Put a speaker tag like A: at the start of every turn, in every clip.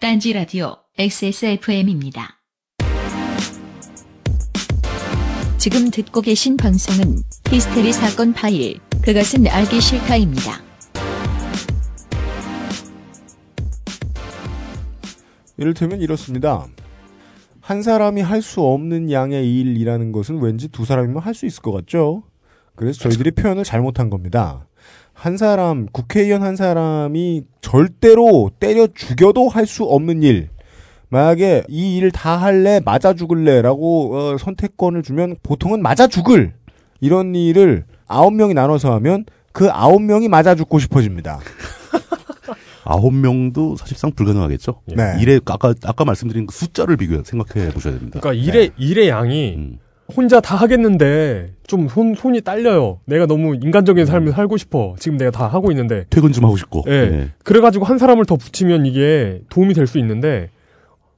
A: 딴지 라디오 XSFM입니다. 지금 듣고 계신 방송은 히스테리 사건 파일, 그것은 알기 싫다입니다.
B: 이를테면 이렇습니다. 한 사람이 할 수 없는 양의 일이라는 것은 왠지 두 사람이면 할 수 있을 것 같죠? 그래서 저희들이 표현을 잘못한 겁니다. 한 사람, 국회의원 한 사람이 절대로 때려 죽여도 할 수 없는 일. 만약에 이일다 할래, 맞아 죽을래라고 어, 선택권을 주면 보통은 맞아 죽을 이런 일을 아홉 명이 나눠서 하면 그 아홉 명이 맞아 죽고 싶어집니다.
C: 아홉 명도 사실상 불가능하겠죠.
B: 네.
C: 일에 아까 아까 말씀드린 그 숫자를 비교 생각해 보셔야 됩니다.
D: 그러니까 일의 일의 양이
C: 음.
D: 혼자 다 하겠는데 좀 손 손이 딸려요. 내가 너무 인간적인 삶을 살고 싶어. 지금 내가 다 하고 있는데.
C: 퇴근 좀 하고 싶고.
D: 예.
C: 예.
D: 그래가지고 한 사람을 더 붙이면 이게 도움이 될 수 있는데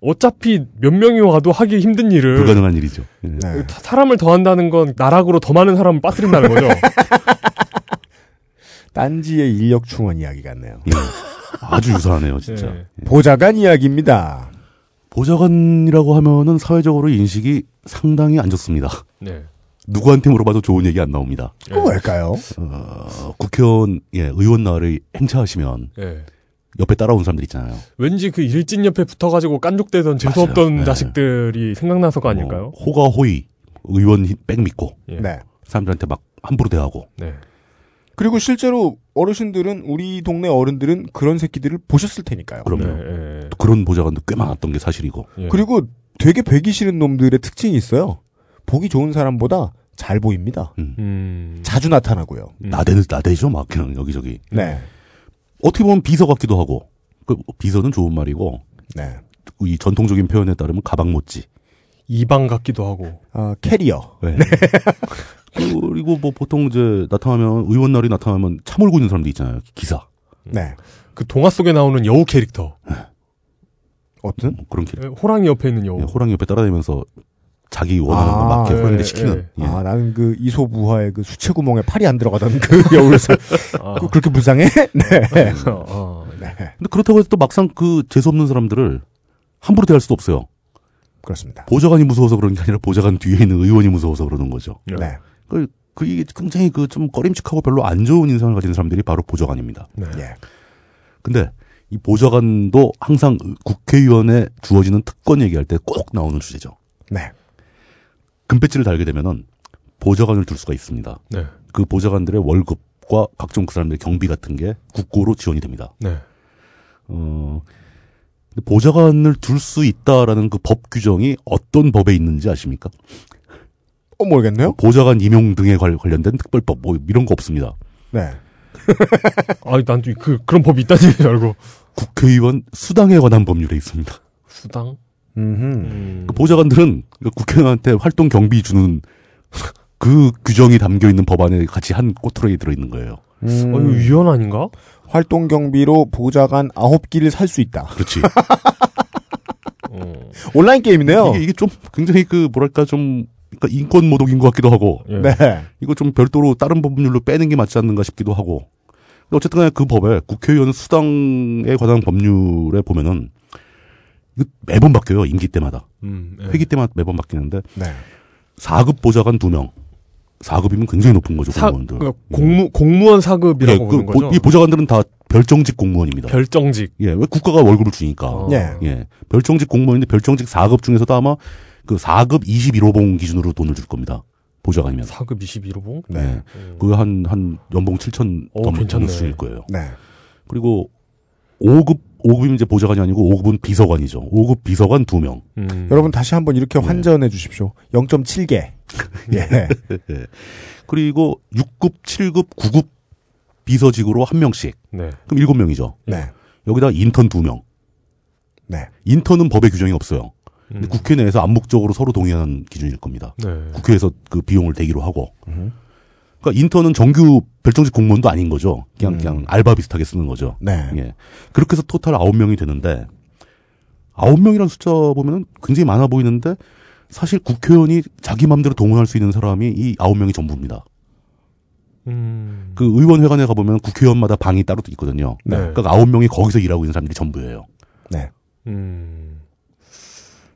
D: 어차피 몇 명이 와도 하기 힘든 일을
C: 불가능한 일이죠. 예.
B: 네.
D: 사- 사람을 더 한다는 건 나락으로 더 많은 사람을 빠뜨린다는 거죠.
B: 딴지의 인력 충원 이야기 같네요.
C: 예. 아주 유사하네요, 진짜.
D: 예.
B: 보좌관 이야기입니다.
C: 보좌관이라고 하면은 사회적으로 인식이 상당히 안 좋습니다.
D: 네.
C: 누구한테 물어봐도 좋은 얘기 안 나옵니다.
B: 그거 왜일까요?
C: 어, 국회의원, 예, 의원 날을 행차하시면
D: 예.
C: 옆에 따라온 사람들 있잖아요.
D: 왠지 그 일진 옆에 붙어가지고 깐족대던 재수없던
C: 맞아요. 네.
D: 자식들이 생각나서가 아닐까요?
C: 뭐 호가 호의, 의원 힘- 백 믿고
D: 예.
B: 네.
C: 사람들한테 막 함부로 대하고
D: 네.
B: 그리고 실제로 어르신들은 우리 동네 어른들은 그런 새끼들을 보셨을 테니까요.
C: 그럼요.
D: 네, 예.
C: 그런 보좌관도 꽤 많았던 게 사실이고.
D: 예.
B: 그리고 되게 배기 싫은 놈들의 특징이 있어요. 보기 좋은 사람보다 잘 보입니다.
C: 음.
D: 음.
B: 자주 나타나고요.
D: 음.
C: 나대 나대죠, 막 그냥 여기저기.
B: 네.
C: 어떻게 보면 비서 같기도 하고. 그 비서는 좋은 말이고
B: 네.
C: 이 전통적인 표현에 따르면 가방 못지.
D: 이방 같기도 하고.
B: 어, 캐리어.
C: 네. 그리고 뭐 보통 이제 나타나면 의원 날이 나타나면 차 몰고 있는 사람도 있잖아요. 기사.
B: 네.
D: 그 동화 속에 나오는 여우 캐릭터.
B: 어떤?
C: 뭐 그런 길.
D: 예, 호랑이 옆에 있는 여우.
C: 예, 호랑이 옆에 따라다니면서 자기 원하는 거
B: 아,
C: 맞게
D: 예,
C: 호랑이를
D: 예,
C: 시키는. 예.
B: 아, 나는 그 이소부화의 그 수채구멍에 팔이 안 들어가던 그 여울살.
D: 아.
B: 그- 그렇게 불쌍해? 네.
D: 어, 어, 네.
C: 근데 그렇다고 해서 또 막상 그 재수없는 사람들을 함부로 대할 수도 없어요.
B: 그렇습니다.
C: 보좌관이 무서워서 그런 게 아니라 보좌관 뒤에 있는 의원이 무서워서 그러는 거죠.
B: 네.
C: 그, 그 이게 굉장히 그 좀 꺼림칙하고 별로 안 좋은 인상을 가진 사람들이 바로 보좌관입니다.
D: 네.
B: 예.
C: 근데 이 보좌관도 항상 국회의원에 주어지는 특권 얘기할 때 꼭 나오는 주제죠.
B: 네.
C: 금배지를 달게 되면은 보좌관을 둘 수가 있습니다.
D: 네.
C: 그 보좌관들의 월급과 각종 그 사람들의 경비 같은 게 국고로 지원이 됩니다.
D: 네.
C: 어, 보좌관을 둘 수 있다라는 그 법 규정이 어떤 법에 있는지 아십니까?
B: 어, 모르겠네요?
C: 보좌관 임용 등에 관- 관련된 특별법 뭐 이런 거 없습니다.
B: 네.
D: 아, 난또 그, 그런 법이 있다는 줄 알고.
C: 국회의원 수당에 관한 법률에 있습니다.
D: 수당?
B: 음.
C: 그 보좌관들은 그 국회의원한테 활동 경비 주는 그 규정이 담겨 있는 법안에 같이 한 꼬투리에 들어 있는 거예요.
B: 음,
D: 어, 이거 위헌 아닌가?
B: 활동 경비로 보좌관 아홉 기를 살 수 있다.
C: 그렇지.
D: 어.
B: 온라인 게임이네요.
C: 이게, 이게 좀 굉장히 그 뭐랄까 좀 그러니까 인권 모독인 것 같기도 하고
D: 예.
B: 네.
C: 이거 좀 별도로 다른 법률로 빼는 게 맞지 않는가 싶기도 하고. 근데 어쨌든 간에 그 법에 국회의원 수당에 관한 법률에 보면은 이거 매번 바뀌어요. 임기 때마다.
D: 음, 예.
C: 회기 때마다 매번 바뀌는데
B: 네.
C: 4급 보좌관 2명. 4급이면 굉장히 높은 거죠.
D: 사,
C: 공무원들.
D: 그 공무, 공무원
C: 예,
D: 사급이라고
C: 그
D: 보는 거죠.
C: 보- 이 보좌관들은 다 별정직 공무원입니다.
D: 별정직.
C: 예, 왜 국가가 월급을 주니까.
D: 어.
B: 예.
C: 예. 별정직 공무원인데 별정직 4급 중에서도 아마 그 4급 21호봉 기준으로 돈을 줄 겁니다. 보좌관이면.
D: 사급 21호봉?
B: 네.
C: 예. 그 한, 한 연봉 7천
D: 오,
C: 넘는. 수일 거예요.
B: 네.
C: 그리고 5급, 5급이면 이제 보좌관이 아니고 5급은 비서관이죠. 5급 비서관 2명.
D: 음.
B: 여러분 다시 한번 이렇게
C: 네.
B: 환전해 주십시오. 0.7개. 예.
C: 그리고 6급, 7급, 9급 비서직으로 한 명씩.
D: 네.
C: 그럼 7명이죠.
B: 네.
C: 여기다 인턴 2명.
B: 네.
C: 인턴은 법에 규정이 없어요. 근데
D: 음.
C: 국회 내에서 암묵적으로 서로 동의하는 기준일 겁니다.
D: 네.
C: 국회에서 그 비용을 대기로 하고.
B: 음.
C: 그러니까 인턴은 정규 별정직 공무원도 아닌 거죠. 그냥
B: 음.
C: 그냥 알바 비슷하게 쓰는 거죠.
B: 네.
C: 예. 그렇게 해서 토탈 9명이 되는데 9명이라는 숫자 보면은 굉장히 많아 보이는데 사실 국회의원이 자기 마음대로 동원할 수 있는 사람이 이 9명이 전부입니다.
D: 음.
C: 그 의원회관에 가보면 국회의원마다 방이 따로 있거든요.
D: 네.
C: 그러니까 9명이 거기서 일하고 있는 사람들이 전부예요.
B: 네.
D: 음.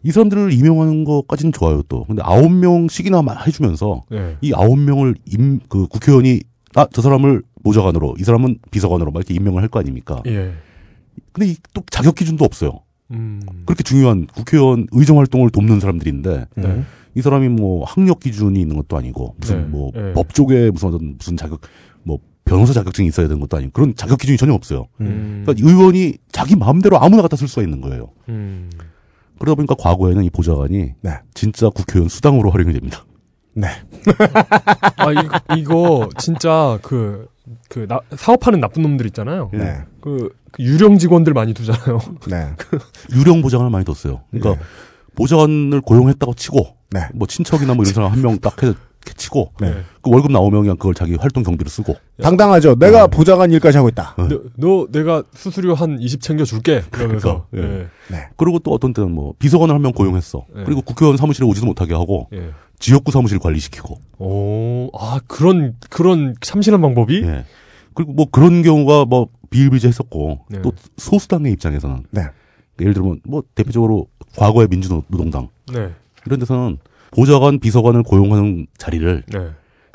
C: 이 사람들을 임용하는 것까지는 좋아요 또. 근데 아홉 명씩이나 마- 해주면서
D: 네.
C: 이 아홉 명을 임 그 국회의원이 아 저 사람을 보좌관으로 이 사람은 비서관으로 막 이렇게 임명을 할 거 아닙니까?
D: 예.
C: 근데 이 또 자격 기준도 없어요.
D: 음.
C: 그렇게 중요한 국회의원 의정 활동을 돕는 사람들인데
D: 네.
C: 이 사람이 뭐 학력 기준이 있는 것도 아니고 무슨
D: 네,
C: 뭐
D: 네.
C: 법 쪽에 무슨 어떤 무슨 자격 뭐 변호사 자격증이 있어야 되는 것도 아니고 그런 자격 기준이 전혀 없어요.
D: 음.
C: 그러니까 의원이 자기 마음대로 아무나 갖다 쓸 수가 있는 거예요.
D: 음.
C: 그러다 보니까 과거에는 이 보좌관이
B: 네.
C: 진짜 국회의원 수당으로 활용이 됩니다.
B: 네.
D: 아, 이거, 이거 진짜 그, 그, 나, 사업하는 나쁜 놈들 있잖아요.
B: 네.
D: 그, 그 유령 직원들 많이 두잖아요.
B: 네.
C: 유령 보좌관을 많이 뒀어요. 그러니까
B: 네.
C: 보좌관을 고용했다고 치고
B: 네.
C: 뭐 친척이나 뭐 이런 사람 한 명 딱 해 치고
B: 네.
C: 그 월급 나오면 그냥 그걸 자기 활동 경비로 쓰고
B: 당당하죠. 내가 보좌관 일까지 하고 있다.
C: 어.
D: 너, 너 내가 수수료 한 20 챙겨 줄게. 그러면서.
C: 그러니까, 예.
D: 예.
B: 네.
C: 그리고 또 어떤 때는 뭐 비서관을 한 명 고용했어.
D: 네.
C: 그리고 국회의원 사무실에 오지도 못하게 하고
D: 예.
C: 지역구 사무실 관리시키고.
D: 오, 아, 그런, 그런 참신한 방법이?
C: 예. 그리고 뭐 그런 경우가 뭐 비일비재했었고
D: 네.
C: 또 소수당의 입장에서는
B: 네.
C: 예를 들면 뭐 대표적으로 과거의 민주노동당
D: 네.
C: 이런 데서는 보좌관 비서관을 고용하는 자리를
D: 네.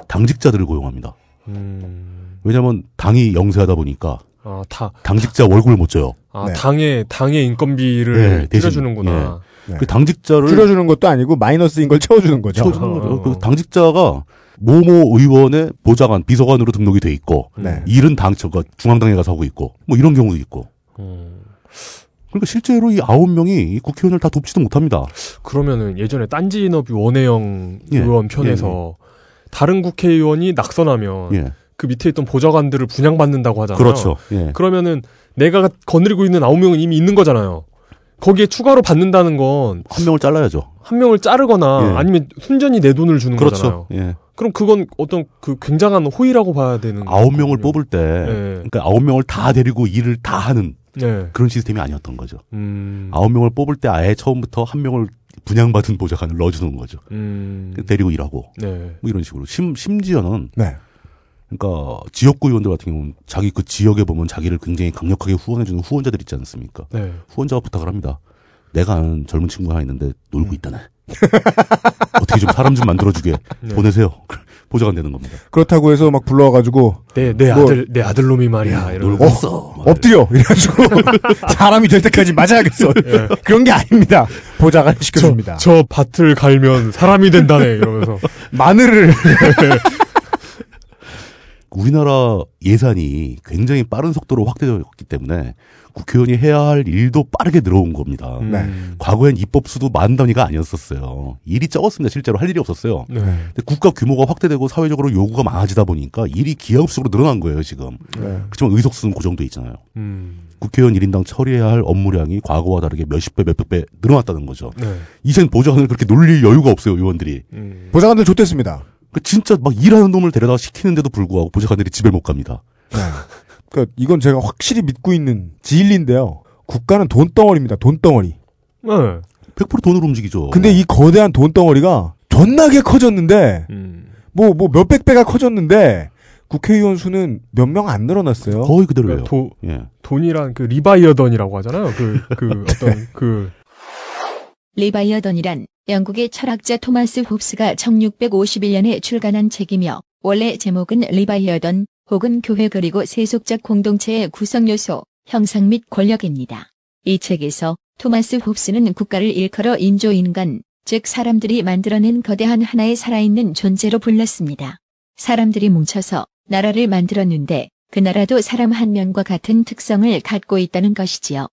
C: 당직자들을 고용합니다.
D: 음.
C: 왜냐하면 당이 영세하다 보니까
D: 아, 다,
C: 당직자 월급을 못 줘요.
D: 아,
B: 네.
D: 당의, 당의 인건비를
C: 네, 대신,
D: 줄여주는구나.
B: 네.
C: 그 당직자를
B: 줄여주는 것도 아니고 마이너스인 걸 채워주는 거죠.
C: 채워주는 거죠.
D: 어.
C: 그 당직자가 모모 의원의 보좌관 비서관으로 등록이 돼 있고
B: 네.
C: 일은 당 저가 중앙당에 가서 하고 있고 뭐 이런 경우도 있고.
D: 음.
C: 그러니까 실제로 이 아홉 명이 이 국회의원을 다 돕지도 못합니다.
D: 그러면은 예전에 딴지인터뷰 원혜영
C: 예.
D: 의원 편에서 다른 국회의원이 낙선하면
C: 예,
D: 그 밑에 있던 보좌관들을 분양받는다고 하잖아요.
C: 그렇죠. 예,
D: 그러면은 내가 거느리고 있는 아홉 명은 이미 있는 거잖아요. 거기에 추가로 받는다는
C: 건한한 명을 잘라야죠.
D: 명을 자르거나
C: 예.
D: 아니면 순전히 내 돈을 주는 거잖아요.
C: 그렇죠. 예,
D: 그럼 그건 어떤 그 굉장한 호의라고 봐야 되는
C: 아홉 명을. 뽑을 때,
D: 예.
C: 그러니까 아홉 명을 다 데리고 일을 다 하는
D: 네.
C: 그런 시스템이 아니었던 거죠.
D: 음.
C: 아홉 명을 뽑을 때 아예 처음부터 한 명을 분양받은 보좌관을 넣어주는 거죠.
D: 음.
C: 데리고 일하고
D: 네.
C: 뭐 이런 식으로 심 심지어는
B: 네.
C: 그러니까 지역구 의원들 같은 경우는 자기 그 지역에 보면 자기를 굉장히 강력하게 후원해주는 후원자들 있지 않습니까?
D: 네.
C: 후원자가 부탁을 합니다. 내가 아는 젊은 친구 하나 있는데 놀고 있다네. 어떻게 좀 사람 좀 만들어주게
D: 네.
C: 보내세요. 보좌관 되는 겁니다.
B: 그렇다고 해서 막 불러와가지고
D: 내, 내
B: 뭐-
D: 아들, 내 아들놈이 말이야.
C: 놀고 있어. 막
B: 엎드려 이래가지고 사람이 될 때까지 맞아야겠어. 그런 게 아닙니다. 보좌관 시켜줍니다.
D: 저 밭을 갈면 사람이 된다네. 이러면서.
B: 마늘을
C: 우리나라 예산이 굉장히 빠른 속도로 확대되었기 때문에 국회의원이 해야 할 일도 빠르게 늘어온 겁니다.
B: 네.
D: 음.
C: 과거엔 입법 수도 만 단위가 아니었었어요. 일이 적었습니다. 실제로 할 일이 없었어요.
D: 네.
C: 근데 국가 규모가 확대되고 사회적으로 요구가 많아지다 보니까 일이 기하급수로 늘어난 거예요, 지금.
B: 네.
C: 그렇지만 의석수는 고정돼 있잖아요.
D: 음.
C: 국회의원 1인당 처리해야 할 업무량이 과거와 다르게 몇십 배, 몇백 배 늘어났다는 거죠.
D: 네.
C: 이젠 보좌관을 그렇게 놀릴 여유가 없어요, 의원들이.
D: 음.
B: 보좌관들 좆됐습니다.
C: 그 진짜 막 일하는 놈을 데려다 시키는데도 불구하고 보좌관들이 집에 못 갑니다.
B: 네. 그러니까 이건 제가 확실히 믿고 있는 진리인데요. 국가는 돈덩어리입니다. 돈덩어리.
D: 네.
C: 100% 돈으로 움직이죠.
B: 근데 이 거대한 돈덩어리가 존나게 커졌는데
D: 음.
B: 뭐뭐 몇백 배가 커졌는데 국회의원 수는 몇 명 안 늘어났어요.
C: 거의 그대로예요.
D: 그러니까 도,
C: 예.
D: 돈이란 그 리바이어던이라고 하잖아요. 그, 그 어떤 그,
A: 리바이어던이란 영국의 철학자 토마스 홉스가 1651년에 출간한 책이며 원래 제목은 리바이어던 혹은 교회 그리고 세속적 공동체의 구성 요소, 형상 및 권력입니다. 이 책에서 토마스 홉스는 국가를 일컬어 인조인간, 즉 사람들이 만들어낸 거대한 하나의 살아있는 존재로 불렀습니다. 사람들이 뭉쳐서 나라를 만들었는데 그 나라도 사람 한 명과 같은 특성을 갖고 있다는 것이지요.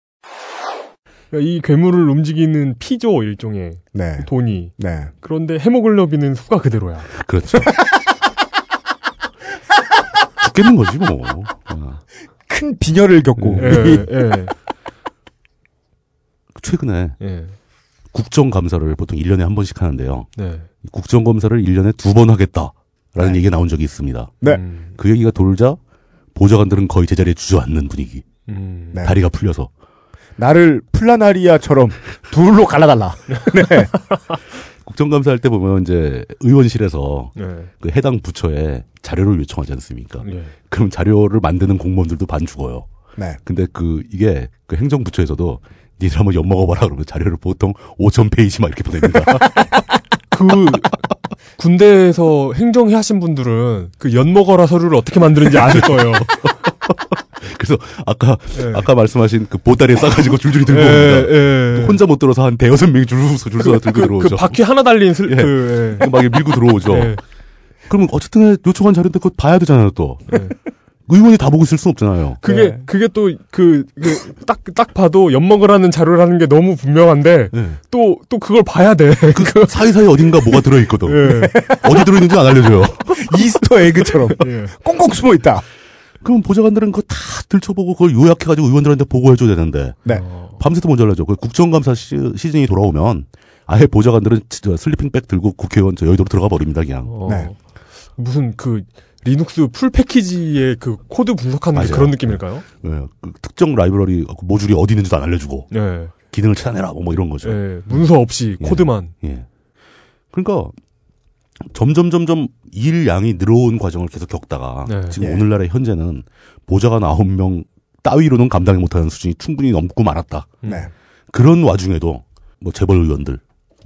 D: 그러니까 이 괴물을 움직이는 피조 일종의
B: 네.
D: 돈이.
B: 네.
D: 그런데 헤모글로빈은 수가 그대로야.
C: 그렇죠. 죽겠는 거지, 뭐. 아.
B: 큰 빈혈을 겪고
D: 예, 예,
C: 최근에
D: 예.
C: 국정감사를 보통 1년에 한 번씩 하는데요.
D: 네.
C: 국정감사를 1년에 두 번 하겠다라는
B: 네.
C: 얘기가 나온 적이 있습니다.
B: 네.
D: 음,
C: 그 얘기가 돌자 보좌관들은 거의 제자리에 주저앉는 분위기.
D: 음.
B: 네.
C: 다리가 풀려서.
B: 나를 플라나리아처럼 둘로 갈라달라. 네.
C: 국정감사 할 때 보면 이제 의원실에서
D: 네.
C: 그 해당 부처에 자료를 요청하지 않습니까?
D: 예.
C: 그럼 자료를 만드는 공무원들도 반 죽어요.
B: 네.
C: 근데 그 이게 그 행정부처에서도 니들 한번 엿 먹어봐라 그러면 자료를 보통 5천 페이지 막 이렇게 보냅니다.
D: 그 군대에서 행정해 하신 분들은 그 연먹어라 서류를 어떻게 만드는지 아실 거예요.
C: 그래서 아까
D: 예.
C: 아까 말씀하신 그 보따리에 싸가지고 줄줄이 들고
D: 예,
C: 옵니다.
D: 예.
C: 혼자 못 들어서 한 대여섯 명이 줄서 줄서 들고
D: 그,
C: 들어오죠.
D: 그 바퀴 하나 달린 슬,
C: 예.
D: 그,
C: 막 이렇게 밀고 들어오죠.
D: 예. 예.
C: 그러면 어쨌든 요청한 자료인데 그거 봐야 되잖아요 또.
D: 예.
C: 의원이 다 보고 있을 순 없잖아요.
D: 그게,
B: 네.
D: 그게 또, 그, 그, 딱, 딱 봐도 엿먹으라는 자료라는 게 너무 분명한데,
C: 예.
D: 또, 또 그걸 봐야 돼.
C: 그 사이사이 어딘가 뭐가 들어 있거든.
D: 예.
C: 어디 들어 있는지 안 알려줘요.
B: Easter egg처럼
D: 예.
B: 꽁꽁 숨어 있다.
C: 그럼 보좌관들은 그거 다 들춰보고 그걸 요약해가지고 의원들한테 보고해줘야 되는데
B: 네.
D: 어.
C: 밤새도 못 잘라줘. 그 국정감사 시, 시즌이 돌아오면 아예 보좌관들은 저 슬리핑백 들고 국회의원 저 여의도로 들어가 버립니다 그냥.
D: 어.
B: 네.
D: 무슨 그, 리눅스 full 패키지의 그 코드 분석하는. 그런 느낌일까요?
C: 예, 그 특정 라이브러리 그 모듈이 어디 있는지도 안 알려주고
D: 예.
C: 기능을 찾아내라 뭐, 뭐 이런 거죠.
D: 예. 문서 없이
C: 예.
D: 코드만.
C: 예. 그러니까 점점 점점 일 양이 늘어온 과정을 계속 겪다가
D: 네.
C: 지금
B: 예.
C: 오늘날의 현재는 보좌관 9명 따위로는 감당을 못하는 수준이 충분히 넘고 말았다.
D: 음.
B: 네.
C: 그런 와중에도 뭐 재벌 의원들,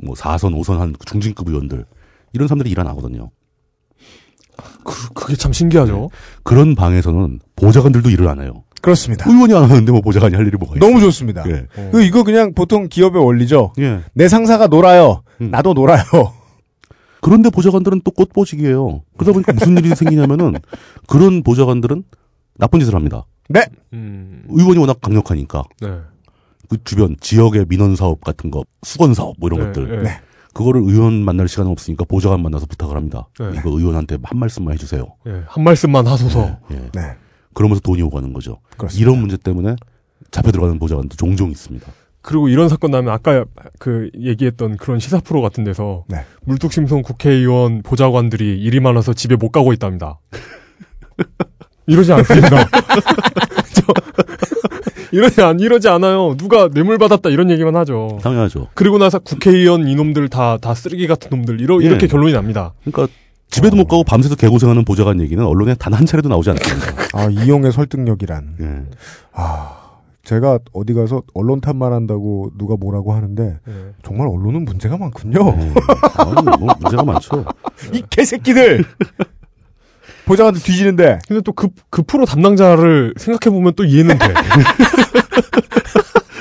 C: 뭐 4선, 5선 한 중진급 의원들 이런 사람들이 일 안 하거든요.
D: 그, 그게 참 신기하죠.
C: 그런 방에서는 보좌관들도 일을 안 해요.
B: 그렇습니다.
C: 의원이 안 하는데 뭐 보좌관이 할 일이 뭐가 있어?
B: 너무 좋습니다.
C: 예.
D: 어.
B: 그 이거 그냥 보통 기업의 원리죠.
C: 예.
B: 내 상사가 놀아요.
C: 음.
B: 나도 놀아요.
C: 그런데 보좌관들은 또 꽃보직이에요. 그러다 보니까 무슨 일이 생기냐면은 그런 보좌관들은 나쁜 짓을 합니다.
B: 네.
D: 음.
C: 의원이 워낙 강력하니까
D: 네.
C: 그 주변 지역의 민원 사업 같은 거, 수건 사업 뭐 이런
D: 네,
C: 것들
D: 네.
B: 네.
C: 그거를 의원 만날 시간은 없으니까 보좌관 만나서 부탁을 합니다.
D: 네.
C: 이거 의원한테 한 말씀만 해주세요.
D: 예. 한 말씀만 하소서.
C: 예.
B: 네.
C: 그러면서 돈이 오가는 거죠.
B: 그렇습니다.
C: 이런 문제 때문에 잡혀 들어가는 보좌관도 종종 있습니다.
D: 그리고 이런 사건 나면 아까 그 얘기했던 그런 시사 프로 같은 데서
B: 네.
D: 물뚝심송 국회의원 보좌관들이 일이 많아서 집에 못 가고 있답니다. 이러지 않습니다. 저, 이러지 않 이러지 않아요. 누가 뇌물 받았다 이런 얘기만 하죠.
C: 당연하죠.
D: 그리고 나서 국회의원 이놈들 다 다 쓰레기 같은 놈들 이러,
C: 예.
D: 이렇게 결론이 납니다.
C: 그러니까 집에도 못 가고 밤새도 개고생하는 보좌관 얘기는 언론에 단 한 차례도 나오지 않습니다.
B: 아, 이용의 설득력이란.
C: 예.
B: 아, 제가 어디 가서 언론 탓만 한다고 누가 뭐라고 하는데
D: 예.
B: 정말 언론은 문제가 많군요.
C: 예. 아니, 뭐 문제가 많죠.
B: 이 개새끼들. 보좌관들 뒤지는데
D: 근데 또 그 그 프로 담당자를 생각해 보면 또 이해는 돼.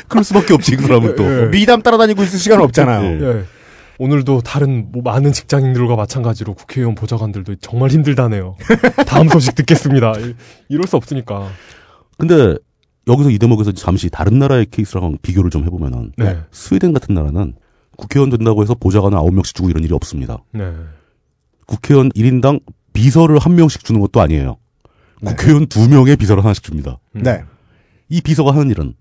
C: 그럴 수밖에 없지 그 사람은 또.
D: 예.
B: 미담 따라다니고 있을 시간 없잖아요.
C: 예.
D: 예. 오늘도 다른 뭐 많은 직장인들과 마찬가지로 국회의원 보좌관들도 정말 힘들다네요. 다음 소식 듣겠습니다. 이- 이럴 수 없으니까.
C: 근데 여기서 이 대목에서 잠시 다른 나라의 케이스랑 비교를 좀 해보면은
D: 네.
C: 스웨덴 같은 나라는 국회의원 된다고 해서 보좌관을 9명씩 주고 이런 일이 없습니다.
D: 네.
C: 국회의원 1인당 비서를 한 명씩 주는 것도 아니에요.
B: 네.
C: 국회의원 2명의 비서를 하나씩 줍니다.
D: 음.
B: 네.
C: 이 비서가 하는 일은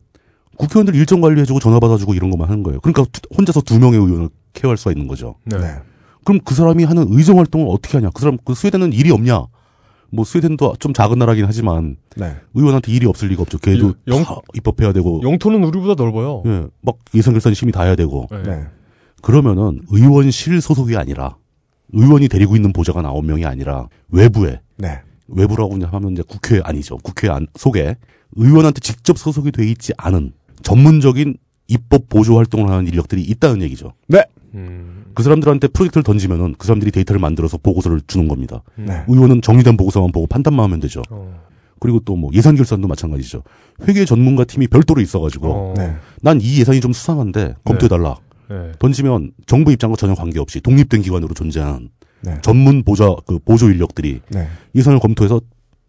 C: 국회의원들 일정 관리해주고 전화 받아주고 이런 것만 하는 거예요. 그러니까 두- 혼자서 두 명의 의원을 케어할 수가 있는 거죠.
D: 네.
B: 네.
C: 그럼 그 사람이 하는 의정 활동을 어떻게 하냐? 그 사람 그 스웨덴은 일이 없냐? 뭐 스웨덴도 좀 작은 나라긴 하지만
B: 네.
C: 의원한테 일이 없을 리가 없죠. 걔도
D: 영-
C: 다 입법해야 되고,
D: 영토는 우리보다 넓어요.
C: 예, 막 예산 결산 심의 다 해야 되고.
D: 네.
B: 네.
C: 그러면은 의원실 소속이 아니라 의원이 데리고 있는 보좌관 9명이 아니라 외부에
B: 네.
C: 외부라고 하면 이제 국회 아니죠. 국회 안 속에 의원한테 직접 소속이 돼 있지 않은 전문적인 입법 보조 활동을 하는 인력들이 있다는 얘기죠.
D: 음.
C: 그 사람들한테 프로젝트를 던지면은 그 사람들이 데이터를 만들어서 보고서를 주는 겁니다.
D: 음.
B: 네.
C: 의원은 정리된 보고서만 보고 판단만 하면 되죠.
D: 어.
C: 그리고 또 뭐 예산 결산도 마찬가지죠. 회계 전문가 팀이 별도로 있어가지고
D: 어.
B: 네.
C: 난이 예산이 좀 수상한데 검토해달라.
D: 네.
C: 던지면 정부 입장과 전혀 관계없이 독립된 기관으로 존재하는
B: 네.
C: 전문 보좌 그 보조 인력들이
B: 네.
C: 예산을 검토해서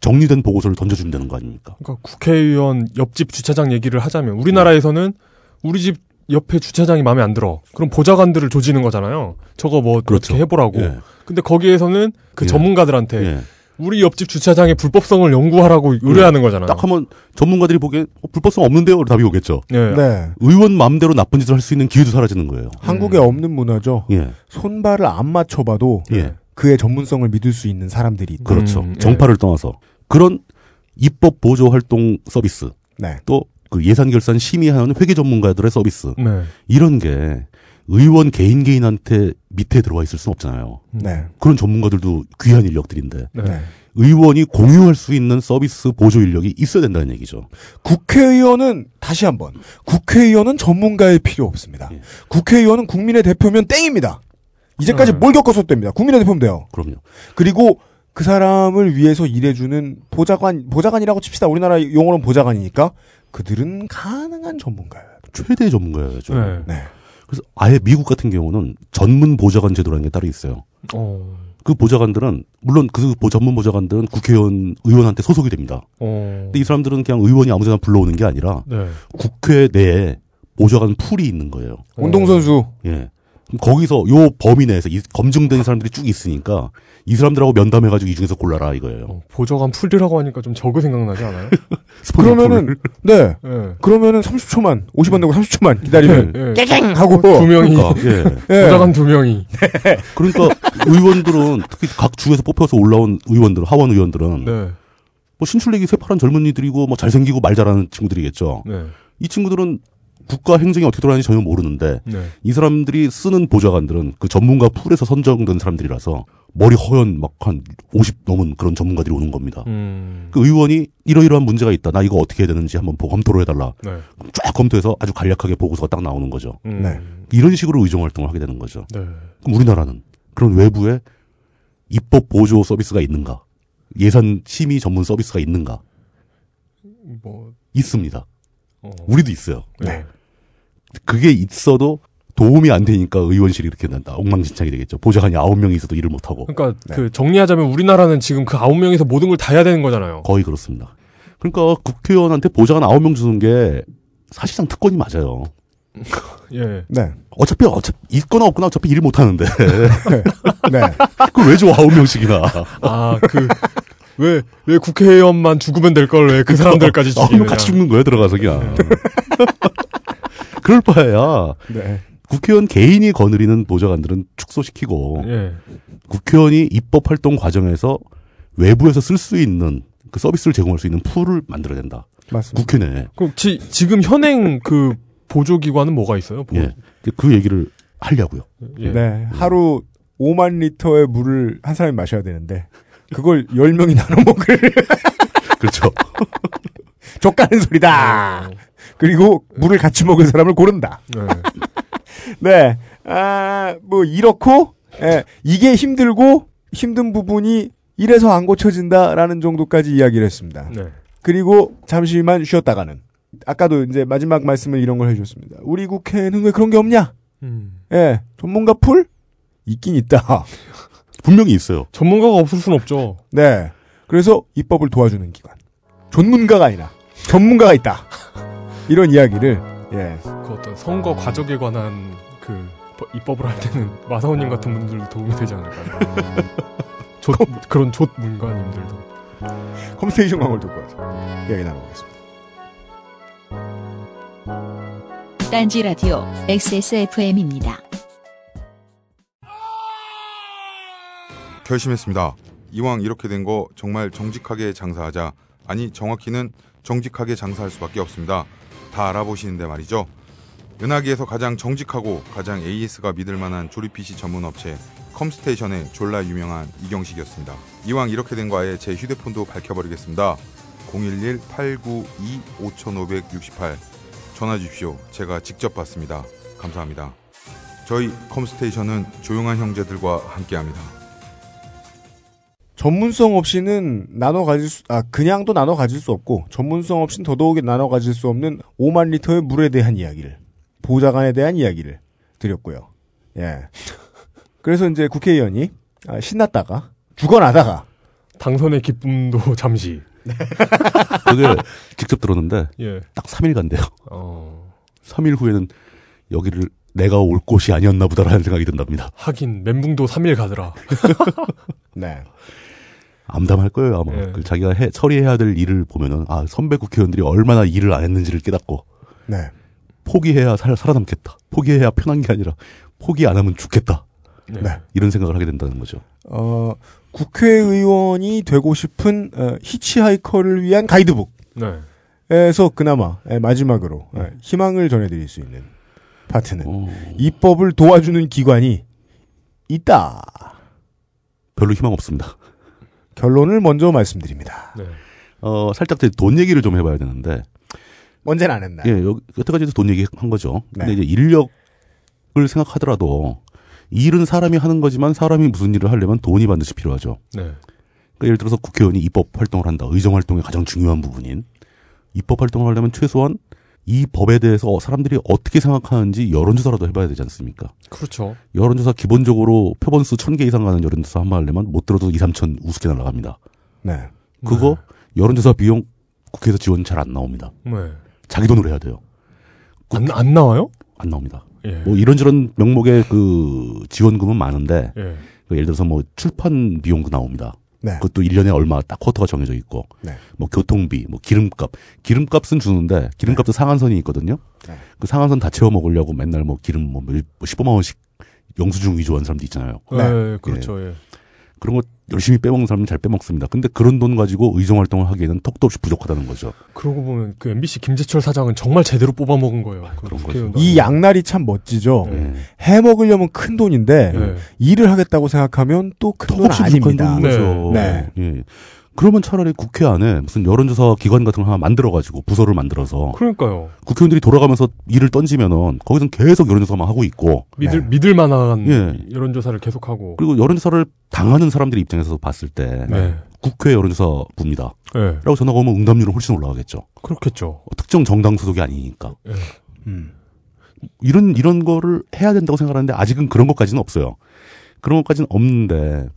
C: 정리된 보고서를 던져준다는 거 아닙니까?
D: 그러니까 국회의원 옆집 주차장 얘기를 하자면 우리나라에서는 우리 집 옆에 주차장이 마음에 안 들어. 그럼 보좌관들을 조지는 거잖아요. 저거 뭐
C: 그렇죠.
D: 어떻게 해보라고.
C: 예.
D: 근데 거기에서는 그
C: 예.
D: 전문가들한테
C: 예.
D: 우리 옆집 주차장의 불법성을 연구하라고 의뢰하는 거잖아요.
C: 딱 하면 전문가들이 보기엔 어, 불법성 없는데요? 답이 오겠죠.
D: 예.
B: 네.
C: 의원 마음대로 나쁜 짓을 할 수 있는 기회도 사라지는 거예요.
B: 한국에 없는 문화죠.
C: 예.
B: 손발을 안 맞춰봐도
C: 예.
B: 그의 전문성을 믿을 수 있는 사람들이 있다.
C: 그렇죠.
D: 음, 예.
C: 정파를 떠나서 그런 입법 보조 활동 서비스
B: 네.
C: 또 그 예산 결산 심의하는 회계 전문가들의 서비스
D: 네.
C: 이런 게 의원 개인 개인한테 밑에 들어와 있을 수는 없잖아요.
B: 네.
C: 그런 전문가들도 귀한 인력들인데
D: 네.
B: 네.
C: 의원이 공유할 수 있는 서비스 보조 인력이 있어야 된다는 얘기죠.
B: 국회의원은 다시 한번 국회의원은 전문가의 필요 없습니다.
C: 예.
B: 국회의원은 국민의 대표면 땡입니다. 이제까지
D: 네.
B: 뭘 겪어서 됩니다. 국민의 대표면 돼요.
C: 그럼요.
B: 그리고 그 사람을 위해서 일해주는 보좌관 보좌관이라고 칩시다. 우리나라 용어로는 보좌관이니까 그들은 가능한 전문가예요.
C: 최대 전문가죠.
D: 네.
B: 네.
C: 그래서 아예 미국 같은 경우는 전문 보좌관 제도라는 게 따로 있어요.
D: 어.
C: 그 보좌관들은 물론 그 보- 전문 보좌관들은 국회의원 의원한테 소속이 됩니다.
D: 어.
C: 근데 이 사람들은 그냥 의원이 아무데나 불러오는 게 아니라
D: 네.
C: 국회 내에 보좌관 풀이 있는 거예요.
B: 운동선수
C: 예. 거기서 요 범위 내에서 이 검증된 사람들이 쭉 있으니까 이 사람들하고 면담해가지고 이 중에서 골라라 이거예요.
D: 어, 보좌관 풀이라고 하니까 좀 저그 생각나지 않아요?
C: 스포츠
B: 그러면은 네
D: 예.
B: 그러면은 30초만 50원 내고 30초만 기다리면
D: 예.
B: 깨갱 하고
D: 두 명이
C: 그러니까, 예.
B: 예.
D: 보좌관 두 명이
C: 그러니까 의원들은 특히 각 주에서 뽑혀서 올라온 의원들, 하원 의원들은
D: 네.
C: 뭐 신출내기 새파란 젊은이들이고 뭐 잘생기고 말 잘하는 친구들이겠죠.
D: 네.
C: 이 친구들은 국가 행정이 어떻게 돌아가는지 전혀 모르는데
D: 네.
C: 이 사람들이 쓰는 보좌관들은 그 전문가 풀에서 선정된 사람들이라서 머리 허연 막 한 50 넘은 그런 전문가들이 오는 겁니다.
D: 음.
C: 그 의원이 이러이러한 문제가 있다. 나 이거 어떻게 해야 되는지 한번 보- 검토를 해달라.
D: 네.
C: 쫙 검토해서 아주 간략하게 보고서가 딱 나오는 거죠.
D: 음.
B: 네.
C: 이런 식으로 의정 활동을 하게 되는 거죠.
D: 네.
C: 그럼 우리나라는 그런 외부에 입법 보조 서비스가 있는가? 예산 심의 전문 서비스가 있는가?
D: 뭐
C: 있습니다.
D: 어.
C: 우리도 있어요.
D: 네.
C: 그게 있어도 도움이 안 되니까 의원실이 이렇게 난다. 엉망진창이 되겠죠. 보좌관이 아홉 명이 있어도 일을 못 하고
D: 그러니까
B: 네.
D: 그 정리하자면 우리나라는 지금 그 아홉 명에서 모든 걸 다 해야 되는 거잖아요.
C: 거의 그렇습니다. 그러니까 국회의원한테 보좌관 아홉 명 주는 게 사실상 특권이 맞아요.
D: 예.
B: 네.
C: 어차피 어차피 있거나 없거나 어차피 일을 못 하는데
B: 네.
C: 그걸 왜 줘 아홉 명씩이나
D: 아, 그, 왜, 왜 국회의원만 죽으면 될 걸 왜 그 사람들까지.
C: 명 같이 죽는 거야 들어가서 그냥. 그럴 바에야
B: 네.
C: 국회의원 개인이 거느리는 보좌관들은 축소시키고
D: 예.
C: 국회의원이 입법 활동 과정에서 외부에서 쓸 수 있는 그 서비스를 제공할 수 있는 풀을 만들어야 된다.
B: 맞습니다.
C: 국회 내에.
D: 그럼 지, 지금 현행 그 보조기관은 뭐가 있어요? 보-
C: 예. 그 얘기를 하려고요.
D: 예.
B: 네. 하루 5만 리터의 물을 한 사람이 마셔야 되는데 그걸 10명이 나눠 먹을
C: 그렇죠.
B: 족가는 소리다.
D: 어,
B: 그리고 물을 같이 먹을 사람을 고른다.
D: 네.
B: 네. 아, 뭐 이렇고 예, 이게 힘들고 힘든 부분이 이래서 안 고쳐진다라는 정도까지 이야기를 했습니다.
D: 네.
B: 그리고 잠시만 쉬었다가는 아까도 이제 마지막 말씀을 이런 걸 해주셨습니다. 우리 국회에는 왜 그런 게 없냐?
D: 음.
B: 예, 전문가 풀 있긴 있다.
C: 분명히 있어요.
D: 전문가가 없을 순 없죠.
B: 네. 그래서 입법을 도와주는 기관. 전문가가 아니라 전문가가 있다. 이런 이야기를 예.
D: 그 어떤 선거 과정에 관한 그 법- 입법을 할 때는 마사오님 같은 분들도 도움이 되지 않을까요? 조, 그런 조 문관님들도.
B: 컴스테이션 광고를 듣고 와서 이야기 나눠보겠습니다.
A: 딴지 라디오 XSFM입니다.
E: 결심했습니다. 이왕 이렇게 된 거 정말 정직하게 장사하자. 아니 정확히는 정직하게 장사할 수밖에 없습니다. 다 알아보시는데 말이죠. 은하계에서 가장 정직하고 가장 AS가 믿을 만한 조립 PC 전문 업체 컴스테이션의 졸라 유명한 이경식이었습니다. 이왕 이렇게 된 거 아예 제 휴대폰도 밝혀버리겠습니다. 011-892-5568 전화 주십시오. 제가 직접 받습니다. 감사합니다. 저희 컴스테이션은 조용한 형제들과 함께합니다.
B: 전문성 없이는 나눠 가질 수, 아, 그냥도 나눠 가질 수 없고, 전문성 없이는 더더욱이 나눠 가질 수 없는 5만 리터의 물에 대한 이야기를, 보좌관에 대한 이야기를 드렸고요. 예. 그래서 이제 국회의원이 아, 신났다가, 죽어나다가,
D: 당선의 기쁨도 잠시.
C: 그게 직접 들었는데
D: 예.
C: 딱 3일 간대요.
D: 어.
C: 3일 후에는 여기를 내가 올 곳이 아니었나 보다라는 생각이 든답니다.
D: 하긴 멘붕도 3일 가더라.
B: 네.
C: 암담할 거예요 아마.
D: 예.
C: 그 자기가 해, 처리해야 될 일을 보면은 아 선배 국회의원들이 얼마나 일을 안 했는지를 깨닫고
B: 네.
C: 포기해야 살, 살아남겠다. 포기해야 편한 게 아니라 포기 안 하면 죽겠다.
D: 네.
B: 네.
C: 이런 생각을 하게 된다는 거죠.
B: 어, 국회의원이 되고 싶은, 어, 히치하이커를 위한 가이드북.
D: 네.
B: 에서 그나마 예, 마지막으로 예, 희망을 전해드릴 수 있는 파트는
C: 어,
B: 입법을 도와주는 기관이 있다.
C: 별로 희망 없습니다.
B: 결론을 먼저 말씀드립니다.
D: 네.
C: 어, 살짝 돈 얘기를 좀 해봐야 되는데,
B: 언제는 안 했나요?
C: 예, 여기, 여태까지도 돈 얘기 한 거죠. 근데
B: 네.
C: 이제 인력을 생각하더라도, 일은 사람이 하는 거지만 사람이 무슨 일을 하려면 돈이 반드시 필요하죠.
D: 네.
C: 그러니까 예를 들어서 국회의원이 입법 활동을 한다. 의정 활동의 가장 중요한 부분인 입법 활동을 하려면 최소한 이 법에 대해서 사람들이 어떻게 생각하는지 여론조사라도 해봐야 되지 않습니까?
D: 그렇죠.
C: 여론조사 기본적으로 표본수 1000개 이상 가는 여론조사 한번 하려면 못 들어도 2, 3천 우습게 날아갑니다.
B: 네.
C: 그거 여론조사 비용 국회에서 지원 잘 안 나옵니다.
D: 네.
C: 자기 돈으로 해야 돼요.
D: 안, 안 나와요?
C: 안 나옵니다.
D: 예.
C: 뭐 이런저런 명목의 그 지원금은 많은데
D: 예.
C: 그 예를 들어서 뭐 출판 비용도 나옵니다.
B: 네.
C: 그것도 1년에 얼마 딱 쿼터가 정해져 있고
B: 네.
C: 뭐 교통비, 뭐 기름값. 기름값은 주는데 기름값도 상한선이 있거든요.
B: 네.
C: 그 상한선 다 채워 먹으려고 맨날 뭐 기름 뭐 15만 원씩 영수증 위조한 사람도 있잖아요.
B: 네.
D: 예, 그렇죠. 예.
C: 그런 거 열심히 빼먹는 사람은 잘 빼먹습니다. 근데 그런 돈 가지고 의정 활동을 하기에는 턱도 없이 부족하다는 거죠.
D: 그러고 보면 그 MBC 김재철 사장은 정말 제대로 뽑아먹은 거예요. 그
C: 그런 거죠.
B: 이 양날이 참 멋지죠.
D: 네.
C: 예.
B: 해 먹으려면 큰 돈인데
D: 예.
B: 일을 하겠다고 생각하면 또 큰 돈 아닙니다.
C: 거죠.
B: 네.
C: 예. 그러면 차라리 국회 안에 무슨 여론조사 기관 같은 거 하나 만들어가지고 부서를 만들어서
D: 그러니까요.
C: 국회의원들이 돌아가면서 일을 던지면은 거기서 계속 여론조사만 하고 있고
D: 믿을
B: 네.
D: 믿을 만한
C: 예.
D: 여론조사를 계속하고.
C: 그리고 여론조사를 당하는 사람들의 입장에서 봤을 때
D: 네.
C: 국회 여론조사부입니다.
D: 예.
C: 라고 전화가 오면 응답률은 훨씬 올라가겠죠.
D: 그렇겠죠.
C: 특정 정당 소속이 아니니까.
D: 예.
B: 음.
C: 이런 이런 거를 해야 된다고 생각하는데 아직은 그런 것까지는 없어요. 그런 것까지는 없는데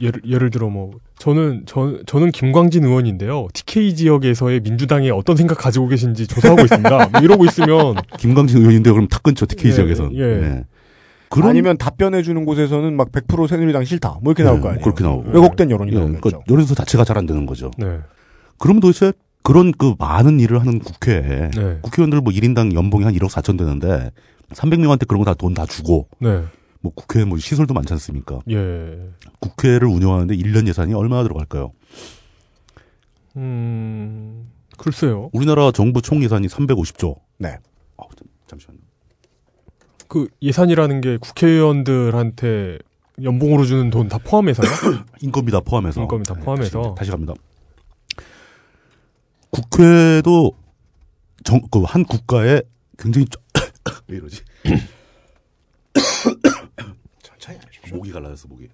D: 예를 예를 들어 뭐 저는 저 저는 김광진 의원인데요. TK 지역에서의 민주당이 어떤 생각 가지고 계신지 조사하고 있습니다. 뭐 이러고 있으면
C: 김광진 의원인데 그럼 탁 끊죠 TK
D: 예,
C: 지역에선.
D: 예.
C: 그런
B: 아니면 답변해 주는 곳에서는 막 100% 새누리당 싫다. 뭐 이렇게
C: 예,
B: 나올 거 아니에요.
C: 그렇게 나오고.
B: 왜곡된 여론이
C: 예,
B: 나오겠죠.
C: 그러니까 여론조사 자체가 잘 안 되는 거죠.
D: 네.
C: 그러면 도대체 그런 그 많은 일을 하는 국회에
D: 네.
C: 국회의원들 뭐 1인당 연봉이 한 1억 4천 되는데 300명한테 그런 거 다 돈다 주고
D: 네.
C: 뭐 국회 뭐 시설도 많지 않습니까?
D: 예.
C: 국회를 운영하는데 1년 예산이 얼마나 들어갈까요?
D: 음. 글쎄요.
C: 우리나라 정부 총 예산이 350조.
B: 네.
C: 어, 잠- 잠시만요.
D: 그 예산이라는 게 국회의원들한테 연봉으로 주는 돈 다 포함해서요?
C: 인건비 다 포함해서.
D: 인건비 다
C: 네,
D: 포함해서.
C: 다시, 다시 갑니다. 국회도 정, 그 한 국가에 굉장히 쪼- 왜 이러지?
B: 하십시오.
C: 목이 갈라졌어 목이.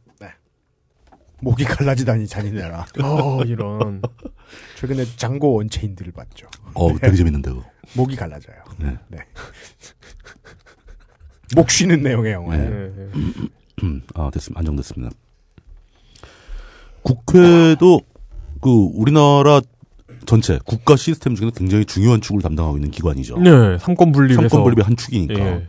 B: 목이 갈라지다니 잔인해라.
D: 어, 이런.
B: 최근에 장고 원체인들을 봤죠.
C: 어 되게 재밌는데 그거.
B: 목이 갈라져요.
C: 네.
B: 목 쉬는 내용의 영화.
C: 네.
D: 예.
C: 음, 아 됐습니다. 안정됐습니다. 국회도 그 우리나라 전체 국가 시스템 중에서 굉장히 중요한 축을 담당하고 있는 기관이죠.
D: 네, 삼권 분립에서
C: 삼권 분립의 한 축이니까.
D: 예.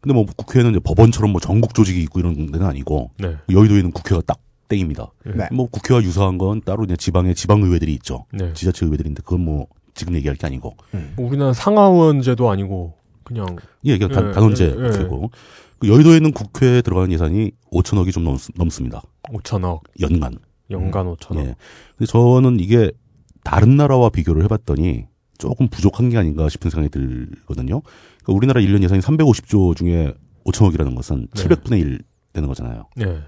C: 근데 뭐 국회는 이제 법원처럼 뭐 전국 조직이 있고 이런 데는 아니고
D: 네.
C: 여의도에 있는 국회가 딱 땡입니다.
B: 네.
C: 뭐 국회와 유사한 건 따로 이제 지방의 지방 의회들이 있죠.
D: 네.
C: 지자체 의회들인데 그건 뭐 지금 얘기할 게 아니고.
D: 뭐 우리나라 상하원제도 아니고 그냥
C: 예, 단,
D: 예,
C: 단원제
D: 예, 예.
C: 국회고. 그 여의도에 있는 국회에 들어가는 예산이 5천억이 좀 넘, 넘습니다.
D: 5천억,
C: 연간.
D: 연간 5천억.
C: 예. 근데 저는 이게 다른 나라와 비교를 해봤더니 조금 부족한 게 아닌가 싶은 생각이 들거든요. 그러니까 우리나라 1년 예산이 350조 중에 5천억이라는 것은
D: 네.
C: 700분의 1 되는 거잖아요.
D: 네.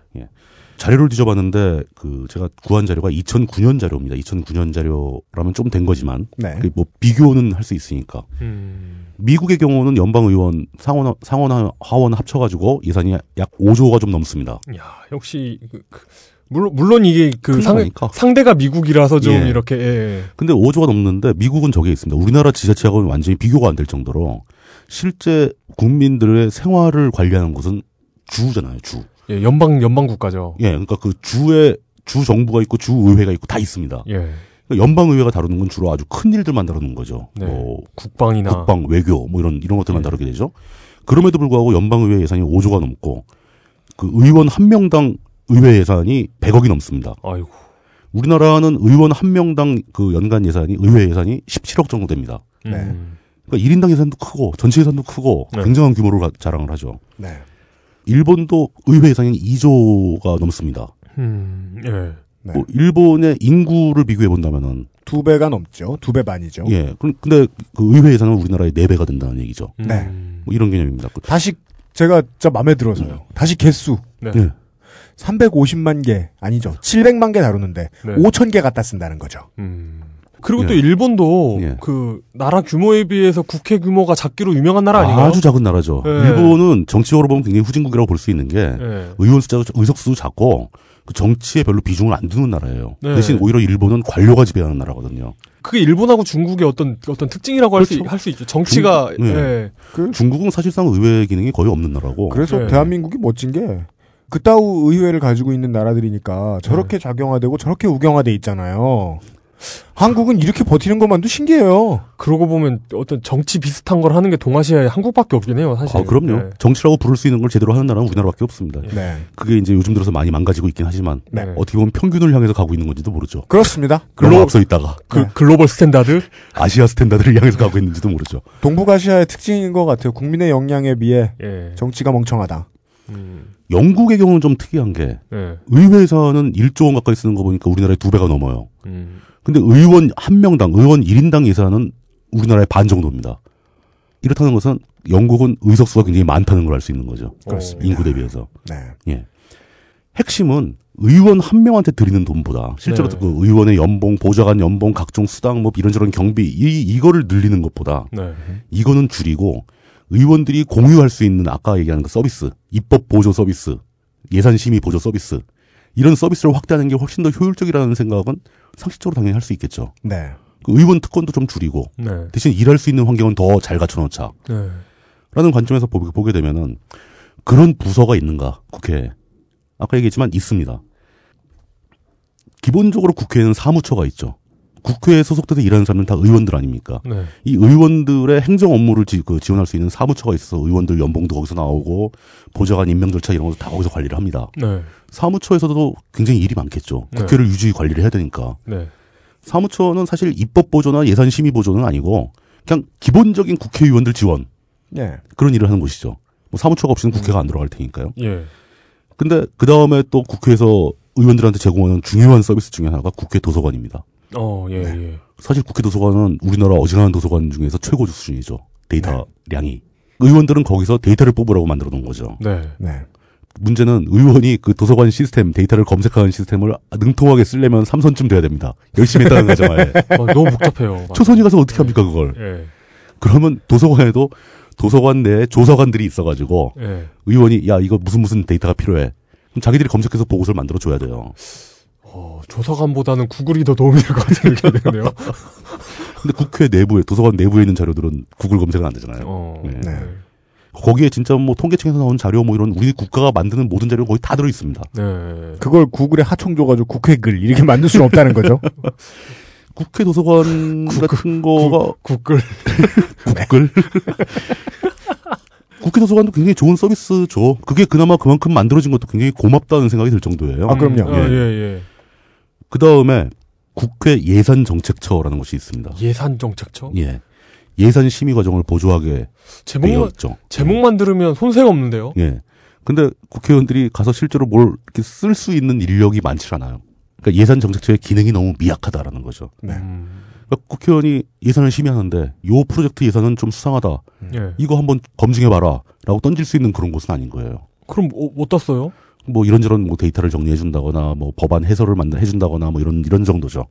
C: 자료를 뒤져봤는데 그 제가 구한 자료가 2009년 자료입니다. 2009년 자료라면 좀 된 거지만
B: 네.
C: 그뭐 비교는 할 수 있으니까
D: 음.
C: 미국의 경우는 연방 의원 상원 상원 하원 합쳐가지고 예산이 약 5조가 좀 넘습니다.
D: 야, 역시 그, 그, 물론 물론 이게
C: 그큰
D: 상. 상대가 미국이라서 좀
C: 예.
D: 이렇게 예.
C: 근데 5조가 넘는데 미국은 저게 있습니다. 우리나라 지자체하고는 완전히 비교가 안 될 정도로 실제 국민들의 생활을 관리하는 곳은 주잖아요. 주.
D: 예, 연방 연방 국가죠.
C: 예, 그러니까 그 주에 주 정부가 있고 주 의회가 있고 다 있습니다.
D: 예.
C: 그러니까 연방 의회가 다루는 건 주로 아주 큰 일들만 다루는 거죠.
D: 네.
C: 뭐
D: 국방이나
C: 국방, 외교 뭐 이런 이런 것들만
D: 예.
C: 다루게 되죠. 그럼에도 불구하고 연방 의회 예산이 5조가 넘고 그 의원 한 명당 의회 예산이 100억이 넘습니다.
D: 아이고.
C: 우리나라는 의원 한 명당 그 연간 예산이 의회 예산이 17억 정도 됩니다.
B: 네.
D: 음.
C: 그러니까 1인당 예산도 크고 전체 예산도 크고
D: 네.
C: 굉장한 규모를 가- 자랑을 하죠.
B: 네.
C: 일본도 의회 예산이 2조가 넘습니다.
D: 음. 예.
B: 네.
C: 뭐 일본의 인구를 비교해 본다면은
B: 두 배가 넘죠. 두 배 반이죠.
C: 예, 그- 근데 그 의회 예산은 우리나라의 4배가 된다는 얘기죠.
B: 네.
D: 음.
C: 뭐 이런 개념입니다. 그-
B: 다시 제가 진짜 마음에 들어서요. 다시 개수.
D: 네.
C: 예.
B: 350만 개 아니죠. 700만 개 다루는데
D: 네.
B: 5천 개 갖다 쓴다는 거죠.
D: 음. 그리고 또
C: 예.
D: 일본도
C: 예.
D: 그 나라 규모에 비해서 국회 규모가 작기로 유명한 나라 아닌가요?
C: 아주 작은 나라죠.
D: 네.
C: 일본은 정치적으로 보면 굉장히 후진국이라고 볼 수 있는 게
D: 예.
C: 의원 숫자도 의석수도 작고 그 정치에 별로 비중을 안 두는 나라예요.
D: 네.
C: 대신 오히려 일본은 관료가 지배하는 나라거든요.
D: 그게 일본하고 중국의 어떤 어떤 특징이라고 할수
C: 그렇죠.
D: 할수 있죠. 정치가
C: 중- 네.
D: 예.
B: 그,
C: 중국은 사실상 의회 기능이 거의 없는 나라고.
B: 그래서
D: 네.
B: 대한민국이 멋진 게 그따우 의회를 가지고 있는 나라들이니까 저렇게
C: 네.
B: 작용화되고 저렇게 우경화돼 있잖아요. 한국은 이렇게 버티는 것만도 신기해요.
D: 그러고 보면 어떤 정치 비슷한 걸 하는 게 동아시아에 한국밖에 없긴 해요, 사실.
C: 아, 그럼요.
D: 예.
C: 정치라고 부를 수 있는 걸 제대로 하는 나라는 우리나라밖에 없습니다.
B: 네.
C: 그게 이제 요즘 들어서 많이 망가지고 있긴 하지만
B: 네.
C: 어떻게 보면 평균을 향해서 가고 있는 건지도 모르죠.
B: 그렇습니다.
C: 글로
D: 글로-
C: 앞서 있다가
D: 그
B: 네.
D: global standard?
C: 아시아 standard를 향해서 가고 있는지도 모르죠.
B: 동북아시아의 특징인 것 같아요. 국민의 역량에 비해
D: 예.
B: 정치가 멍청하다.
D: 음.
C: 영국의 경우는 좀 특이한 게
D: 예.
C: 의회에서는 1조 원 가까이 쓰는 거 보니까 우리나라의 두 배가 넘어요.
D: 음.
C: 근데 의원 한 명당 의원 1인당 예산은 우리나라의 반 정도입니다. 이렇다는 것은 영국은 의석수가 굉장히 많다는 걸 알 수 있는 거죠.
B: 그렇습니다.
C: 인구 대비해서.
B: 네.
C: 예. 핵심은 의원 한 명한테 드리는 돈보다 실제로
D: 네.
C: 그 의원의 연봉, 보좌관 연봉, 각종 수당 뭐 이런저런 경비 이 이거를 늘리는 것보다
D: 네.
C: 이거는 줄이고 의원들이 공유할 수 있는 아까 얘기하는 그 서비스, 입법 보조 서비스, 예산 심의 보조 서비스 이런 서비스를 확대하는 게 훨씬 더 효율적이라는 생각은 상식적으로 당연히 할 수 있겠죠.
B: 네.
C: 그 의원 특권도 좀 줄이고
D: 네.
C: 대신 일할 수 있는 환경은 더 잘 갖춰놓자.
D: 네.
C: 라는 관점에서 보게, 되면은 그런 부서가 있는가 국회에 아까 얘기했지만 있습니다. 기본적으로 국회에는 사무처가 있죠. 국회에 소속돼서 일하는 사람은 다 의원들 아닙니까?
D: 네.
C: 이 의원들의 행정 업무를 지, 그 지원할 수 있는 사무처가 있어서 의원들 연봉도 거기서 나오고 보좌관 임명 절차 이런 것도 다 거기서 관리를 합니다.
D: 네.
C: 사무처에서도 굉장히 일이 많겠죠.
D: 네.
C: 국회를 유지 관리를 해야 되니까.
D: 네.
C: 사무처는 사실 입법 보조나 예산 심의 보조는 아니고 그냥 기본적인 국회의원들 지원
B: 예.
C: 그런 일을 하는 곳이죠. 뭐 사무처가 없이는 국회가 안 들어갈 테니까요.
D: 예.
C: 근데 그 다음에 또 국회에서 의원들한테 제공하는 중요한 서비스 중에 하나가 국회 도서관입니다.
D: 어, 예,
C: 네.
D: 예.
C: 사실 국회 도서관은 우리나라 어지간한 도서관 중에서 최고 수준이죠. 데이터량이. 의원들은 거기서 데이터를 뽑으라고 만들어 놓은 거죠.
D: 네.
B: 네.
C: 문제는 의원이 그 도서관 시스템, 데이터를 검색하는 시스템을 능통하게 쓰려면 삼선쯤 돼야 됩니다. 열심히 했다는 가정하에.
D: 어, 너무 복잡해요.
C: 초선이 가서 어떻게 합니까, 그걸?
D: 예.
C: 그러면 도서관에도 도서관 내에 조사관들이 있어가지고
D: 예.
C: 의원이 야, 이거 무슨 무슨 데이터가 필요해. 그럼 자기들이 검색해서 보고서를 만들어 줘야 돼요.
D: 어, 조사관보다는 구글이 더 도움이 될 것 같은 느낌이 드네요.
C: 근데 국회 내부에, 도서관 내부에 있는 자료들은 구글 검색은 안 되잖아요.
D: 어.
C: 네.
B: 네.
C: 거기에 진짜 뭐 통계청에서 나온 자료 뭐 이런 우리 국가가 만드는 모든 자료가 거의 다 들어 있습니다.
D: 네.
B: 그걸 구글에 하청 줘가지고 국회 글 이렇게 만들 수는 없다는 거죠.
C: 국회 도서관 같은 거가
D: 구글.
C: 국글 국회 도서관도 굉장히 좋은 서비스죠. 그게 그나마 그만큼 만들어진 것도 굉장히 고맙다는 생각이 들 정도예요.
B: 아, 그럼요.
D: 아, 예, 예.
C: 그 다음에 국회 예산정책처라는 것이 있습니다.
D: 예산정책처?
C: 예. 예산 심의 과정을 보조하게
D: 제목만,
C: 있죠.
D: 제목만 들으면 손색 없는데요?
C: 예. 근데 국회의원들이 가서 실제로 뭘 이렇게 쓸 수 있는 인력이 많지 않아요. 그러니까 예산 정책처의 기능이 너무 미약하다라는 거죠.
B: 네.
D: 음.
C: 그러니까 국회의원이 예산을 심의하는데 요 프로젝트 예산은 좀 수상하다.
D: 예.
C: 이거 한번 검증해 봐라. 라고 던질 수 있는 그런 곳은 아닌 거예요.
D: 그럼 뭐, 못 땄어요?
C: 뭐 이런저런 뭐 데이터를 정리해 준다거나 뭐 법안 해설을 만들 해 준다거나 뭐 이런 이런 정도죠.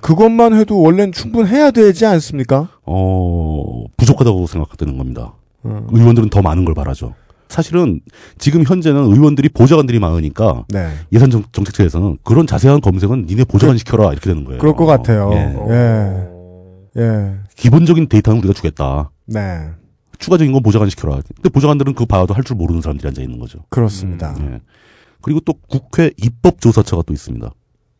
B: 그것만 해도 원래는 충분해야 되지 않습니까?
C: 어 부족하다고 생각되는 겁니다.
B: 음.
C: 의원들은 더 많은 걸 바라죠. 사실은 지금 현재는 의원들이 보좌관들이 많으니까
B: 네.
C: 예산 정, 정책처에서는 그런 자세한 검색은 니네 보좌관 시켜라 이렇게 되는 거예요.
B: 그럴 것 같아요.
C: 예.
B: 예. 예.
C: 기본적인 데이터는 우리가 주겠다.
B: 네.
C: 추가적인 건 보좌관 시켜라. 근데 보좌관들은 그거 봐도 할 줄 모르는 사람들이 앉아 있는 거죠.
B: 그렇습니다.
C: 예. 그리고 또 국회 입법조사처가 또 있습니다.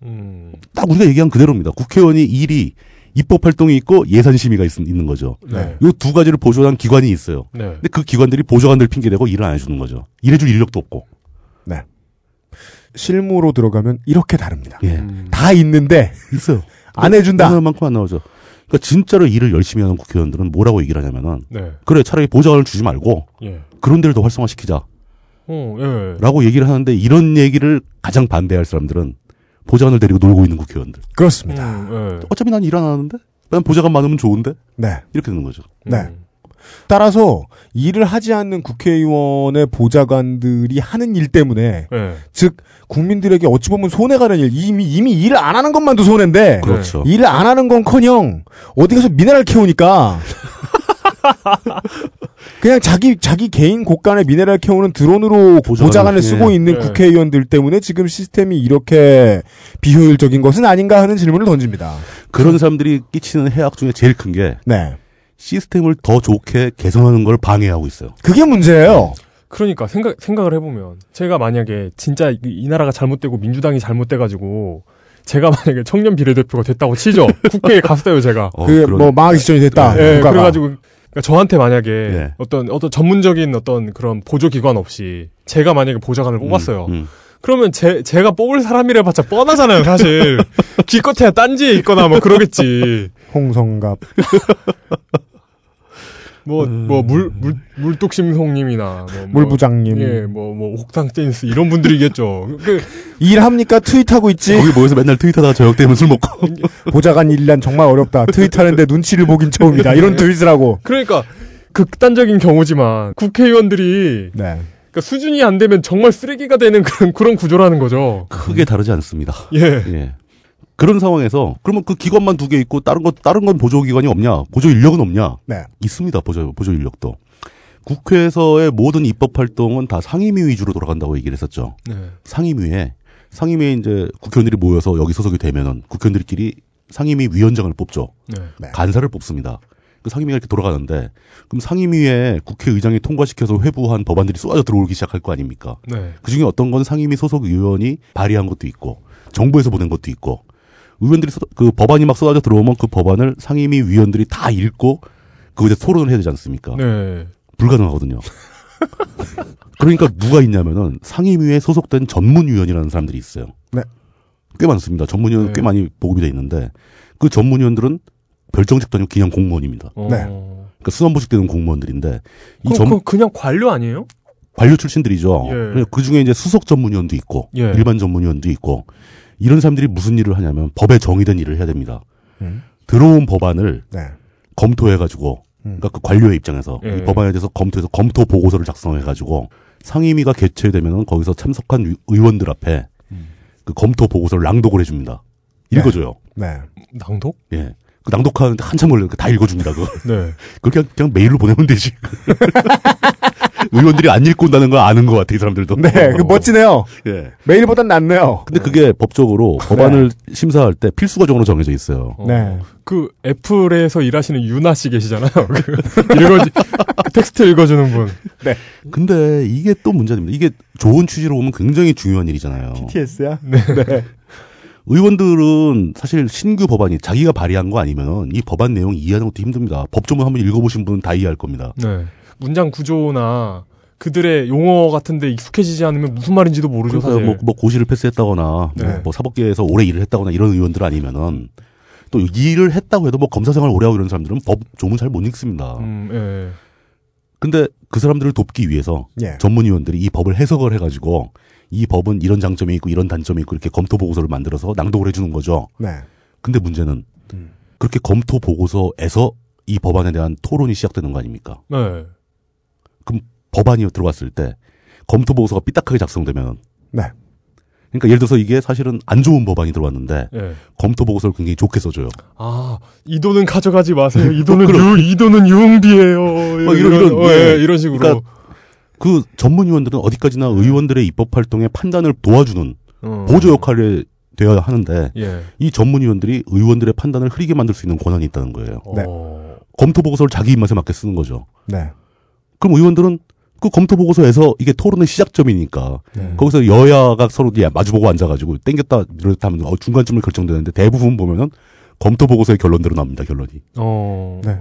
D: 음.
C: 딱 우리가 얘기한 그대로입니다. 국회의원이 일이 입법 활동이 있고 예산 심의가 있, 는 거죠.
D: 네.
C: 이두 가지를 보조한 기관이 있어요.
D: 네.
C: 근데 그 기관들이 보좌관들 핑계 대고 일을 안 해주는 거죠. 일해줄 인력도 없고.
B: 실무로 들어가면 이렇게 다릅니다.
C: 예.
D: 음.
B: 다 있는데
C: 있어요.
B: 안 해준다.
C: 나올 만큼 안 나오죠. 그러니까 진짜로 일을 열심히 하는 국회의원들은 뭐라고 얘기를 하냐면은
D: 네.
C: 그래 차라리 보좌관을 주지 말고
D: 예.
C: 그런 데를 더 활성화시키자라고
D: 어, 예.
C: 얘기를 하는데 이런 얘기를 가장 반대할 사람들은 보좌관을 데리고 놀고 있는 국회의원들.
B: 그렇습니다.
D: 음, 예.
C: 어차피 난 일 안 하는데 난 보좌관 많으면 좋은데
B: 네.
C: 이렇게 되는 거죠.
B: 네.
D: 음.
B: 따라서 일을 하지 않는 국회의원의 보좌관들이 하는 일 때문에
D: 예.
B: 즉 국민들에게 어찌 보면 손해가 되는 일 이미 이미 일을 안 하는 것만도 손해인데
C: 그렇죠.
B: 일을 안 하는 건커녕 어디 가서 미네랄 캐오니까 그냥 자기 자기 개인 곳간의 미네랄 캐오는 드론으로
C: 보좌관을, 예.
B: 쓰고 있는
D: 예.
B: 국회의원들 때문에 지금 시스템이 이렇게 비효율적인 것은 아닌가 하는 질문을 던집니다.
C: 그런 사람들이 끼치는 해악 중에 제일 큰 게
B: 네,
C: 시스템을 더 좋게 개선하는 걸 방해하고 있어요.
B: 그게 문제예요.
D: 그러니까 생각 생각을 해보면 제가 만약에 진짜 이, 이 나라가 잘못되고 민주당이 잘못돼가지고 제가 만약에 청년 비례대표가 됐다고 치죠. 국회에 갔어요 제가.
C: 어,
B: 그게
C: 그런-
B: 뭐 망하기 직전이 됐다.
D: 예,
B: 국가가.
D: 그래가지고 그러니까 저한테 만약에
C: 예.
D: 어떤 어떤 전문적인 어떤 그런 보조 기관 없이 제가 만약에 보좌관을 뽑았어요.
C: 음, 음.
D: 그러면 제 제가 뽑을 사람이래봤자 뻔하잖아요, 사실. 기껏해야 딴지에 있거나 뭐 그러겠지.
B: 홍성갑.
D: 뭐뭐물 물 물뚝심송님이나 뭐, 뭐
B: 물부장님.
D: 예, 뭐 뭐 옥상 댄스 이런 분들이겠죠. 그
B: 일합니까? 트윗하고 있지.
C: 거기 모여서 맨날 트위터다가 저녁 되면 술 먹고
B: 보좌관 일란 정말 어렵다. 트윗하는데 눈치를 보긴 처음이다. 이런 트윗을 하고.
D: 그러니까 극단적인 경우지만 국회의원들이
B: 네.
D: 그러니까 수준이 안 되면 정말 쓰레기가 되는 그런 그런 구조라는 거죠.
C: 크게 다르지 않습니다.
D: 예.
C: 예. 그런 상황에서 그러면 그 기관만 두 개 있고 다른 것 다른 건 보조 기관이 없냐? 보조 인력은 없냐?
B: 네.
C: 있습니다. 보조 보조 인력도. 국회에서의 모든 입법 활동은 다 상임위 위주로 돌아간다고 얘기를 했었죠.
D: 네.
C: 상임위에 상임위에 이제 국회의원들이 모여서 여기 소속이 되면은 국회의원들끼리 상임위 위원장을 뽑죠.
D: 네.
B: 네.
C: 간사를 뽑습니다. 그 상임위가 이렇게 돌아가는데 그럼 상임위에 국회의장이 통과시켜서 회부한 법안들이 쏟아져 들어오기 시작할 거 아닙니까?
D: 네.
C: 그 중에 어떤 건 상임위 소속 의원이 발의한 것도 있고 정부에서 보낸 것도 있고 의원들이 쏟아- 그 법안이 막 쏟아져 들어오면 그 법안을 상임위 위원들이 다 읽고 그거에 대해서 토론을 해야 되지 않습니까?
D: 네.
C: 불가능하거든요. 그러니까 누가 있냐면은 상임위에 소속된 전문위원이라는 사람들이 있어요.
B: 네.
C: 꽤 많습니다. 전문위원
D: 네.
C: 꽤 많이 보급이 돼 있는데 그 전문위원들은 별정직도 아니고 그냥 공무원입니다.
D: 어.
B: 네.
C: 그러니까 수험보직 되는 공무원들인데 이
D: 그럼 전그 그냥 관료 아니에요?
C: 관료 출신들이죠.
D: 예.
C: 그 중에 이제 수석 전문위원도 있고
D: 예.
C: 일반 전문위원도 있고 이런 사람들이 무슨 일을 하냐면 법에 정의된 일을 해야 됩니다.
B: 음.
C: 들어온 법안을
B: 네.
C: 검토해가지고
B: 음.
C: 그러니까 그 관료의 입장에서
D: 예.
C: 이 법안에 대해서 검토해서 검토 보고서를 작성해가지고 상임위가 개최되면은 거기서 참석한 위- 의원들 앞에 그 검토 보고서를 낭독을 해줍니다.
B: 네.
C: 읽어줘요.
B: 네.
D: 낭독?
C: 예. 그 낭독하는데 한참 걸려요. 다 읽어줍니다. 그거.
D: 네.
C: 그걸 그냥, 그냥 메일로 보내면 되지. 의원들이 안 읽고 온다는 걸 아는 것 같아, 이 사람들도.
B: 네. 그 멋지네요.
C: 예.
B: 메일보단 낫네요.
C: 근데 그게 법적으로 법안을 심사할 때 필수 과정으로 정해져 있어요.
D: 어.
B: 네.
D: 그 애플에서 일하시는 유나 씨 계시잖아요. 그 읽어지 그 텍스트 읽어주는 분.
C: 근데 이게 또 문제입니다. 이게 좋은 취지로 보면 굉장히 중요한 일이잖아요.
B: TS야?
C: 의원들은 사실 신규 법안이 자기가 발의한 거 아니면 이 법안 내용 이해하는 것도 힘듭니다. 법조문 한번 읽어보신 분은 다 이해할 겁니다.
D: 네. 문장 구조나 그들의 용어 같은데 익숙해지지 않으면 무슨 말인지도 모르죠
C: 그러니까
D: 사실.
C: 뭐, 뭐 고시를 패스했다거나
D: 네.
C: 뭐, 뭐 사법계에서 오래 일을 했다거나 이런 의원들 아니면은 또 일을 했다고 해도 뭐 검사 생활 오래 하고 이런 사람들은 법 조문 잘 못 읽습니다.
D: 음, 예.
C: 근데 그 사람들을 돕기 위해서
B: 예.
C: 전문 위원들이 이 법을 해석을 해가지고 이 법은 이런 장점이 있고 이런 단점이 있고 이렇게 검토 보고서를 만들어서 낭독을 해주는 거죠.
B: 네.
C: 근데 문제는
B: 음.
C: 그렇게 검토 보고서에서 이 법안에 대한 토론이 시작되는 거 아닙니까?
D: 네.
C: 법안이 들어왔을 때 검토 보고서가 삐딱하게 작성되면
B: 네.
C: 그러니까 예를 들어서 이게 사실은 안 좋은 법안이 들어왔는데
D: 예.
C: 검토 보고서를 굉장히 좋게 써줘요.
D: 아, 이 돈은 가져가지 마세요. 이 돈은
C: 그럼.
D: 유, 이 돈은 유흥비예요.
C: 막 이런- 이런,
D: 어,
C: 예.
D: 예, 이런 식으로.
C: 그러니까 그 전문 위원들은 어디까지나 의원들의 입법 활동의 판단을 도와주는
D: 어.
C: 보조 역할을 되어야 하는데
D: 예.
C: 이 전문 위원들이 의원들의 판단을 흐리게 만들 수 있는 권한이 있다는 거예요.
B: 네.
D: 어.
C: 검토 보고서를 자기 입맛에 맞게 쓰는 거죠.
B: 네.
C: 그럼 의원들은 그 검토 보고서에서 이게 토론의 시작점이니까
B: 네.
C: 거기서 여야가 서로 야, 마주보고 앉아가지고 땡겼다 이렇다 하면 어, 중간쯤을 결정되는데 대부분 보면은 검토 보고서의 결론대로 나옵니다 결론이.
D: 어.
B: 네.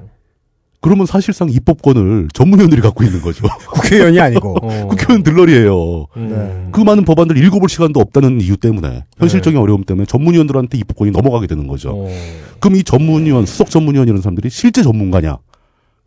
C: 그러면 사실상 입법권을 전문위원들이 갖고 있는 거죠.
B: 국회의원이 아니고.
D: 어.
C: 국회의원 들러리예요.
D: 음.
B: 네.
C: 그 많은 법안들 읽어볼 시간도 없다는 이유 때문에 현실적인 어려움 때문에 전문위원들한테 입법권이 넘어가게 되는 거죠.
D: 어.
C: 그럼 이 전문위원, 수석 전문위원 이런 사람들이 실제 전문가냐?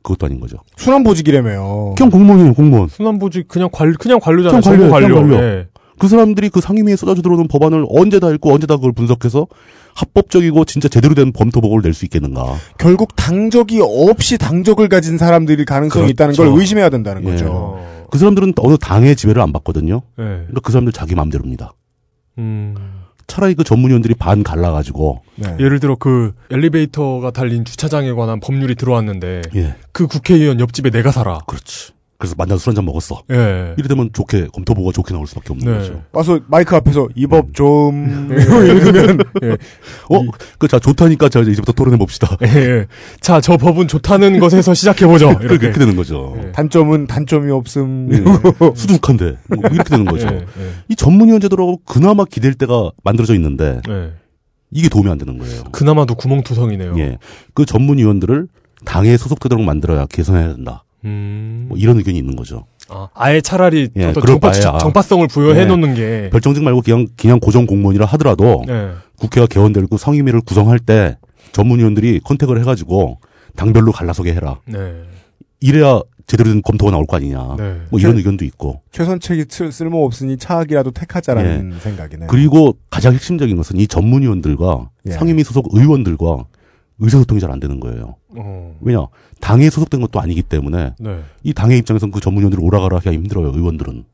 C: 그것도 아닌 거죠.
B: 순환 보직이라며요.
C: 그냥 공무원이에요, 공무원.
D: 순환 보직 그냥 관 그냥 관료잖아요.
C: 그냥 관료.
D: 관료. 예.
C: 그 사람들이 그 상임위에 쏟아져 들어오는 법안을 언제 다 읽고 언제 다 그걸 분석해서 합법적이고 진짜 제대로 된 검토 보고를 낼 수 있겠는가.
B: 결국 당적이 없이 당적을 가진 사람들이 가능성이
C: 그렇죠.
B: 있다는 걸 의심해야 된다는
C: 예.
B: 거죠.
D: 어.
C: 그 사람들은 어느 당의 지배를 안 받거든요.
D: 예.
C: 그러니까 그 사람들 자기 마음대로입니다.
D: 음.
C: 차라리 그 전문위원들이 반 갈라가지고
B: 네.
D: 예를 들어 그 엘리베이터가 달린 주차장에 관한 법률이 들어왔는데
C: 예
D: 그 국회의원 옆집에 내가 살아.
C: 그렇지. 그래서 만나서 술 한잔 먹었어.
D: 예.
C: 이래 되면 좋게 검토 보고가 좋게 나올 수밖에 없는
D: 네.
C: 거죠.
B: 와서 마이크 앞에서 이 법 좀.
C: 네.
B: 이러면
C: 어, 그 자 좋다니까 자 이제부터 토론해 봅시다.
D: 예, 예. 자, 저 법은 좋다는 것에서 시작해 보죠.
C: 이렇게,
D: 이렇게.
C: 이렇게 되는 거죠.
D: 예.
B: 단점은 단점이 없음.
C: 예. 수두룩한데 뭐 이렇게 되는 거죠.
D: 예,
C: 이 전문위원 제도라고 그나마 기댈 때가 만들어져 있는데
D: 예, 예.
C: 이게 도움이 안 되는 거예요.
D: 그나마도 구멍투성이네요.
C: 예, 그 전문위원들을 당에 소속되도록 만들어야 개선해야 된다.
D: 음.
C: 뭐 이런 의견이 있는 거죠.
D: 아, 아예 차라리
C: 예,
D: 정파. 정파성을 부여해
C: 예.
D: 놓는 게.
C: 별정직 말고 그냥 그냥 고정 공무원이라 하더라도
D: 예.
C: 국회가 개원되고 상임위를 구성할 때 전문위원들이 컨택을 해가지고 당별로 갈라서게 해라.
D: 네.
C: 이래야 제대로 된 검토가 나올 거 아니냐.
D: 네.
C: 뭐 이런 의견도 있고.
B: 최선책이 쓸- 쓸모 없으니 차악이라도 택하자라는 생각이네요.
C: 그리고 가장 핵심적인 것은 이 전문위원들과
B: 예.
C: 상임위 소속 의원들과 의사소통이 잘 안 되는 거예요.
D: 어.
C: 왜냐? 당에 소속된 것도 아니기 때문에
D: 네.
C: 이 당의 입장에서는 그 전문위원들을 오라가라 하기가 힘들어요. 의원들은.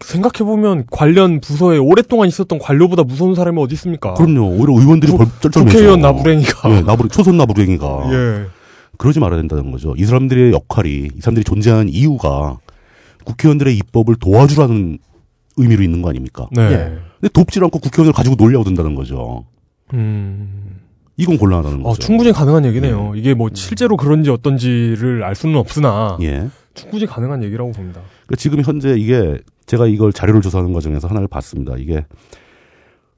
D: 생각해 보면 관련 부서에 오랫동안 있었던 관료보다 무서운 사람이 어디 있습니까?
C: 그럼요. 오히려 의원들이 쩔쩔매죠.
D: 국회의원 나부랭이가.
C: 예, 나부랭, 초선 나부랭이가.
D: 예.
C: 그러지 말아야 된다는 거죠. 이 사람들의 역할이, 이 사람들이 존재하는 이유가 국회의원들의 입법을 도와주라는 의미로 있는 거 아닙니까?
D: 네.
B: 예.
C: 근데 돕질 않고 국회의원을 가지고 놀려고 든다는 거죠.
D: 음.
C: 이건 곤란하다는
D: 어,
C: 거죠.
D: 충분히 가능한 얘기네요. 이게 뭐 실제로 그런지 어떤지를 알 수는 없으나
C: 예.
D: 충분히 가능한 얘기라고 봅니다.
C: 그러니까 지금 현재 이게 제가 이걸 자료를 조사하는 과정에서 하나를 봤습니다. 이게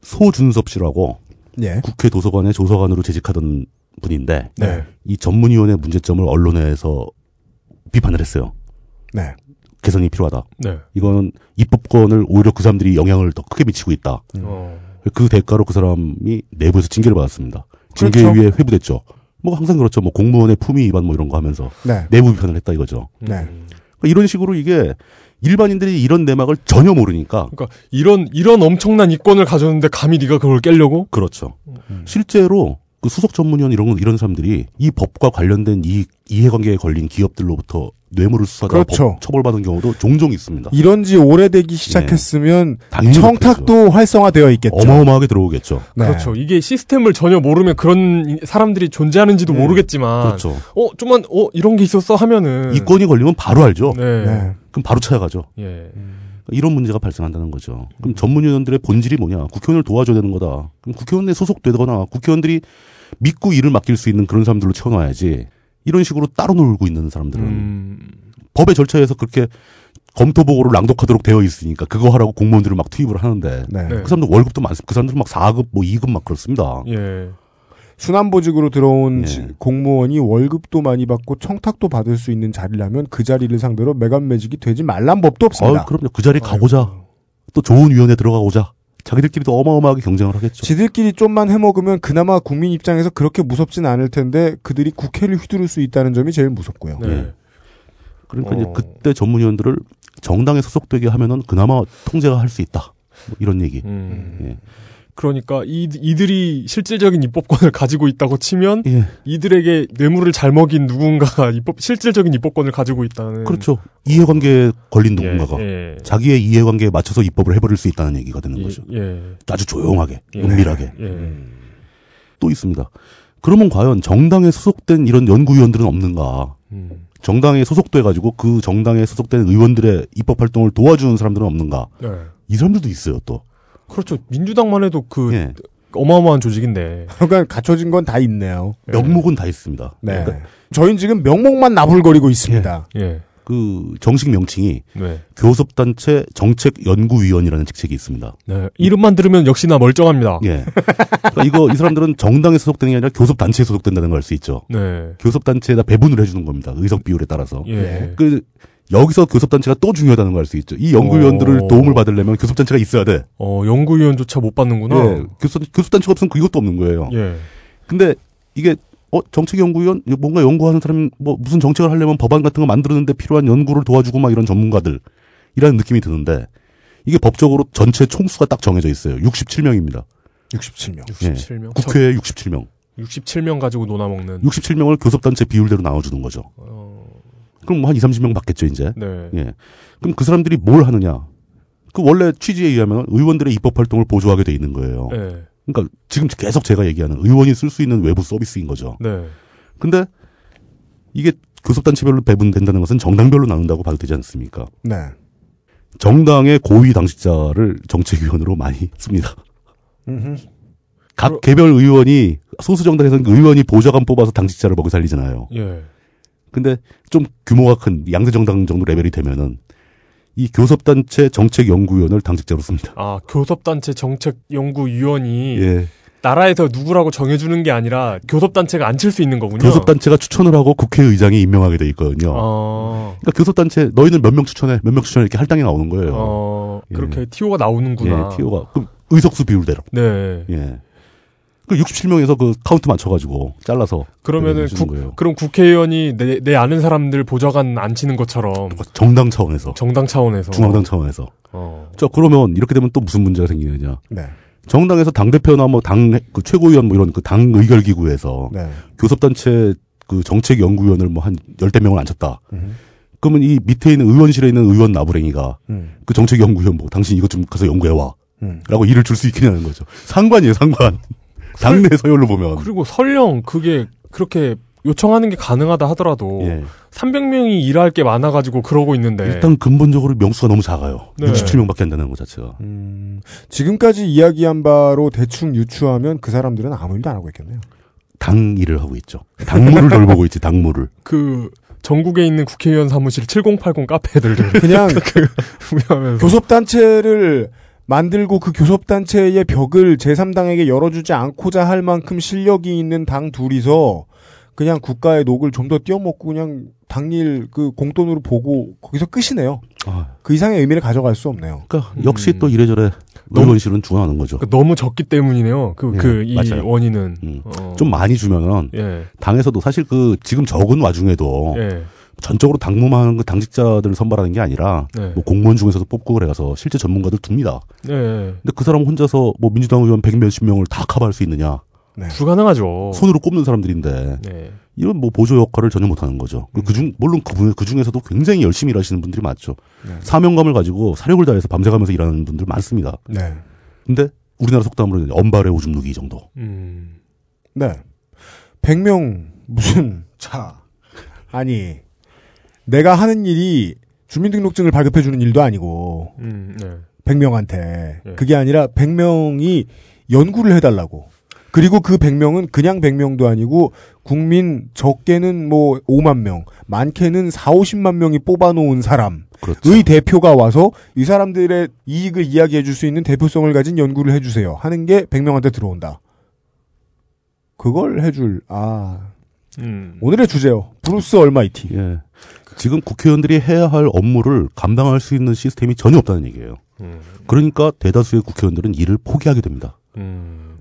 C: 소준섭 씨라고
B: 예.
C: 국회 도서관의 조서관으로 재직하던 분인데
D: 네.
C: 이 전문위원회 문제점을 언론에서 비판을 했어요.
B: 네.
C: 개선이 필요하다.
D: 네.
C: 이거는 입법권을 오히려 그 사람들이 영향을 더 크게 미치고 있다.
D: 어.
C: 그 대가로 그 사람이 내부에서 징계를 받았습니다.
B: 그렇죠.
C: 징계위에 회부됐죠. 뭐 항상 그렇죠. 뭐 공무원의 품위 위반 뭐 이런 거 하면서
B: 네.
C: 내부 비판을 했다 이거죠.
B: 네.
D: 음.
C: 그러니까 이런 식으로 이게 일반인들이 이런 내막을 전혀 모르니까
D: 그러니까 이런 이런 엄청난 이권을 가졌는데 감히 네가 그걸 깨려고?
C: 그렇죠. 실제로 그 수석 전문위원 이런 이런 사람들이 이 법과 관련된 이 이해관계에 걸린 기업들로부터 뇌물을 수사하다가
B: 그렇죠.
C: 법 처벌받은 경우도 종종 있습니다.
B: 이런 지 오래되기 시작했으면
C: 당연히
B: 청탁도 활성화되어 있겠죠.
C: 어마어마하게 들어오겠죠.
B: 네.
D: 그렇죠. 이게 시스템을 전혀 모르면 그런 사람들이 존재하는지도
B: 네.
D: 모르겠지만
C: 그렇죠.
D: 어 좀만 어 이런 게 있었어 하면은
C: 이건이 걸리면 바로 알죠.
D: 네.
B: 네.
C: 그럼 바로 찾아가죠.
D: 예.
C: 이런 문제가 발생한다는 거죠. 그럼 전문위원들의 본질이 뭐냐? 국회의원을 도와줘야 되는 거다. 그럼 국회의원에 소속되거나 국회의원들이 믿고 일을 맡길 수 있는 그런 사람들로 채워놔야지. 이런 식으로 따로 놀고 있는 사람들은
D: 음.
C: 법의 절차에서 그렇게 검토 보고를 랑독하도록 되어 있으니까 그거 하라고 공무원들을 막 투입을 하는데
B: 네.
D: 네.
C: 그 사람들 월급도 많습니다. 그 사람들은 막 4급 뭐 2급 막 그렇습니다.
D: 예.
B: 순환보직으로 들어온
C: 예.
B: 지- 공무원이 월급도 많이 받고 청탁도 받을 수 있는 자리라면 그 자리를 상대로 매간매직이 되지 말란 법도 없습니다.
C: 아, 그럼요. 그 자리 가고자 또 좋은 위원회 들어가고자 자기들끼리도 어마어마하게 경쟁을 하겠죠.
B: 지들끼리 좀만 해먹으면 그나마 국민 입장에서 그렇게 무섭진 않을 텐데 그들이 국회를 휘두를 수 있다는 점이 제일 무섭고요.
D: 네.
C: 예. 그러니까 이제
D: 어.
C: 그때 전문위원들을 정당에 소속되게 하면은 그나마 통제가 할 수 있다. 뭐 이런 얘기.
D: 음.
C: 예.
D: 그러니까 이, 이들이 실질적인 입법권을 가지고 있다고 치면
C: 예.
D: 이들에게 뇌물을 잘 먹인 누군가가 입법 실질적인 입법권을 가지고 있다는
C: 그렇죠. 이해관계에 걸린
D: 예,
C: 누군가가
D: 예.
C: 자기의 이해관계에 맞춰서 입법을 해버릴 수 있다는 얘기가 되는
D: 예,
C: 거죠.
D: 예.
C: 아주 조용하게,
D: 예.
C: 은밀하게.
D: 예.
C: 또 있습니다. 그러면 과연 정당에 소속된 이런 연구위원들은 없는가?
D: 음.
C: 정당에 소속돼 가지고 그 정당에 소속된 의원들의 입법 활동을 도와주는 사람들은 없는가?
D: 네.
C: 이 사람들도 있어요, 또.
D: 그렇죠. 민주당만 해도 그
C: 예.
D: 어마어마한 조직인데.
B: 그러니까 갖춰진 건 다 있네요.
C: 명목은 다 있습니다.
B: 네.
C: 그러니까
B: 저희는 지금 명목만 나불거리고 있습니다.
D: 예.
C: 그 정식 명칭이
D: 네.
C: 교섭단체 정책연구위원이라는 직책이 있습니다.
D: 네. 이름만 들으면 역시나 멀쩡합니다.
C: 예. 그러니까 이거 이 사람들은 정당에 소속되는 게 아니라 교섭단체에 소속된다는 걸 알 수 있죠.
D: 네.
C: 교섭단체에다 배분을 해주는 겁니다. 의석 비율에 따라서.
D: 예.
C: 그 여기서 교섭단체가 또 중요하다는 걸 알 수 있죠. 이 연구위원들을
D: 어.
C: 도움을 받으려면 교섭단체가 있어야 돼.
D: 어, 연구위원조차 못 받는구나.
C: 예. 교섭, 교섭단체가 없으면 그것도 없는 거예요.
D: 예.
C: 근데 이게 어 정책연구위원 뭔가 연구하는 사람 뭐 무슨 정책을 하려면 법안 같은 거 만들었는데 필요한 연구를 도와주고 막 이런 전문가들 이라는 느낌이 드는데 이게 법적으로 전체 총수가 딱 정해져 있어요. 67명입니다.
B: 67명.
D: 67명.
C: 국회에 67명.
D: 67명 가지고 논아먹는.
C: 67명을 교섭단체 비율대로 나눠주는 거죠.
D: 어,
C: 그럼 뭐 한 2, 30명 받겠죠, 이제.
D: 네.
C: 예. 그럼 그 사람들이 뭘 하느냐? 그 원래 취지에 의하면 의원들의 입법 활동을 보조하게 돼 있는 거예요.
D: 네.
C: 그러니까 지금 계속 제가 얘기하는 의원이 쓸 수 있는 외부 서비스인 거죠.
D: 네.
C: 근데 이게 교섭단체별로 배분된다는 것은 정당별로 나눈다고 봐도 되지 않습니까?
B: 네.
C: 정당의 고위 당직자를 정책위원으로 많이 씁니다.
B: 음흠.
C: 각 개별 의원이 소수 정당에서는 의원이 보좌관 뽑아서 당직자를 먹여 살리잖아요.
D: 예.
C: 근데 좀 규모가 큰 양대 정당 정도 레벨이 되면은 이 교섭단체 정책연구위원을 당직자로 씁니다.
D: 아, 교섭단체 정책연구위원이
C: 예.
D: 나라에서 누구라고 정해주는 게 아니라 교섭단체가 앉힐 수 있는 거군요.
C: 교섭단체가 추천을 하고 국회의장이 임명하게 돼 있거든요.
D: 어,
C: 그러니까 교섭단체 너희는 몇 명 추천해, 몇 명 추천해 이렇게 할당이 나오는 거예요.
D: 어,
C: 예.
D: 그렇게 티오가 나오는구나.
C: 예, 티오가 그럼 의석수 비율대로.
D: 네.
C: 예. 그 67명에서 그 카운트 맞춰가지고 잘라서
D: 그러면은 국. 그럼 국회의원이 내, 내 아는 사람들 보좌관 앉히는 것처럼
C: 정당 차원에서
D: 정당 차원에서
C: 중앙당 차원에서.
D: 어.
C: 자 그러면 이렇게 되면 또 무슨 문제가 생기느냐?
B: 네.
C: 정당에서 당 대표나 뭐 당 그 최고위원 뭐 이런 그 당 의결 기구에서
B: 네.
C: 교섭단체 그 정책 연구위원을 뭐 한 열대 명을 앉혔다.
B: 음.
C: 그러면 이 밑에 있는 의원실에 있는 의원 나부랭이가
B: 음.
C: 그 정책 연구위원 보고 당신 이것 좀 가서 연구해 와.
B: 음.
C: 라고 일을 줄 수 있겠냐는 거죠. 상관이에요, 상관. 당내 서열로 보면.
D: 그리고 설령 그게 그렇게 요청하는 게 가능하다 하더라도
C: 예.
D: 300명이 일할 게 많아가지고 그러고 있는데
C: 일단 근본적으로 명수가 너무 작아요.
D: 네.
C: 67명밖에 안 되는 것 자체가.
B: 음, 지금까지 이야기한 바로 대충 유추하면 그 사람들은 아무 일도 안 하고 있겠네요.
C: 당 일을 하고 있죠. 당무를 돌보고 있지, 당무를.
D: 그 전국에 있는 국회의원 사무실 7080 카페들
B: 그냥
D: 운영하면서
B: 교섭 단체를 만들고 그 교섭단체의 벽을 제3당에게 열어주지 않고자 할 만큼 실력이 있는 당 둘이서 그냥 국가의 녹을 좀 더 띄어먹고 그냥 당일 그 공돈으로 보고 거기서 끝이네요.
C: 아,
B: 그 이상의 의미를 가져갈 수 없네요.
C: 그러니까 역시
D: 음.
C: 또 이래저래
D: 너무-
C: 의원실은 중요하는 거죠.
D: 그 너무 적기 때문이네요. 그
C: 예,
D: 그 이
C: 맞아요.
D: 원인은
C: 음.
D: 어.
C: 좀 많이 주면은
D: 예.
C: 당에서도 사실 그 지금 적은 와중에도
D: 예.
C: 전적으로 당무만 하는 그 당직자들을 선발하는 게 아니라
D: 네.
C: 뭐 공무원 중에서도 뽑고 그래가서 실제 전문가들 둡니다.
D: 예.
C: 근데 그 사람 혼자서 뭐 민주당 의원 백 몇십 명을 다 커버할 수 있느냐?
B: 네.
D: 불가능하죠.
C: 손으로 꼽는 사람들인데
D: 네.
C: 이런 뭐 보조 역할을 전혀 못하는 거죠.
B: 음.
C: 그중 물론 그, 그 중에서도 굉장히 열심히 일하시는 분들이 많죠.
B: 네.
C: 사명감을 가지고 사력을 다해서 밤새가면서 일하는 분들 많습니다.
B: 네.
C: 근데 우리나라 속담으로 언발의 오줌 누기 정도.
D: 음.
B: 네. 100명 무슨 차 아니 내가 하는 일이 주민등록증을 발급해 주는 일도 아니고
D: 음. 네.
B: 100명한테
D: 네.
B: 그게 아니라 100명이 연구를 해달라고 그리고 그 100명은 그냥 100명도 아니고 국민 적게는 뭐 5만 명 많게는 4, 50만 명이 뽑아놓은 사람의
C: 그렇죠.
B: 대표가 와서 이 사람들의 이익을 이야기해 줄 수 있는 대표성을 가진 연구를 해주세요 하는 게 100명한테 들어온다 그걸 해줄 아
D: 음.
B: 오늘의 주제요 Bruce Almighty
C: 예. 지금 국회의원들이 해야 할 업무를 감당할 수 있는 시스템이 전혀 없다는 얘기예요.
D: 음.
C: 그러니까 대다수의 국회의원들은 일을 포기하게 됩니다.
D: 음.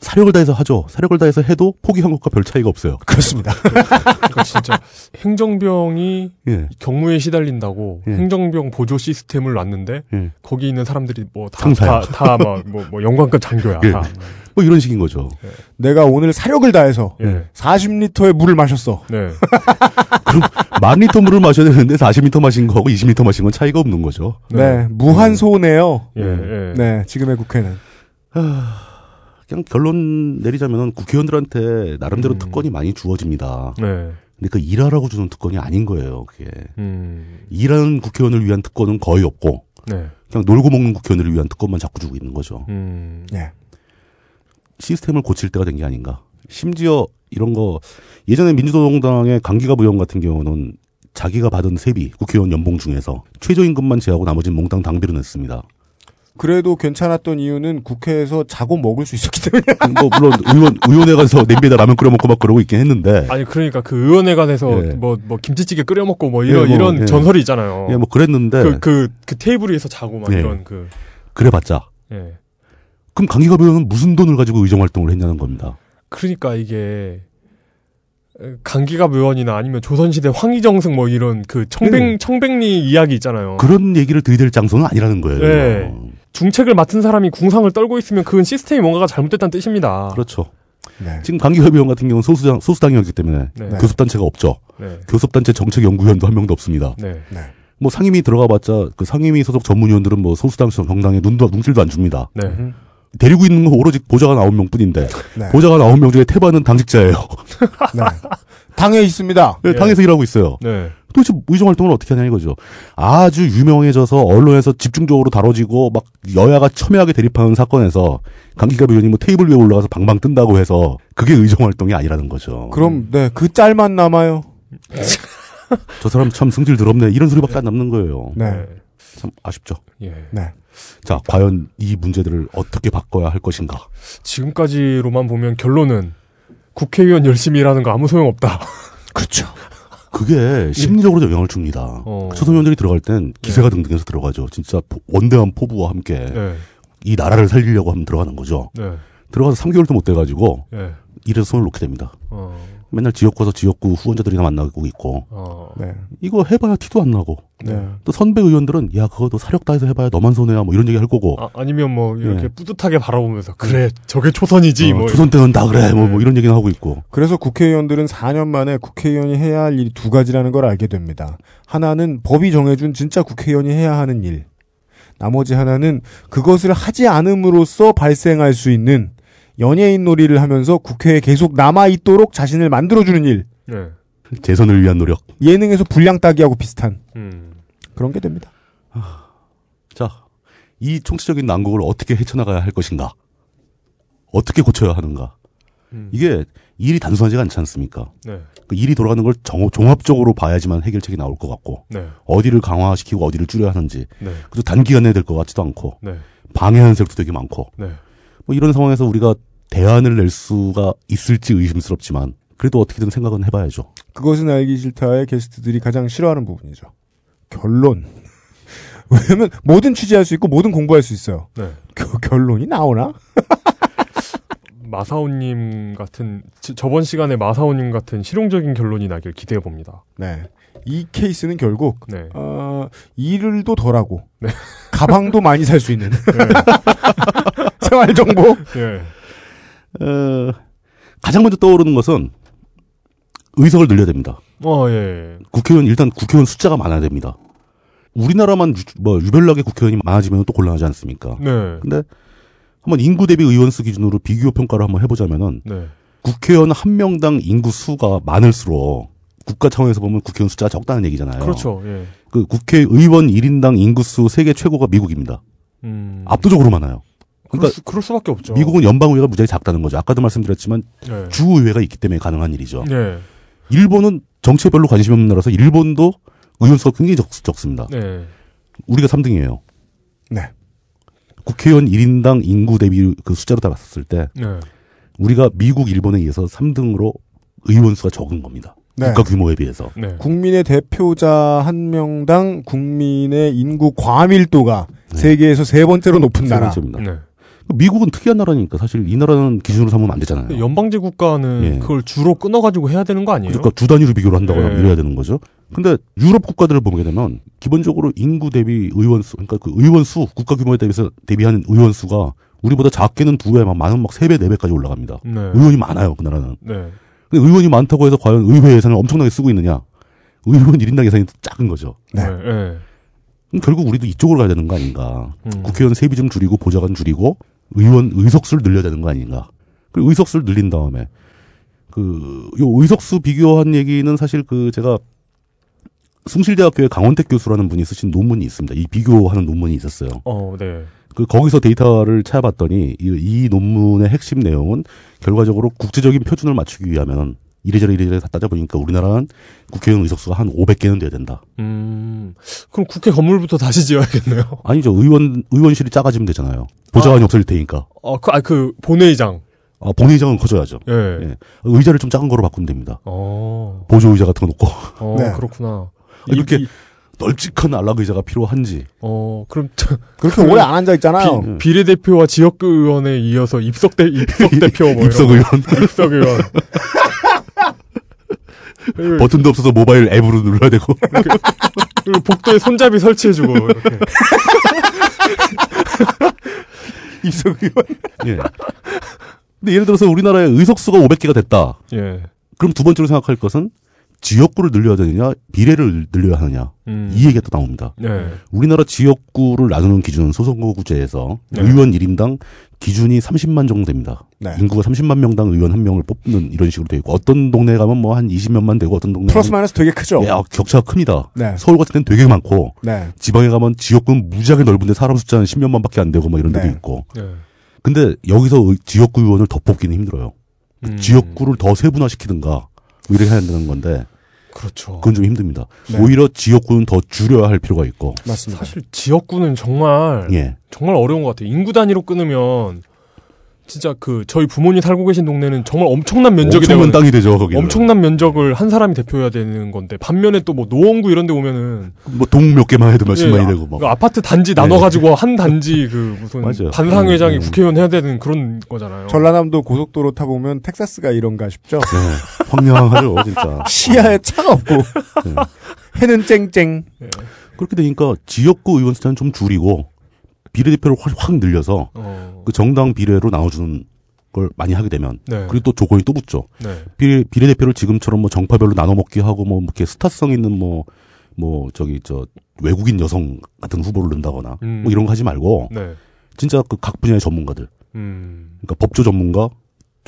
C: 사력을 다해서 하죠. 사력을 다해서 해도 포기한 것과 별 차이가 없어요.
B: 그렇습니다
D: 그러니까 진짜 행정병이
C: 예.
D: 격무에 시달린다고
C: 예.
D: 행정병 보조 시스템을 놨는데
C: 예.
D: 거기 있는 사람들이
C: 상사야.
D: 뭐다다다뭐뭐 영관급 장교야.
C: 예.
D: 다.
C: 뭐 이런 식인 거죠.
B: 내가 오늘 사력을 다해서
D: 예.
B: 40리터의 물을 마셨어
D: 네.
C: 만 리터 물을 마셔야 되는데 40리터 마신 거하고 20리터 마신 건 차이가 없는 거죠.
B: 네, 무한 소네요.
D: 예. 예.
B: 네, 지금의 국회는.
C: 그냥 결론 내리자면은 국회의원들한테 나름대로
D: 음.
C: 특권이 많이 주어집니다.
D: 네.
C: 근데 그 일하라고 주는 특권이 아닌 거예요. 그게
D: 음.
C: 일하는 국회의원을 위한 특권은 거의 없고
D: 네.
C: 그냥 놀고 먹는 국회의원을 위한 특권만 자꾸 주고 있는 거죠.
D: 음.
B: 예.
C: 시스템을 고칠 때가 된 게 아닌가. 심지어 이런 거 예전에 민주노동당의 강기갑 의원 같은 경우는 자기가 받은 세비 국회의원 연봉 중에서 최저임금만 제하고 나머지는 몽땅 당비로 냈습니다.
B: 그래도 괜찮았던 이유는 국회에서 자고 먹을 수 있었기 때문에.
C: 뭐 물론 의원 의원회 가서 냄비에다 라면 끓여 먹고 막 그러고 있긴 했는데
D: 아니 그러니까 그 의원회 관에서
C: 예.
D: 뭐뭐 김치찌개 끓여 먹고 뭐 이런
C: 예, 뭐,
D: 이런
C: 예.
D: 전설이 있잖아요.
C: 예, 뭐 그랬는데
D: 그그그 테이블 위에서 자고 막
C: 예.
D: 이런 그
C: 그래봤자
D: 예.
C: 그럼 강기갑 의원은 무슨 돈을 가지고 의정 활동을 했냐는 겁니다.
D: 그러니까 이게 강기갑 의원이나 아니면 조선시대 황희정승 뭐 이런 그 청백
C: 네.
D: 청백리 이야기 있잖아요.
C: 그런 얘기를 들이댈 장소는 아니라는 거예요.
D: 네. 중책을 맡은 사람이 궁상을 떨고 있으면 그건 시스템이 뭔가가 잘못됐다는 뜻입니다.
C: 그렇죠.
B: 네.
C: 지금 강기갑 의원 같은 경우는 소수당, 소수당이었기 때문에
D: 네.
C: 교섭단체가 없죠.
D: 네.
C: 교섭단체 정책연구위원도 한 명도 없습니다.
D: 네.
C: 뭐 상임위 들어가봤자 그 상임위 소속 전문위원들은 뭐 소수당 정당에 눈도 눈길도 안 줍니다. 데리고 있는 건 오로지 보좌관 9명 뿐인데
B: 네.
C: 보좌관 9명 중에 태반은 당직자예요.
B: 네. 당에 있습니다.
C: 네,
D: 예.
C: 당에서 일하고 있어요.
D: 네.
C: 도대체 의정 활동을 어떻게 하냐 이거죠. 아주 유명해져서 언론에서 집중적으로 다뤄지고 막 여야가 첨예하게 대립하는 사건에서 강기갑 의원이 뭐 테이블 위에 올라가서 방방 뜬다고 해서 그게 의정 활동이 아니라는 거죠.
B: 그럼 네, 그 짤만 남아요.
C: 저 사람 참 성질 더럽네 이런 소리밖에 안 남는 거예요.
B: 네.
C: 참 아쉽죠.
D: 예.
B: 네.
C: 자, 과연 이 문제들을 어떻게 바꿔야 할 것인가?
D: 지금까지로만 보면 결론은 국회의원 열심히 일하는 거 아무 소용 없다.
B: 그렇죠.
C: 그게 심리적으로 영향을 줍니다.
D: 어.
C: 초선의원들이 들어갈 땐 기세가 등등해서 들어가죠. 진짜 포- 원대한 포부와 함께
D: 네.
C: 이 나라를 살리려고 하면 들어가는 거죠.
D: 네.
C: 들어가서 3개월도 못 돼가지고
D: 예.
C: 일에서 손을 놓게 됩니다.
D: 어.
C: 맨날 지역구에서 지역구 후원자들이나 만나고 있고
D: 어.
B: 네.
C: 이거 해봐야 티도 안 나고
B: 네.
C: 또 선배 의원들은 야 그거 너 사력 다해서 해봐야 너만 손해야 뭐 이런 얘기 할 거고
D: 아, 아니면 뭐 이렇게
C: 예.
D: 뿌듯하게 바라보면서 그래 저게 초선이지
C: 어,
D: 뭐
C: 조선 때는 다 그래 뭐, 뭐
D: 네.
C: 이런 얘기는 하고 있고
B: 그래서 국회의원들은 4년 만에 국회의원이 해야 할 일이 두 가지라는 걸 알게 됩니다. 하나는 법이 정해준 진짜 국회의원이 해야 하는 일. 나머지 하나는 그것을 하지 않음으로써 발생할 수 있는 연예인 놀이를 하면서 국회에 계속 남아 있도록 자신을 만들어주는 일.
D: 네.
C: 재선을 위한 노력.
B: 예능에서 분량 따기하고 비슷한
D: 음.
B: 그런 게 됩니다.
C: 자, 이 총체적인 난국을 어떻게 헤쳐나가야 할 것인가? 어떻게 고쳐야 하는가?
D: 음.
C: 이게 일이 단순하지가 않지 않습니까?
D: 네.
C: 그 일이 돌아가는 걸 정- 종합적으로 봐야지만 해결책이 나올 것 같고
D: 네.
C: 어디를 강화시키고 어디를 줄여야 하는지
D: 네.
C: 그래도 단기간에 될 것 같지도 않고
D: 네.
C: 방해하는 세력도 되게 많고
D: 네.
C: 뭐 이런 상황에서 우리가 대안을 낼 수가 있을지 의심스럽지만 그래도 어떻게든 생각은 해봐야죠.
B: 그것은 알기 싫다의 게스트들이 가장 싫어하는 부분이죠. 결론. 왜냐면 뭐든 취재할 수 있고 뭐든 공부할 수 있어요.
D: 네.
B: 그 결론이 나오나?
D: 마사오님 같은 지- 저번 시간에 마사오님 같은 실용적인 결론이 나길 기대해 봅니다.
B: 네. 이 케이스는 결국
D: 네.
B: 어, 일을도 덜하고
D: 네.
B: 가방도 많이 살 수 있는
D: 네.
B: 생활 정보.
D: 예.
C: 어, 가장 먼저 떠오르는 것은 의석을 늘려야 됩니다.
D: 어, 예.
C: 국회의원 일단 국회의원 숫자가 많아야 됩니다. 우리나라만 유, 뭐 유별나게 국회의원이 많아지면 또 곤란하지 않습니까?
D: 네.
C: 근데 한번 인구 대비 의원 수 기준으로 비교 평가를 한번 해보자면은
D: 네.
C: 국회의원 한 명당 인구 수가 많을수록 국가 차원에서 보면 국회의원 숫자가 적다는 얘기잖아요.
D: 그렇죠. 예.
C: 그 국회의원 1인당 인구수 세계 최고가 미국입니다.
D: 음.
C: 압도적으로 많아요. 그러니까
D: 수, 그럴 수밖에 없죠.
C: 미국은 연방의회가 무지하게 작다는 거죠. 아까도 말씀드렸지만
D: 네.
C: 주의회가 있기 때문에 가능한 일이죠.
D: 네.
C: 일본은 정치에 별로 관심이 없는 나라서 일본도 의원 수가 굉장히 적, 적습니다.
D: 네.
C: 우리가 3등이에요.
B: 네.
C: 국회의원 1인당 인구 대비 그 숫자로 다 봤을 때
D: 네.
C: 우리가 미국, 일본에 의해서 3등으로 의원 수가 적은 겁니다.
B: 네.
C: 국가 규모에 비해서.
D: 네.
B: 국민의 대표자 한 명당 국민의 인구 과밀도가
C: 네.
B: 세계에서 세 번째로 높은
C: 세
B: 나라.
C: 번째입니다.
D: 네.
C: 미국은 특이한 나라니까 사실 이 나라는 기준으로 삼으면 안 되잖아요.
D: 연방제 국가는
C: 예.
D: 그걸 주로 끊어가지고 해야 되는 거 아니에요?
C: 그러니까 두 단위로 비교를 한다거나
D: 예.
C: 이래야 되는 거죠. 근데 유럽 국가들을 보게 되면 기본적으로 인구 대비 의원 수, 그러니까 그 의원 수, 국가 규모에 대비해서 대비하는 의원 수가 우리보다 작게는 두 배, 막 많으면 막세 배, 네 배까지 올라갑니다.
D: 네.
C: 의원이 많아요, 그 나라는.
D: 네.
C: 근데 의원이 많다고 해서 과연 의회 예산을 엄청나게 쓰고 있느냐? 의원 1인당 예산이 작은 거죠.
B: 네.
D: 네. 네.
C: 그럼 결국 우리도 이쪽으로 가야 되는 거 아닌가?
D: 음.
C: 국회의원 세비 좀 줄이고 보좌관 줄이고 의원 의석수를 늘려야 되는 거 아닌가? 그리고 의석수를 늘린 다음에 그 요 의석수 비교한 얘기는 사실 그 제가 숭실대학교의 강원택 교수라는 분이 쓰신 논문이 있습니다. 이 비교하는 논문이 있었어요.
D: 어, 네.
C: 그 거기서 데이터를 찾아봤더니 이, 이 논문의 핵심 내용은 결과적으로 국제적인 표준을 맞추기 위하면 이래저래 이래저래 다 따져보니까 우리나라는 국회의원 의석수가 한 500개는 돼야 된다.
D: 음. 그럼 국회 건물부터 다시 지어야겠네요.
C: 아니죠. 의원 의원실이 작아지면 되잖아요. 보좌관이 없을 테니까.
D: 어, 그, 아, 그, 본회의장.
C: 아, 본회의장은 커져야죠.
D: 예.
C: 예. 의자를 좀 작은 거로 바꾸면 됩니다.
D: 어.
C: 보조 의자 같은 거 놓고
D: 어,
B: 네.
D: 그렇구나.
C: 이렇게
D: 이-
C: 널찍한 안락 의자가 필요한지.
D: 어, 그럼
B: 그렇게 오래 안 앉아 있잖아요.
C: 비-
D: 비례대표와 지역구 의원에 이어서 입석대 입석 대표 뭐
C: 입석
D: 이런
C: 의원.
D: 거. 입석 의원.
C: 버튼도 없어서 모바일 앱으로 눌러야 되고.
D: 그리고 복도에 손잡이 설치해주고 이렇게.
B: 이석 의원.
C: 예. 근데 예를 들어서 우리나라에 의석수가 500개가 됐다.
D: 예.
C: 그럼 두 번째로 생각할 것은 지역구를 늘려야 되느냐, 비례를 늘려야 하느냐.
D: 음.
C: 이 얘기가 또 나옵니다.
D: 네.
C: 우리나라 지역구를 나누는 기준은 소선거구제에서
D: 네.
C: 의원 1인당 기준이 30만 정도 됩니다.
B: 네.
C: 인구가 30만 명당 의원 한 명을 뽑는 이런 식으로 되어 있고 어떤 동네 가면 뭐 한 20몇만 되고 어떤 동네
B: 플러스 마이너스 되게 크죠.
C: 예, 아, 격차가 큽니다.
B: 네.
C: 서울 같은 데는 되게 많고
B: 네.
C: 지방에 가면 지역구는 무지하게 넓은데 사람 숫자는 10몇만 밖에 안 되고 뭐 이런 데도
B: 네.
C: 있고.
D: 네.
C: 근데 여기서 의- 지역구 의원을 더 뽑기는 힘들어요.
D: 음.
C: 지역구를 더 세분화시키든가 뭐 이렇게 해야 되는 건데
D: 그렇죠.
C: 그건 좀 힘듭니다.
B: 네.
C: 오히려 지역구는 더 줄여야 할 필요가 있고.
B: 맞습니다.
D: 사실 지역구는 정말
C: 예.
D: 정말 어려운 것 같아요. 인구 단위로 끊으면 진짜 그 저희 부모님 살고 계신 동네는 정말 엄청난 면적이
C: 엄청난
D: 되거든요.
C: 땅이 되죠, 거기.
D: 엄청난 면적을 한 사람이 대표해야 되는 건데 반면에 또 뭐 노원구 이런 데 오면은
C: 뭐 동 몇 개만 해도 몇십만이
D: 예,
C: 되고 뭐.
D: 그 아파트 단지 나눠 가지고 한 단지 그 무슨
C: 맞아요.
D: 반상회장이
C: 음, 음.
D: 국회의원 해야 되는 그런 거잖아요.
B: 전라남도 고속도로 타 보면 텍사스가 이런가 싶죠.
C: 네. 황량하죠, 진짜.
B: 시야에 차가 없고
C: 네.
B: 해는 쨍쨍.
C: 그렇게 되니까 지역구 의원 숫자는 좀 줄이고 비례대표를 확, 확 늘려서
D: 어.
C: 그 정당 비례로 나눠주는 걸 많이 하게 되면
D: 네.
C: 그리고 또 조건이 또 붙죠.
D: 네.
C: 비례, 비례대표를 지금처럼 뭐 정파별로 나눠 먹기 하고 뭐 이렇게 스타성 있는 뭐, 뭐 저기 저 외국인 여성 같은 후보를 넣는다거나
D: 음.
C: 뭐 이런 거 하지 말고
D: 네.
C: 진짜 그 각 분야의 전문가들
D: 음.
C: 그러니까 법조 전문가,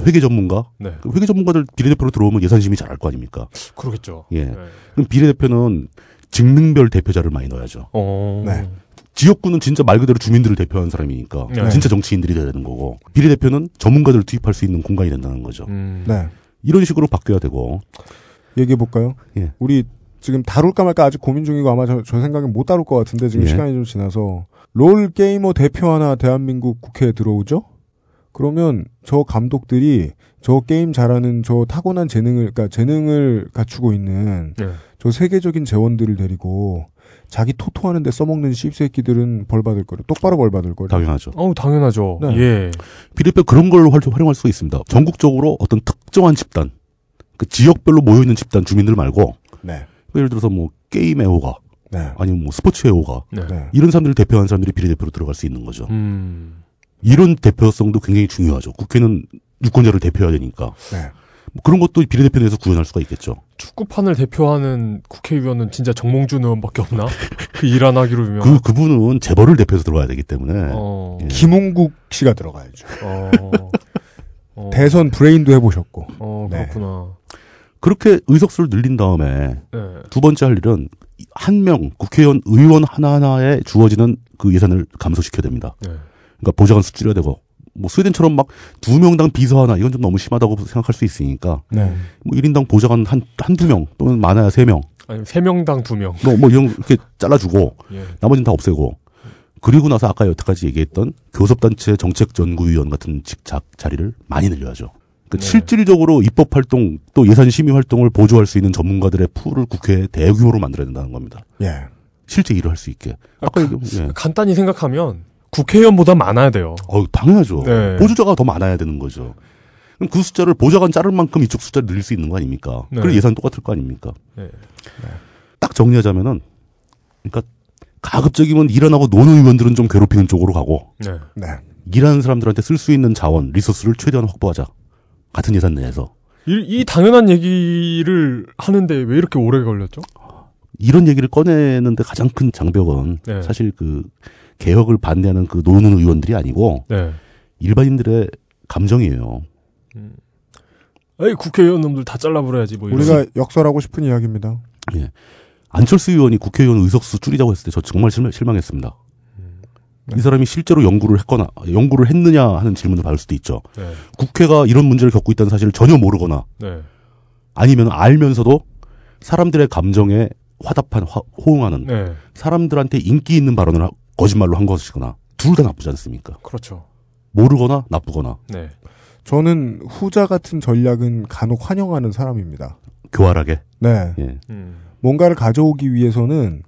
C: 회계 전문가,
D: 네.
C: 그 회계 전문가들 비례대표로 들어오면 예산심의 잘할 거 아닙니까?
D: 그러겠죠.
C: 예.
D: 네.
C: 그럼 비례대표는 직능별 대표자를 많이 넣어야죠.
D: 어.
B: 네.
C: 지역구는 진짜 말 그대로 주민들을 대표하는 사람이니까
D: 네.
C: 진짜 정치인들이 돼야 되는 거고 비례대표는 전문가들을 투입할 수 있는 공간이 된다는 거죠.
D: 음.
B: 네.
C: 이런 식으로 바뀌어야 되고
B: 얘기해 볼까요?
C: 예.
B: 우리 지금 다룰까 말까 아직 고민 중이고 아마 저, 저 생각엔 못 다룰 것 같은데 지금
C: 예.
B: 시간이 좀 지나서 롤 게이머 대표 하나 대한민국 국회에 들어오죠? 그러면 저 감독들이 저 게임 잘하는 저 타고난 재능을 그러니까 재능을 갖추고 있는
D: 네.
B: 저 세계적인 재원들을 데리고 자기 토토하는 데 써먹는 씹새끼들은 벌 받을 거를 똑바로 벌 받을 거를
C: 당연하죠.
D: 어우 당연하죠.
B: 네.
D: 예.
C: 비례대표 그런 걸 활- 활용할 수가 있습니다. 전국적으로 어떤 특정한 집단, 그 지역별로 모여 있는 집단 주민들 말고
B: 네.
C: 예를 들어서 뭐 게임 애호가
B: 네.
C: 아니면 뭐 스포츠 애호가
D: 네.
B: 네.
C: 이런 사람들을 대표하는 사람들이 비례대표로 들어갈 수 있는 거죠.
D: 음.
C: 이런 대표성도 굉장히 중요하죠. 국회는 유권자를 대표해야 되니까
B: 네.
C: 뭐 그런 것도 비례대표 내에서 구현할 수가 있겠죠.
D: 축구판을 대표하는 국회의원은 진짜 정몽준 의원밖에 없나? 그 일 안 하기로 유명한.
C: 그 그분은 재벌을 대표해서 들어가야 되기 때문에
D: 어.
C: 예.
B: 김홍국 씨가 들어가야죠.
D: 어. 어.
B: 대선 브레인도 해보셨고.
D: 어,
B: 네.
D: 그렇구나.
C: 그렇게 의석수를 늘린 다음에
D: 네.
C: 두 번째 할 일은 한 명 국회의원 의원 하나하나에 주어지는 그 예산을 감소시켜야 됩니다.
D: 네.
C: 그러니까 보좌관 수 줄여야 되고 뭐 스웨덴처럼 막 두 명당 비서 하나 이건 좀 너무 심하다고 생각할 수 있으니까
B: 네.
C: 뭐 1인당 보좌관 한 한두 명 또는 많아야 세 명.
D: 아니, 세 명당 두 명.
C: 뭐, 뭐 이런 거 이렇게 잘라주고
D: 예.
C: 나머지는 다 없애고 그리고 나서 아까 여태까지 얘기했던 교섭단체 정책연구위원 같은 직작 자리를 많이 늘려야죠. 그
D: 네.
C: 실질적으로 입법 활동 또 예산 심의 활동을 보조할 수 있는 전문가들의 풀을 국회에 대규모로 만들어야 된다는 겁니다.
B: 예.
C: 실제 일을 할 수 있게. 아까 얘기, 예.
D: 간단히 생각하면 국회의원보다 많아야 돼요.
C: 어 당연하죠.
D: 네.
C: 보조자가 더 많아야 되는 거죠. 그럼 그 숫자를 보좌관 자를 만큼 이쪽 숫자를 늘릴 수 있는 거 아닙니까?
D: 네.
C: 그리고 예산 똑같을 거 아닙니까?
D: 네.
C: 딱 정리하자면은, 그러니까 가급적이면 일안 하고 노는 의원들은 좀 괴롭히는 쪽으로 가고
D: 네.
B: 네.
C: 일하는 사람들한테 쓸 수 있는 자원, 리소스를 최대한 확보하자. 같은 예산 내에서
D: 이, 이 당연한 얘기를 하는데 왜 이렇게 오래 걸렸죠?
C: 이런 얘기를 꺼내는데 가장 큰 장벽은
D: 네.
C: 사실 그 개혁을 반대하는 그 노는 의원들이 아니고
D: 네.
C: 일반인들의 감정이에요.
D: 에이, 국회의원 놈들 다 잘라버려야지, 뭐. 이런.
B: 우리가 역설하고 싶은 이야기입니다.
C: 예. 안철수 의원이 국회의원 의석수 줄이자고 했을 때 저 정말 실망, 실망했습니다. 이 사람이 실제로 연구를 했거나 연구를 했느냐 하는 질문을 받을 수도 있죠.
D: 네.
C: 국회가 이런 문제를 겪고 있다는 사실을 전혀 모르거나
D: 네.
C: 아니면 알면서도 사람들의 감정에 화답한 화- 호응하는
D: 네.
C: 사람들한테 인기 있는 발언을 하- 거짓말로 한 것이거나 둘 다 나쁘지 않습니까?
D: 그렇죠.
C: 모르거나 나쁘거나
D: 네.
B: 저는 후자 같은 전략은 간혹 환영하는 사람입니다.
C: 교활하게
B: 네.
C: 예.
D: 음.
B: 뭔가를 가져오기 위해서는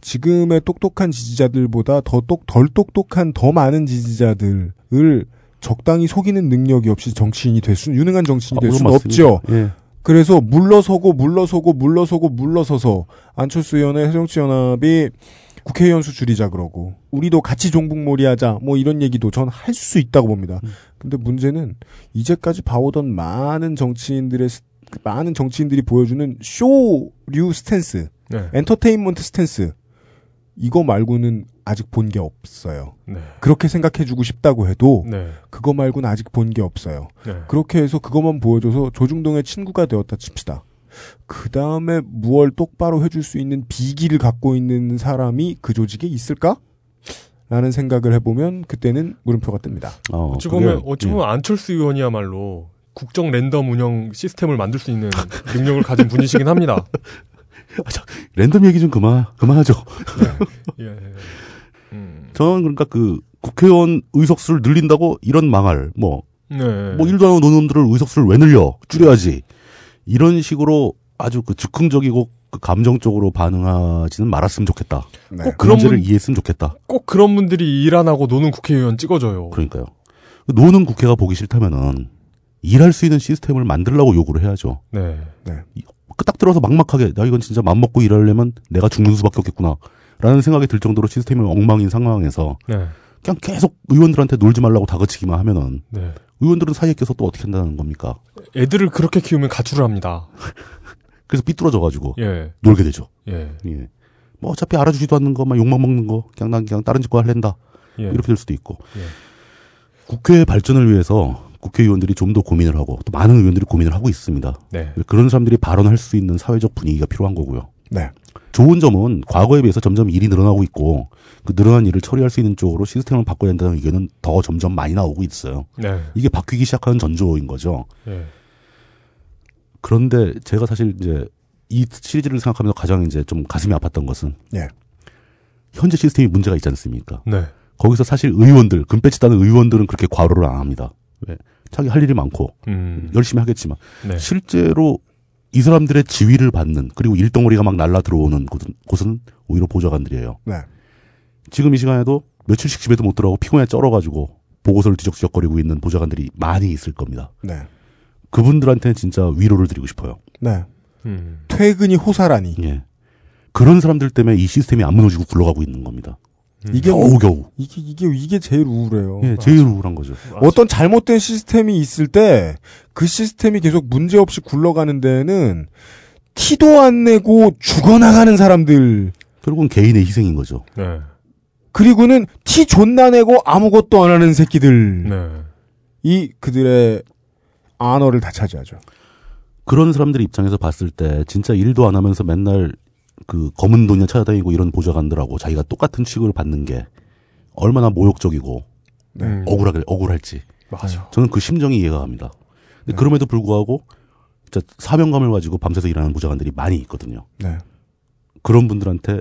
B: 지금의 똑똑한 지지자들보다 더 똑, 덜 똑똑한 더 많은 지지자들을 적당히 속이는 능력이 없이 정치인이 될 수, 유능한 정치인이
C: 아,
B: 될 수는
C: 맞습니다.
B: 없죠.
C: 예.
B: 그래서 물러서고 물러서고 물러서고 물러서서 안철수 의원의 새정치연합이 국회의원 수 줄이자 그러고 우리도 같이 종북몰이하자 뭐 이런 얘기도 전 할 수 있다고 봅니다. 근데 문제는 이제까지 봐오던 많은 정치인들의 스- 많은 정치인들이 보여주는 쇼류 stance,
D: 네.
B: entertainment stance 이거 말고는 아직 본 게 없어요.
D: 네.
B: 그렇게 생각해주고 싶다고 해도
D: 네.
B: 그거 말고는 아직 본 게 없어요.
D: 네.
B: 그렇게 해서 그것만 보여줘서 조중동의 친구가 되었다 칩시다. 그 다음에 무얼 똑바로 해줄 수 있는 비기를 갖고 있는 사람이 그 조직에 있을까? 라는 생각을 해보면 그때는 물음표가 뜹니다.
C: 어,
D: 어찌
C: 그게-
D: 보면 어찌
C: 예.
D: 보면 안철수 의원이야말로 국정 랜덤 운영 시스템을 만들 수 있는 능력을 가진 분이시긴 합니다.
C: 랜덤 얘기 좀 그만 그만하죠.
D: 예. 음.
C: 저는 그러니까 그 국회의원 의석수를 늘린다고 이런 망할 뭐
D: 네.
C: 뭐 일도 안 하는 노놈들을 의석수를 왜 늘려 줄여야지 이런 식으로 아주 그 즉흥적이고 그 감정적으로 반응하지는 말았으면 좋겠다.
B: 네.
C: 꼭그
D: 그런
C: 문제를
D: 분-
C: 이해했으면 좋겠다.
D: 꼭 그런 분들이 일 안 하고 노는 국회의원 찍어줘요.
C: 그러니까요. 노는 국회가 보기 싫다면은 일할 수 있는 시스템을 만들라고 요구를 해야죠.
D: 네.
C: 그딱 들어서 막막하게 나 이건 진짜 맘 먹고 일하려면 내가 죽는 수밖에 없겠구나. 라는 생각이 들 정도로 시스템이 엉망인 상황에서
D: 네.
C: 그냥 계속 의원들한테 놀지 말라고 다그치기만 하면은
D: 네.
C: 의원들은 사이에 껴서 또 어떻게 한다는 겁니까?
D: 애들을 그렇게 키우면 가출을 합니다.
C: 그래서 삐뚤어져 가지고
D: 예.
C: 놀게 되죠.
D: 예.
C: 예. 뭐 어차피 알아주지도 않는 거, 막 욕만 먹는 거, 그냥 난 그냥 다른 짓거 할랜다.
D: 예.
C: 이렇게 될 수도 있고.
D: 예.
C: 국회 발전을 위해서 국회의원들이 좀 더 고민을 하고 또 많은 의원들이 고민을 하고 있습니다.
D: 네.
C: 그런 사람들이 발언할 수 있는 사회적 분위기가 필요한 거고요.
B: 네.
C: 좋은 점은 과거에 비해서 점점 일이 늘어나고 있고 그 늘어난 일을 처리할 수 있는 쪽으로 시스템을 바꿔야 한다는 의견은 더 점점 많이 나오고 있어요.
D: 네.
C: 이게 바뀌기 시작하는 전조인 거죠.
D: 예.
C: 그런데 제가 사실 이제 이 시리즈를 생각하면서 가장 이제 좀 가슴이 아팠던 것은
B: 예.
C: 현재 시스템이 문제가 있지 않습니까?
D: 네.
C: 거기서 사실 의원들, 금배지 따는 의원들은 그렇게 과로를 안 합니다. 왜? 자기 할 일이 많고
D: 음.
C: 열심히 하겠지만
D: 네.
C: 실제로 이 사람들의 지위를 받는 그리고 일덩어리가 막 날라 들어오는 곳은, 곳은 오히려 보좌관들이에요.
B: 네.
C: 지금 이 시간에도 며칠씩 집에도 못 들어가고 피곤해 쩔어가지고 보고서를 뒤적뒤적거리고 있는 보좌관들이 많이 있을 겁니다.
B: 네.
C: 그분들한테는 진짜 위로를 드리고 싶어요.
B: 네.
D: 음.
B: 퇴근이 호사라니.
C: 예. 그런 사람들 때문에 이 시스템이 안 무너지고 굴러가고 있는 겁니다.
B: 이게 뭐,
C: 겨우 겨우.
B: 이게, 이게, 이게 제일 우울해요.
C: 예, 제일 우울한 거죠.
B: 어떤 잘못된 시스템이 있을 때 그 시스템이 계속 문제 없이 굴러가는 데에는 티도 안 내고 죽어나가는 사람들
C: 결국은 개인의 희생인 거죠.
D: 네.
B: 그리고는 티 존나 내고 아무것도 안 하는 새끼들
D: 네.
B: 이 그들의 안어를 다 차지하죠.
C: 그런 사람들 입장에서 봤을 때 진짜 일도 안 하면서 맨날 그 검은 돈이나 찾아다니고 이런 보좌관들하고 자기가 똑같은 취급을 받는 게 얼마나 모욕적이고
B: 네.
D: 음.
C: 억울하게 억울할지
D: 맞아.
C: 저는 그 심정이 이해가 갑니다. 근데 그럼에도 불구하고 진짜 사명감을 가지고 밤새서 일하는 보좌관들이 많이 있거든요.
B: 네.
C: 그런 분들한테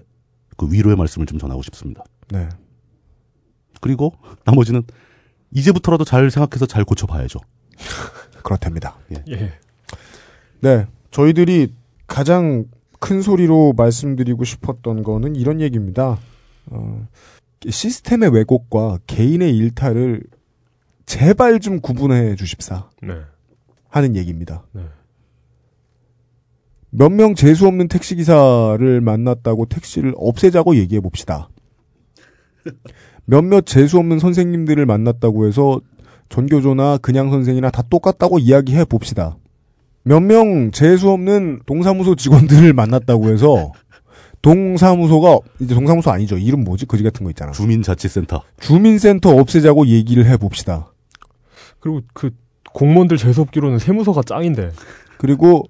C: 그 위로의 말씀을 좀 전하고 싶습니다.
B: 네.
C: 그리고 나머지는 이제부터라도 잘 생각해서 잘 고쳐봐야죠.
B: 그렇답니다.
D: 예.
B: 네. 저희들이 가장 큰 소리로 말씀드리고 싶었던 거는 이런 얘기입니다. 어, 시스템의 왜곡과 개인의 일탈을 제발 좀 구분해 주십사
D: 네.
B: 하는 얘기입니다.
D: 네.
B: 몇명 재수 없는 택시 기사를 만났다고 택시를 없애자고 얘기해 봅시다. 몇몇 재수 없는 선생님들을 만났다고 해서 전교조나 그냥 선생이나 다 똑같다고 이야기해 봅시다. 몇 명 재수 없는 동사무소 직원들을 만났다고 해서 동사무소가 이제 동사무소 아니죠. 이름 뭐지? 거지 같은 거 있잖아.
C: 주민자치센터.
B: 주민센터 없애자고 얘기를 해 봅시다.
D: 그리고 그 공무원들 재수 없기로는 세무서가 짱인데.
B: 그리고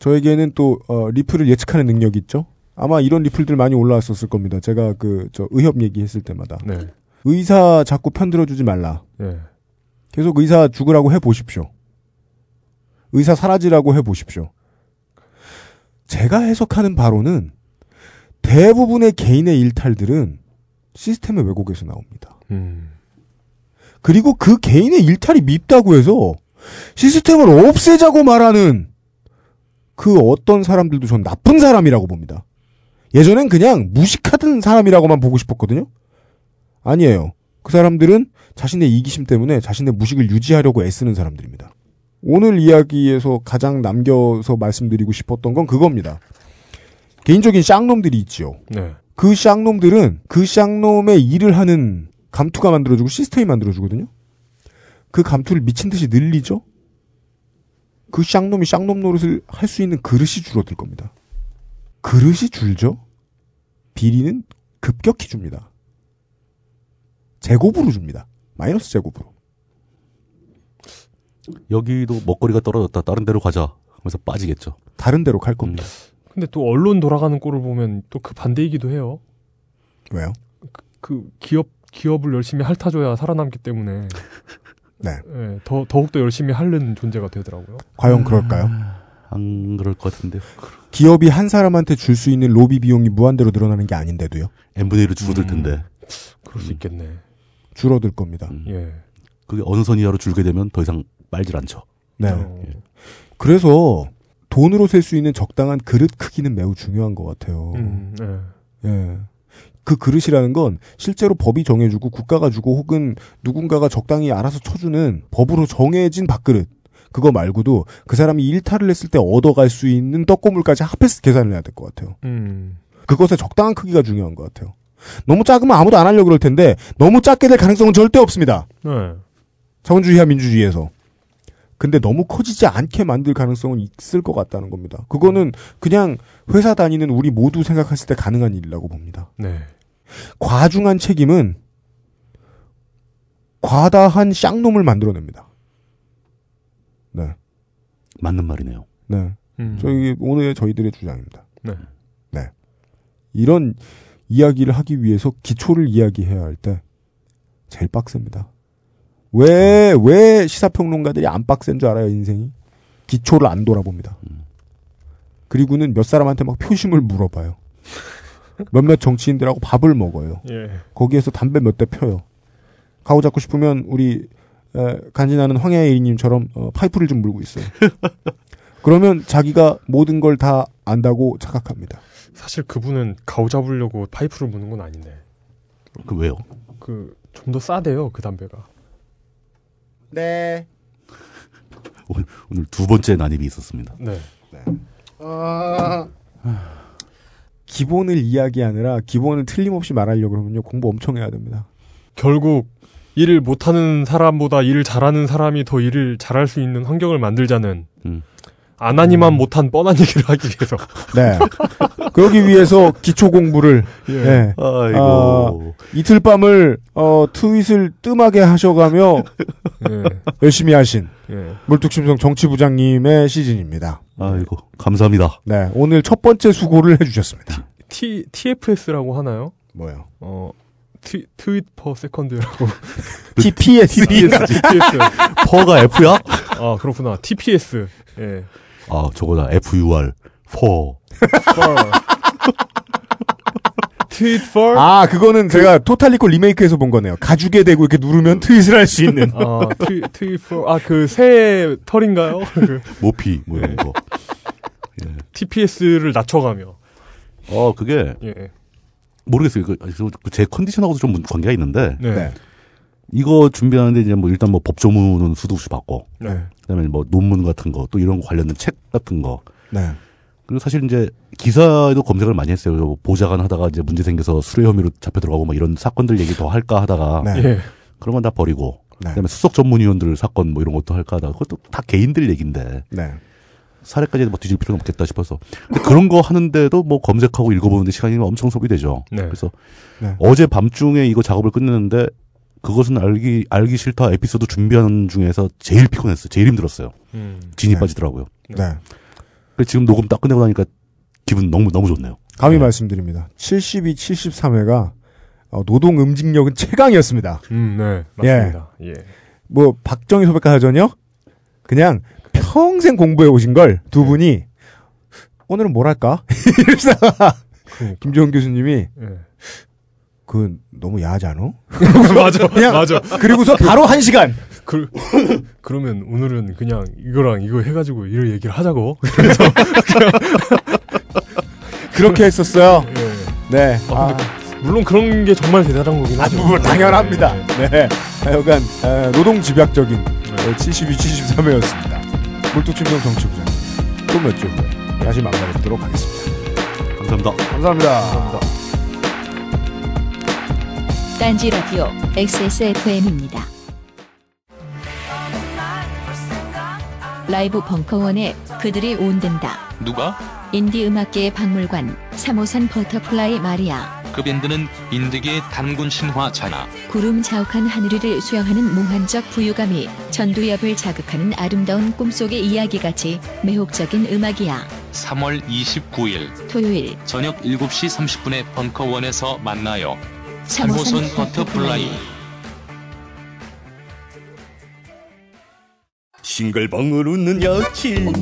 B: 저에게는 또 어, 리플을 예측하는 능력이 있죠. 아마 이런 리플들 많이 올라왔었을 겁니다. 제가 그 저 의협 얘기했을 때마다
D: 네.
B: 의사 자꾸 편들어 주지 말라.
D: 예.
B: 계속 의사 죽으라고 해 보십시오. 의사 사라지라고 해 보십시오. 제가 해석하는 바로는 대부분의 개인의 일탈들은 시스템의 왜곡에서 나옵니다.
D: 음.
B: 그리고 그 개인의 일탈이 밉다고 해서 시스템을 없애자고 말하는 그 어떤 사람들도 전 나쁜 사람이라고 봅니다. 예전엔 그냥 무식하던 사람이라고만 보고 싶었거든요. 아니에요. 그 사람들은 자신의 이기심 때문에 자신의 무식을 유지하려고 애쓰는 사람들입니다. 오늘 이야기에서 가장 남겨서 말씀드리고 싶었던 건 그겁니다. 개인적인 쌍놈들이 있지요.
D: 네.
B: 그 쌍놈들은 그 쌍놈의 일을 하는 감투가 만들어주고 시스템이 만들어주거든요. 그 감투를 미친 듯이 늘리죠. 그 쌍놈이 쌍놈 노릇을 할 수 있는 그릇이 줄어들 겁니다. 그릇이 줄죠. 비리는 급격히 줍니다. 제곱으로 줍니다. 마이너스 제곱으로.
C: 여기도 먹거리가 떨어졌다. 다른 데로 가자. 하면서 빠지겠죠.
B: 다른 데로 갈 겁니다.
D: 근데 또 언론 돌아가는 꼴을 보면 또 그 반대이기도 해요.
B: 왜요?
D: 그 기업 기업을 열심히 핥아줘야 살아남기 때문에
B: 네.
D: 예, 더 더욱 더 열심히 핥는 존재가 되더라고요.
B: 과연 그럴까요?
C: 안 그럴 것 같은데.
B: 기업이 한 사람한테 줄 수 있는 로비 비용이 무한대로 늘어나는 게 아닌데도요.
C: n분의 1로 줄어들
D: 음.
C: 텐데.
D: 그럴 수 있겠네.
B: 줄어들 겁니다.
C: 음.
D: 예.
C: 그게 어느 선 이하로 줄게 되면 더 이상 말질 않죠.
B: 네.
D: 어,
B: 그래서 돈으로 셀 수 있는 적당한 그릇 크기는 매우 중요한 것 같아요.
D: 음, 예.
B: 예. 그 그릇이라는 건 실제로 법이 정해주고 국가가 주고 혹은 누군가가 적당히 알아서 쳐주는 법으로 정해진 밥그릇. 그거 말고도 그 사람이 일탈을 했을 때 얻어갈 수 있는 떡고물까지 합해서 계산을 해야 될 것 같아요.
D: 음.
B: 그것의 적당한 크기가 중요한 것 같아요. 너무 작으면 아무도 안 하려고 그럴 텐데 너무 작게 될 가능성은 절대 없습니다.
D: 네.
B: 자본주의와 민주주의에서. 근데 너무 커지지 않게 만들 가능성은 있을 것 같다는 겁니다. 그거는 그냥 회사 다니는 우리 모두 생각했을 때 가능한 일이라고 봅니다.
D: 네.
B: 과중한 책임은 과다한 쌍놈을 만들어냅니다. 네.
C: 맞는 말이네요.
B: 네.
D: 음.
B: 저희 오늘의 저희들의 주장입니다.
D: 네.
B: 네. 이런 이야기를 하기 위해서 기초를 이야기해야 할 때 제일 빡셉니다. 왜, 왜 시사평론가들이 안 빡센 줄 알아요, 인생이? 기초를 안 돌아봅니다. 그리고는 몇 사람한테 막 표심을 물어봐요. 몇몇 정치인들하고 밥을 먹어요.
D: 예.
B: 거기에서 담배 몇 대 펴요. 가오 잡고 싶으면 우리 에, 간지나는 황야애인님처럼 어, 파이프를 좀 물고 있어요. 그러면 자기가 모든 걸 다 안다고 착각합니다.
D: 사실 그분은 가오 잡으려고 파이프를 무는 건 아닌데.
C: 그 왜요?
D: 그 좀 더 싸대요 그 담배가.
B: 네.
C: 오늘 두 번째 난입이 있었습니다.
D: 네.
B: 기본을 이야기하느라 기본을 틀림없이 말하려고 그러면요 공부 엄청 해야 됩니다.
D: 결국 일을 못하는 사람보다 일을 잘하는 사람이 더 일을 잘할 수 있는 환경을 만들자는
C: 음.
D: 안 하니만 못한 뻔한 얘기를 하기 위해서.
B: 네. 그러기 위해서 기초 공부를
D: 예.
B: 네.
C: 아이고.
B: 이틀 밤을 어, 트윗을 뜸하게 하셔가며
D: 예.
B: 열심히 하신
D: 예.
B: 물뚝심성 정치부장님의 시즌입니다.
C: 아이고. 감사합니다.
B: 네, 오늘 첫 번째 수고를 해주셨습니다.
D: T TFS라고 하나요?
B: 뭐요?
D: 어 트, tweet per second라고.
B: TPS.
D: TPS.
C: per가 F야?
D: 아 그렇구나. TPS. 예.
C: 아, 저거다. FUR.
D: Fur. Tweet fur.
B: 아, 그거는 제가 토탈 리콜 리메이크에서 본 거네요. 가죽에 대고 이렇게 누르면 tweet을 할 수 있는.
D: 아, 트윗, 트윗 for. 아, 그, 새 털인가요? 그
C: 모피. 뭐 이런 거.
D: TPS를 낮춰가며.
C: 어, 그게
D: 예.
C: 모르겠어요. 그, 그제 컨디션하고도 좀 관계가 있는데
D: 네.
B: 네.
C: 이거 준비하는데 이제 뭐 일단 뭐 법조문은 수도 없이 받고
D: 네.
C: 그다음에 뭐 논문 같은 거 또 이런 거 관련된 책 같은 거
B: 네.
C: 그리고 사실 이제 기사에도 검색을 많이 했어요. 보좌관 하다가 이제 문제 생겨서 수뢰 혐의로 잡혀 들어가고 뭐 이런 사건들 얘기 더 할까 하다가
B: 네.
D: 예.
C: 그런 건 다 버리고
B: 네.
C: 그다음에 수석 전문위원들 사건 뭐 이런 것도 할까 하다가 그것도 다 개인들 얘기인데
B: 네.
C: 사례까지 뭐 뒤질 필요는 없겠다 싶어서 근데 그런 거 하는데도 뭐 검색하고 읽어보는데 시간이 엄청 소비되죠.
D: 네.
C: 그래서
B: 네.
C: 어제 밤중에 이거 작업을 끝냈는데 그것은 알기 알기 싫다 에피소드 준비하는 중에서 제일 피곤했어요. 제일 힘들었어요.
D: 음.
C: 진이
B: 네.
C: 빠지더라고요.
B: 네.
C: 그래서 지금 녹음 딱 끝내고 나니까 기분 너무 너무 좋네요.
B: 감히
C: 네.
B: 말씀드립니다. 72, 73회가 어, 노동 음직력은 최강이었습니다.
D: 음, 네. 맞습니다. 예.
B: 뭐 박정희 소백과전요? 그냥 평생 공부해 오신 걸 두 분이 오늘은 뭘 할까? 이러다가
D: 그러니까.
B: 김종훈 교수님이
D: 예.
B: 그 너무 야하지 않아?
D: 맞아.
B: 그냥-
D: 맞아.
B: 그리고서 바로 한 시간.
D: 그, 그러면 오늘은 그냥 이거랑 이거 해가지고 이런 얘기를 하자고.
B: 그렇게 했었어요.
D: 예.
B: 네.
D: 아,
B: 아,
D: 물론 그런 게 정말 대단한 거긴
B: 아,
D: 하죠.
B: 뭐 당연합니다.
D: 네.
B: 네. 하여간 에, 노동 집약적인
D: 네.
B: 72, 73회였습니다. 물뚝심성 정치부장 또몇 주 후에 다시 만나뵙도록 하겠습니다.
C: 감사합니다.
B: 감사합니다.
A: 딴지 라디오 XSFM입니다. 라이브 벙커원에 그들이 온댄다.
F: 누가?
A: 인디 음악계의 박물관 3호선 버터플라이 마리아
F: 그 밴드는 인디계의 단군 신화잖아.
A: 구름 자욱한 하늘위를 수영하는 몽환적 부유감이 전두엽을 자극하는 아름다운 꿈속의 이야기같이 매혹적인 음악이야.
F: 3월 29일
A: 토요일
F: 저녁 7시 30분에 벙커원에서 만나요.
A: 3호선
F: 3호선 버터플라이.
G: 싱글벙글 웃는 여친.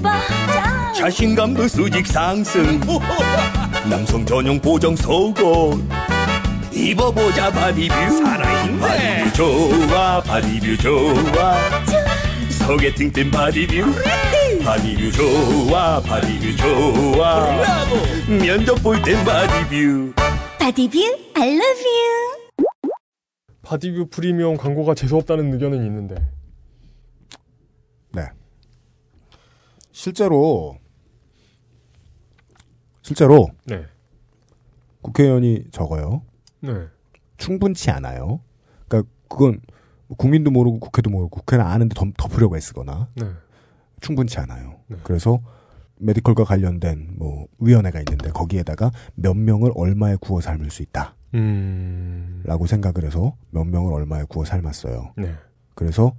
G: 자신감도 수직 상승. 남성 전용 보정 속옷. 입어보자 바디뷰. 살아있네 바디뷰 좋아 바디뷰 좋아. 소개팅 땐 바디뷰. 바디뷰 좋아 바디뷰 좋아. 면접 볼 땐 바디뷰
H: 바디뷰 I love you.
D: 바디뷰 프리미엄 광고가 재수없다는 의견은 있는데.
B: 네. 실제로 실제로
D: 네.
B: 국회의원이 적어요.
D: 네.
B: 충분치 않아요. 그러니까 그건 국민도 모르고 국회도 모르고 국회는 아는데 덮, 덮으려고 애쓰거나
D: 네.
B: 충분치 않아요.
D: 네.
B: 그래서 메디컬과 관련된 뭐 위원회가 있는데 거기에다가 몇 명을 얼마에 구워 삶을 수 있다라고
D: 음.
B: 생각을 해서 몇 명을 얼마에 구워 삶았어요.
D: 네.
B: 그래서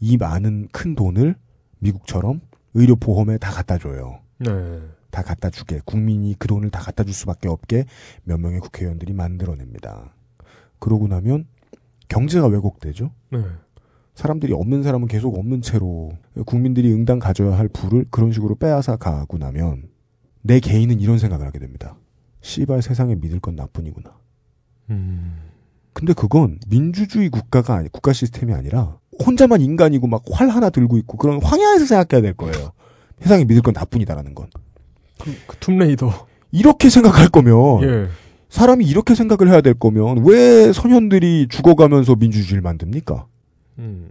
B: 이 많은 큰 돈을 미국처럼 의료 보험에 다 갖다 줘요.
D: 네.
B: 다 갖다 주게 국민이 그 돈을 다 갖다 줄 수밖에 없게 몇 명의 국회의원들이 만들어냅니다. 그러고 나면 경제가 왜곡되죠.
D: 네.
B: 사람들이 없는 사람은 계속 없는 채로 국민들이 응당 가져야 할 부를 그런 식으로 빼앗아 가고 나면 내 개인은 이런 생각을 하게 됩니다. 씨발 세상에 믿을 건 나뿐이구나.
D: 음.
B: 근데 그건 민주주의 국가가 아니 국가 시스템이 아니라 혼자만 인간이고 막 활 하나 들고 있고 그런 황야에서 생각해야 될 거예요. 세상에 믿을 건 나뿐이다라는 건.
D: 그, 그 툼레이더.
B: 이렇게 생각할 거면
D: 예.
B: 사람이 이렇게 생각을 해야 될 거면 왜 소년들이 죽어가면서 민주주의를 만듭니까?
D: 음.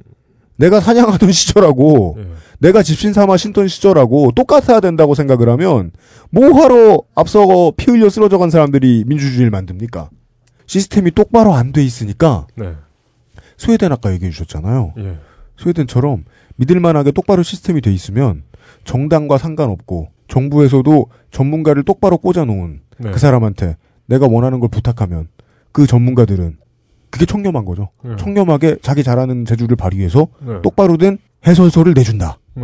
B: 내가 사냥하던 시절하고
D: 예.
B: 내가 집신 삼아 신던 시절하고 똑같아야 된다고 생각을 하면 뭐하러 앞서 피 흘려 쓰러져간 사람들이 민주주의를 만듭니까? 시스템이 똑바로 안 돼 있으니까
D: 네.
B: 스웨덴 아까 얘기해 주셨잖아요.
D: 예.
B: 스웨덴처럼 믿을만하게 똑바로 시스템이 돼 있으면 정당과 상관없고 정부에서도 전문가를 똑바로 꽂아놓은
D: 네.
B: 그 사람한테 내가 원하는 걸 부탁하면 그 전문가들은 그게 청렴한 거죠.
D: 네.
B: 청렴하게 자기 잘하는 재주를 발휘해서
D: 네.
B: 똑바로 된 해설서를 내준다.
D: 네.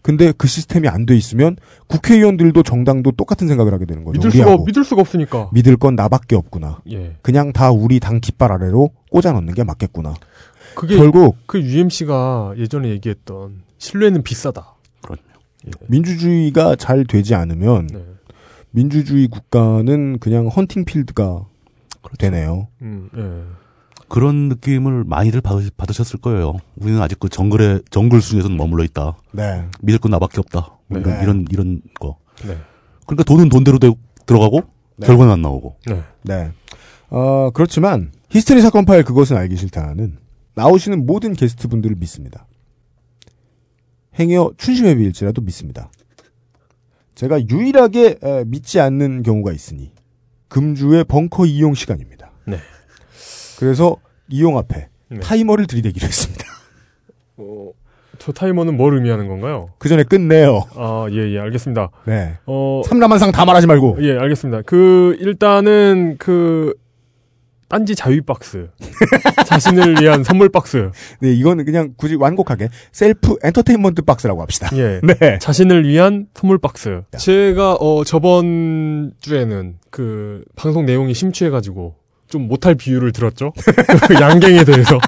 B: 근데 그 시스템이 안 돼 있으면 국회의원들도 정당도 똑같은 생각을 하게 되는 거죠.
D: 믿을 수가
B: 우리하고.
D: 믿을 수가 없으니까.
B: 믿을 건 나밖에 없구나.
D: 예.
B: 그냥 다 우리 당 깃발 아래로 꽂아 넣는 게 맞겠구나.
D: 그게
B: 결국
D: 그 UMC가 예전에 얘기했던 신뢰는 비싸다.
B: 민주주의가 잘 되지 않으면
D: 네.
B: 민주주의 국가는 그냥 헌팅 필드가 되네요.
D: 음, 예.
C: 그런 느낌을 많이들 받으, 받으셨을 거예요. 우리는 아직 그 정글의 정글 순에서는 머물러 있다.
B: 네.
C: 믿을 건 나밖에 없다. 뭐
B: 네.
C: 이런, 이런 이런 거.
D: 네.
C: 그러니까 돈은 돈대로 되- 들어가고
B: 네.
C: 결과는 안 나오고.
D: 네.
B: 네. 어, 그렇지만 히스테리 사건 파일 그것은 알기 싫다는 나오시는 모든 게스트 분들을 믿습니다. 행여 춘심회비일지라도 믿습니다. 제가 유일하게 에, 믿지 않는 경우가 있으니 금주의 벙커 이용 시간입니다.
D: 네.
B: 그래서 이용 앞에
D: 네.
B: 타이머를 들이대기로 했습니다.
D: 어, 저 타이머는 뭘 의미하는 건가요?
B: 그 전에 끝내요.
D: 아, 예, 예, 알겠습니다.
B: 네.
D: 어,
B: 삼라만상 다 말하지 말고.
D: 예, 알겠습니다. 그, 일단은, 그, 딴지 자유 박스. 자신을 위한 선물 박스.
B: 네, 이거는 그냥 굳이 완곡하게 셀프 엔터테인먼트 박스라고 합시다.
D: 예.
B: 네.
D: 자신을 위한 선물 박스. 제가, 어, 저번 주에는 그, 방송 내용이 심취해 가지고, 좀 못할 비유를 들었죠? 그 양갱에 대해서.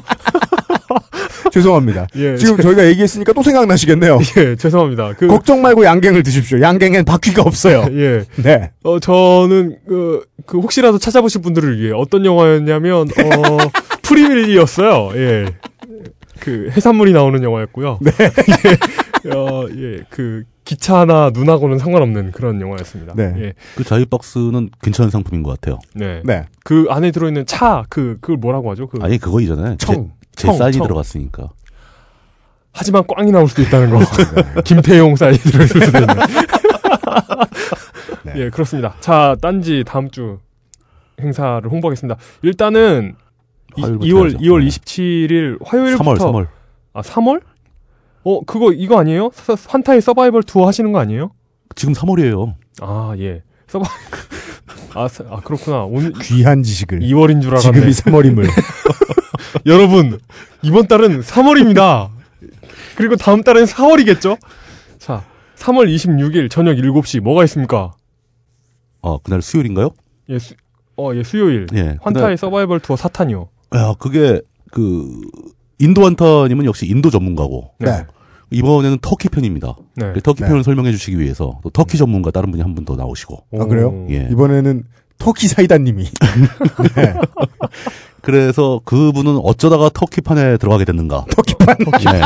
B: 죄송합니다.
D: 예.
B: 지금 저희가 얘기했으니까 또 생각나시겠네요.
D: 예, 죄송합니다. 그,
B: 걱정 말고 양갱을 드십시오. 양갱엔 바퀴가 없어요.
D: 예.
B: 네.
D: 어, 저는, 그, 그, 혹시라도 찾아보실 분들을 위해 어떤 영화였냐면, 어, 프리윌리였어요. 예. 그, 해산물이 나오는 영화였고요. 네. 예, 어, 예, 그, 기차나 눈하고는 상관없는 그런 영화였습니다.
B: 네.
D: 예.
C: 그 자유박스는 괜찮은 상품인 것 같아요.
D: 네.
B: 네.
D: 그 안에 들어있는 차, 그, 그걸 뭐라고 하죠? 그,
C: 아니 그거 있잖아요.
B: 청.
C: 제, 제
D: 청,
C: 사인이
D: 청.
C: 들어갔으니까.
D: 하지만 꽝이 나올 수도 있다는 거. 김태용 사이드를 쓸 수도 있는.
B: 네.
D: 예, 그렇습니다. 자, 딴지 다음 주 행사를 홍보하겠습니다. 일단은 이,
C: 화요일부터
D: 2월
C: 해야죠.
D: 2월
C: 네.
D: 27일 화요일부터
C: 3월, 3월.
D: 아, 3월? 어, 그거 이거 아니에요? 서- 환타의 서바이벌 투어 하시는 거 아니에요?
C: 지금 3월이에요.
D: 아, 예. 서바 아, 서- 아, 그렇구나. 오늘
B: 귀한 지식을
D: 2월인 줄 알았네.
B: 지금이 3월임을
D: 여러분, 이번 달은 3월입니다. 그리고 다음 달은 4월이겠죠? 자, 3월 26일 저녁 7시 뭐가 있습니까?
C: 아, 그날 수요일인가요?
D: 예, 수, 어, 예, 수요일.
C: 예.
D: 환타의
C: 그날,
D: 서바이벌 투어 사탄이요.
C: 야, 그게, 그, 인도 환타님은 역시 인도 전문가고,
B: 네.
C: 이번에는 터키 편입니다.
D: 네.
C: 그 터키
B: 네.
C: 편을 설명해 주시기 위해서 또 터키 전문가 다른 분이 한 분 더 나오시고.
B: 아, 그래요?
D: 오.
C: 예.
B: 이번에는 터키 사이다님이 네.
C: 그래서 그분은 어쩌다가 터키판에 들어가게 됐는가.
B: 터키판
C: 네.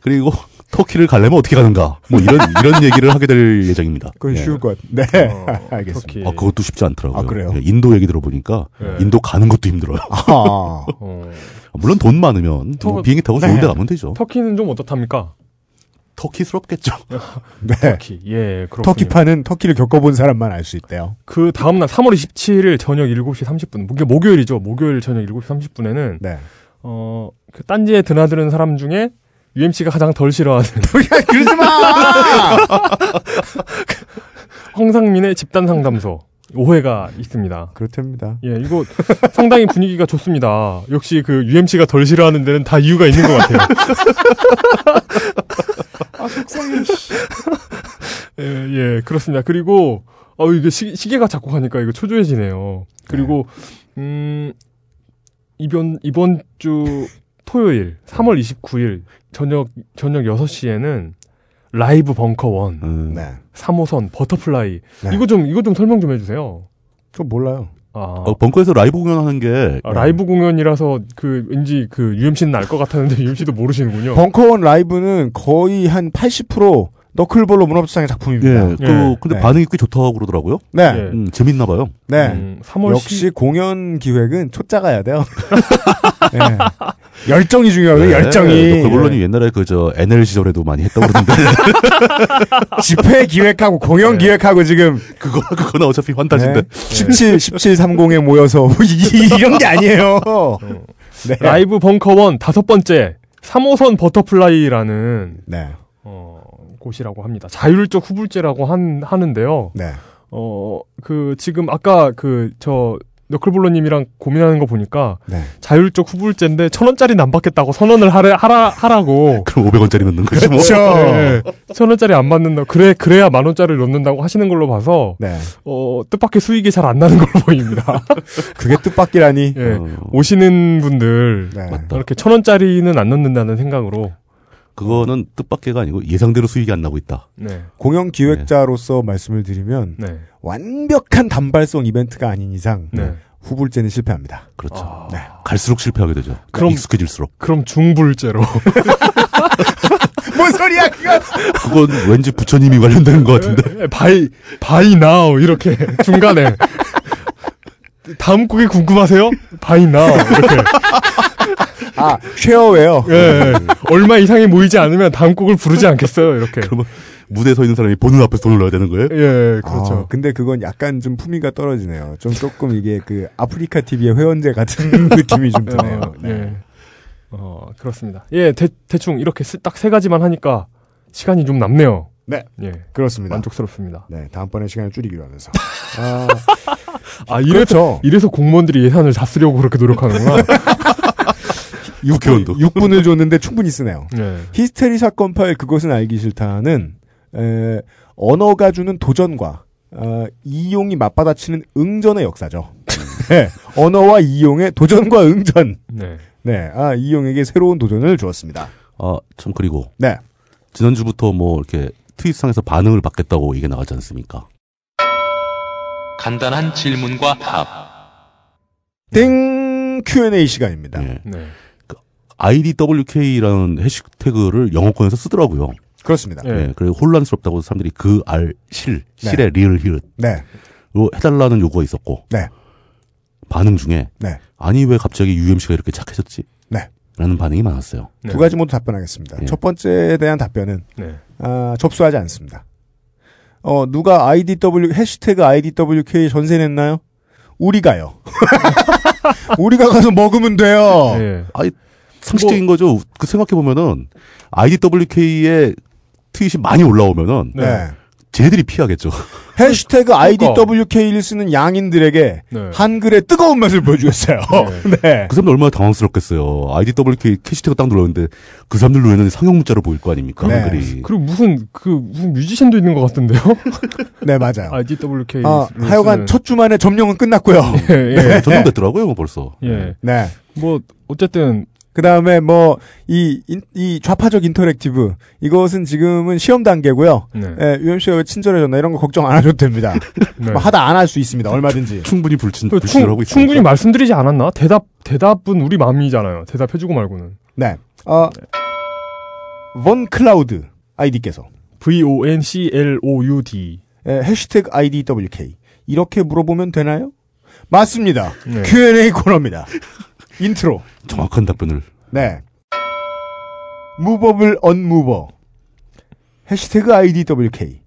C: 그리고 터키를 가려면 어떻게 가는가. 뭐 이런, 이런 얘기를 하게 될 예정입니다.
B: 그건
C: 예.
B: 쉬울 것 같. 네,
D: 어,
B: 알겠습니다.
D: 터키.
C: 아, 그것도 쉽지 않더라고요.
B: 아, 그래요?
C: 예, 인도 얘기 들어보니까
D: 네.
C: 인도 가는 것도 힘들어요.
B: 아,
D: 어.
C: 물론 돈 많으면
D: 터-
C: 뭐 비행기 타고
B: 네.
C: 좋은 데 가면 되죠.
D: 터키는 좀 어떻답니까?
C: 터키스럽겠죠.
B: 네.
D: 터키. 예, 그렇군요.
B: 터키판은 터키를 겪어본 사람만 알 수 있대요.
D: 그 다음날 3월 27일 저녁 7시 30분. 이게 목요일이죠. 목요일 저녁 7시 30분에는
B: 네.
D: 어, 그 딴지에 드나드는 사람 중에 UMC가 가장 덜 싫어하는
B: 야, 그러지 마!
D: 황상민의 집단 상담소 5회가 있습니다.
B: 그렇답니다.
D: 예, 이거 상당히 분위기가 좋습니다. 역시 그 UMC가 덜 싫어하는 데는 다 이유가 있는 것 같아요.
B: 아, 속상해.
D: 예, 예, 그렇습니다. 그리고, 어, 이게 시, 시계가 자꾸 가니까 이거 초조해지네요. 그리고, 음, 이번, 이번 주 토요일, 3월 29일, 저녁, 저녁 6시에는 라이브 벙커원,
C: 음.
B: 네.
D: 3호선, 버터플라이.
B: 네.
D: 이거 좀, 이거 좀 설명 좀 해주세요.
B: 저 몰라요.
D: 아,
C: 어, 벙커에서 라이브 공연하는 게
D: 아, 라이브 공연이라서 그, 왠지 그 UMC는 알 것 같았는데 UMC도 모르시는군요.
B: 벙커원 라이브는 거의 한 80% 너클볼러 문화부장의 작품입니다.
C: 예, 그
D: 예.
C: 근데
B: 네.
C: 반응이 꽤 좋다고 그러더라고요.
B: 네.
D: 예.
C: 음, 재밌나 봐요.
B: 네.
D: 음, 3월
B: 역시 공연 기획은 초짜가 해야 돼요. 네. 열정이 중요하고요, 열정이.
C: 네, 너클볼러님이 옛날에 그 저 NL 시절에도 많이 했다고 그러는데
B: 집회 기획하고 공연
D: 네.
B: 기획하고 지금
C: 그거 그거는 어차피 환타지인데.
B: 네. 17, 1730에 모여서 이- 이런 게 아니에요. 네.
D: 라이브 벙커원 다섯 번째 3호선 버터플라이라는
B: 네.
D: 어, 곳이라고 합니다. 자율적 후불제라고 한, 하는데요.
B: 네.
D: 어, 그, 지금 아까 그, 저, 너클볼러님이랑 고민하는 거 보니까
B: 네.
D: 자율적 후불제인데 천 원짜리는 안 받겠다고 선언을 하래, 하라, 하라고.
C: 그럼 500원짜리 넣는 거지 뭐.
B: 그렇죠.
D: 네, 천 원짜리 안 받는다. 그래, 그래야 만 원짜리를 넣는다고 하시는 걸로 봐서,
B: 네.
D: 어, 뜻밖의 수익이 잘 안 나는 걸로 보입니다.
B: 그게 뜻밖이라니.
D: 예.
C: 어,
D: 오시는 분들,
B: 네.
D: 이렇게 천 원짜리는 안 넣는다는 생각으로,
C: 그거는 뜻밖에가 아니고 예상대로 수익이 안 나고 있다.
D: 네,
B: 공연 기획자로서 말씀을 드리면
D: 네,
B: 완벽한 단발성 이벤트가 아닌 이상
D: 네.
B: 후불제는 실패합니다.
C: 그렇죠.
D: 아.
B: 네.
C: 갈수록 실패하게 되죠.
D: 그럼-
C: 그럼 익숙해질수록.
D: 그럼 중불제로.
B: 뭔 소리야 그거?
C: 그건 왠지 부처님이 관련되는 것 같은데.
D: buy buy now 이렇게 중간에 다음 곡이 궁금하세요? buy now 이렇게
B: 아 쉐어웨어.
D: 예, 예. 얼마 이상이 모이지 않으면 다음 곡을 부르지 않겠어요 이렇게
C: 그러면 무대에 서 있는 사람이 보는 앞에서 돈을 넣어야 되는 거예요?
D: 예 그렇죠
B: 아, 근데 그건 약간 좀 품위가 떨어지네요. 좀 조금 이게 그 아프리카 TV의 회원제 같은 느낌이 좀 드네요.
D: 어,
B: 네.
D: 예. 어 그렇습니다 예 대, 대충 이렇게 딱 세 가지만 하니까 시간이 좀 남네요
B: 네.
D: 예
B: 그렇습니다.
D: 만족스럽습니다
B: 네, 다음번에 시간을 줄이기로 하면서. 아,
D: 아 이래서
B: 그렇죠.
D: 이래서 공무원들이 예산을 다 쓰려고 그렇게 노력하는구나
C: 6개월도.
B: 6분을 줬는데 충분히 쓰네요.
D: 예
B: 히스테리 사건 파일 그것은 알기 싫다는 에, 언어가 주는 도전과 어, 이용이 맞받아치는 응전의 역사죠. 네, 언어와 이용의 도전과 응전.
D: 네.
B: 네, 아 이용에게 새로운 도전을 주었습니다.
C: 아, 참, 그리고.
B: 네,
C: 지난주부터 뭐, 이렇게, 트윗상에서 반응을 받겠다고 얘기 나가지 않습니까?
F: 간단한 질문과 답.
B: 땡 Q&A 시간입니다.
C: 예.
D: 네.
C: IDWK라는 해시태그를 영어권에서 쓰더라고요.
B: 그렇습니다.
D: 예.
C: 예. 그래서 혼란스럽다고 사람들이 그 알, 실,
B: 네.
C: 실의 리을 히읗.
B: 네,
C: 로 해달라는 요구가 있었고.
B: 네.
C: 반응 중에.
B: 네.
C: 아니, 왜 갑자기 UMC가 이렇게 착해졌지?
B: 네.
C: 라는 반응이 많았어요.
D: 네.
B: 두 가지 모두 답변하겠습니다.
C: 예.
B: 첫 번째에 대한 답변은
D: 네.
B: 아, 접수하지 않습니다. 어, 누가 IDW, 해시태그 IDWK 전세 냈나요? 우리가요. 우리가 가서 먹으면 돼요.
D: 예.
C: 상식적인 거죠. 그 생각해보면은, IDWK의 트윗이 많이 올라오면은,
B: 네.
C: 쟤들이 피하겠죠.
B: 해시태그 IDWK를 쓰는 양인들에게
D: 네.
B: 한글의 뜨거운 맛을 보여주겠어요. 네.
C: 그 사람들 얼마나 당황스럽겠어요. IDWK 캐시태그 딱 눌렀는데, 그 사람들 눈에는 상형 문자로 보일 거 아닙니까?
B: 네.
C: 한글이.
D: 그리고 무슨 그 무슨 뮤지션도 있는 것 같은데요?
B: 네, 맞아요.
D: IDWK.
B: 아, 하여간 첫 주만에 점령은 끝났고요.
D: 예, 예.
C: 전동됐더라고요, 벌써.
D: 예.
B: 네.
D: 뭐 어쨌든
B: 그 다음에 뭐, 이, 인- 이 좌파적 interactive. 이것은 지금은 시험 단계고요.
D: 네.
B: 예, UMC가 왜 친절해졌나 이런 거 걱정 안 하셔도 됩니다.
D: 네.
B: 뭐 하다 안 할 수 있습니다. 얼마든지.
C: 충분히 불친,
D: 충,
C: 하고 있어요.
D: 충분히 말씀드리지 않았나? 대답 대답은 우리 마음이잖아요. 대답해주고 말고는.
B: 네. 어, Von Cloud 아이디께서
D: V O N C L O U D.
B: 예, 해시태그 IDWK. 이렇게 물어보면 되나요? 맞습니다.
D: 네.
B: Q&A 코너입니다. 인트로.
C: 정확한 답변을.
B: 네. movable unmover. 해시태그 IDWK.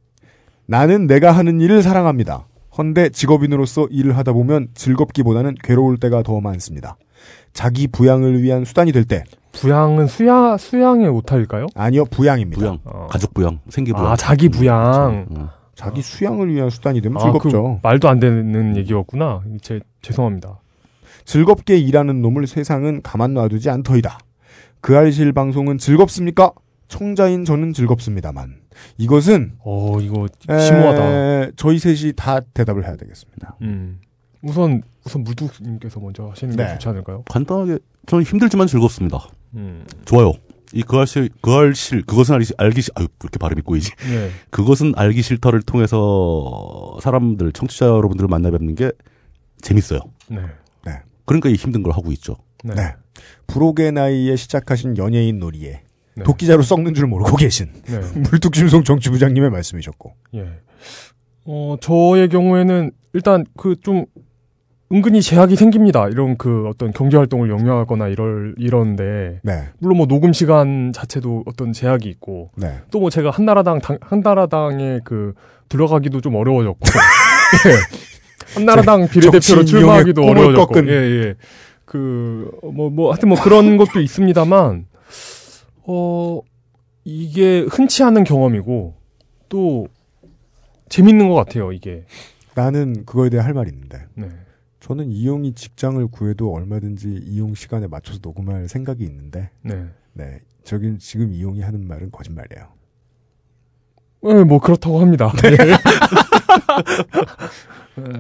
B: 나는 내가 하는 일을 사랑합니다. 헌데 직업인으로서 일을 하다 보면 즐겁기보다는 괴로울 때가 더 많습니다. 자기 부양을 위한 수단이 될 때.
D: 부양은 수야 수양의 오타일까요?
B: 아니요, 부양입니다.
C: 부양.
D: 어.
C: 가족 부양. 생계 부양.
D: 아 자기 부양.
C: 음,
B: 자기 수양을 위한 수단이 되면
D: 아,
B: 즐겁죠.
D: 그 말도 안 되는 얘기였구나. 제 죄송합니다.
B: 즐겁게 일하는 놈을 세상은 가만 놔두지 않더이다. 그 알실 방송은 즐겁습니까? 청자인 저는 즐겁습니다만. 이것은
D: 어 이거
B: 에,
D: 심오하다.
B: 저희 셋이 다 대답을 해야 되겠습니다.
D: 음. 우선 우선 물뚝님께서 먼저 하시는 게
B: 네.
D: 좋지 않을까요?
C: 간단하게, 저는 힘들지만 즐겁습니다.
D: 음.
C: 좋아요. 이 그알실, 그알실, 그것은 알기, 알기, 싫- 아유, 왜 이렇게 발음이 꼬이지?
D: 네.
C: 그것은 알기 싫다를 통해서 사람들, 청취자 여러분들을 만나 뵙는 게 재밌어요.
D: 네.
C: 그러니까 이 힘든 걸 하고 있죠.
D: 네.
B: 네. 불혹의 나이에 시작하신 연예인 놀이에
D: 네.
B: 도끼자루 썩는 줄 모르고 계신
D: 네.
B: 물뚝심송 정치부장님의 말씀이셨고.
D: 예. 어, 저의 경우에는 일단 그 좀 은근히 제약이 생깁니다. 이런 그 어떤 경제 활동을 영위하거나 이럴 이런데
B: 네.
D: 물론 뭐 녹음 시간 자체도 어떤 제약이 있고
B: 네.
D: 또뭐 제가 한나라당 당, 한나라당에 그 들어가기도 좀 어려워졌고 예. 한나라당 비례대표로 출마하기도 어려워졌고
B: 꺾은.
D: 예, 예. 그 뭐 뭐 하여튼 뭐 그런 것도 있습니다만 어 이게 흔치 않은 경험이고 또 재밌는 것 같아요, 이게.
B: 나는 그거에 대해 할 말이 있는데.
D: 네.
B: 저는 이용이 직장을 구해도 얼마든지 이용 시간에 맞춰서 녹음할 생각이 있는데,
D: 네.
B: 네. 저긴 지금 이용이 하는 말은 거짓말이에요.
D: 네, 뭐 그렇다고 합니다. 예.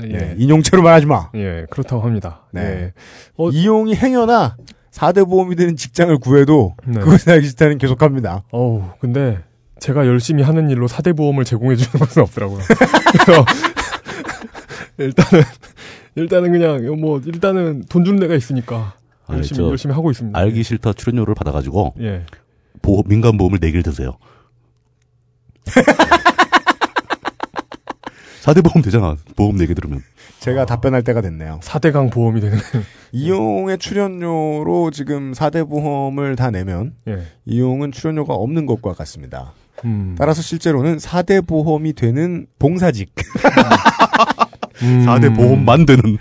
D: 예.
B: 네. 인용체로 말하지 마.
D: 예, 그렇다고 합니다.
B: 네.
D: 예. 어-
B: 이용이 행여나 4대 보험이 되는 직장을 구해도
D: 네.
B: 그것을 알기 싫다는 계속합니다.
D: 어우, 근데 제가 열심히 하는 일로 사대 보험을 제공해 주는 것은 없더라고요. 그래서 일단은 일단은 그냥 뭐 일단은 돈 주는 데가 있으니까
C: 아니,
D: 열심히
C: 저
D: 열심히 하고 있습니다.
C: 알기 싫다 출연료를 받아가지고
D: 예.
C: 보험, 민간 보험을 내기를 드세요. 4대 보험 되잖아. 보험 내기 들으면.
B: 제가 답변할 때가 됐네요.
D: 사대강 보험이 되는.
B: 이용의 출연료로 지금 4대 보험을 다 내면
D: 예.
B: 이용은 출연료가 없는 것과 같습니다.
D: 음.
B: 따라서 실제로는 4대 보험이 되는 봉사직.
D: 음.
C: 4대 보험만 되는.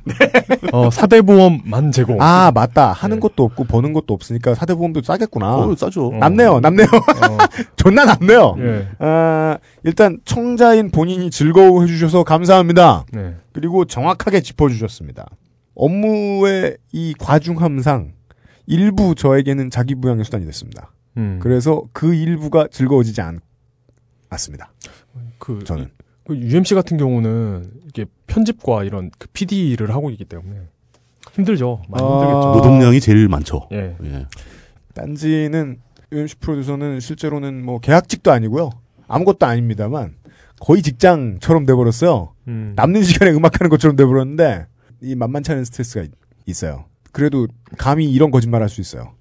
D: 어, 사대 보험만 제공.
B: 아, 맞다. 하는
D: 네.
B: 것도 없고 버는 것도 없으니까 4대 보험도 싸겠구나.
C: 어, 싸죠.
D: 어.
B: 남네요, 남네요.
D: 어,
B: 존나 남네요.
D: 예.
B: 아, 일단 청자인 본인이 즐거워해 주셔서 감사합니다.
D: 네.
B: 그리고 정확하게 짚어주셨습니다. 업무의 이 과중함상 일부 저에게는 자기 부양의 수단이 됐습니다.
D: 음.
B: 그래서 그 일부가 즐거워지지 않았습니다.
D: 그,
B: 저는.
D: 그 UMC 같은 경우는 이게 편집과 이런 그 PD를 하고 있기 때문에 힘들죠. 많이
B: 아.
D: 힘들겠죠.
C: 노동량이 제일 많죠.
D: 예.
C: 예.
B: 딴지는 UMC 프로듀서는 실제로는 뭐 계약직도 아니고요. 아무것도 아닙니다만 거의 직장처럼 돼버렸어요.
D: 음.
B: 남는 시간에 음악하는 것처럼 돼버렸는데 이 만만치 않은 스트레스가 있- 있어요. 그래도 감히 이런 거짓말 할 수 있어요.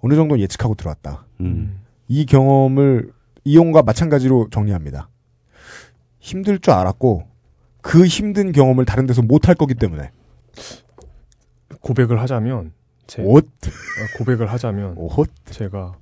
B: 어느 정도 예측하고 들어왔다.
C: 음.
B: 이 경험을 이용과 마찬가지로 정리합니다. 힘들 줄 알았고 그 힘든 경험을 다른 데서 못 할 거기 때문에
D: 고백을 하자면 제
B: 옷,
D: 고백을 하자면
B: 옷.
D: 제가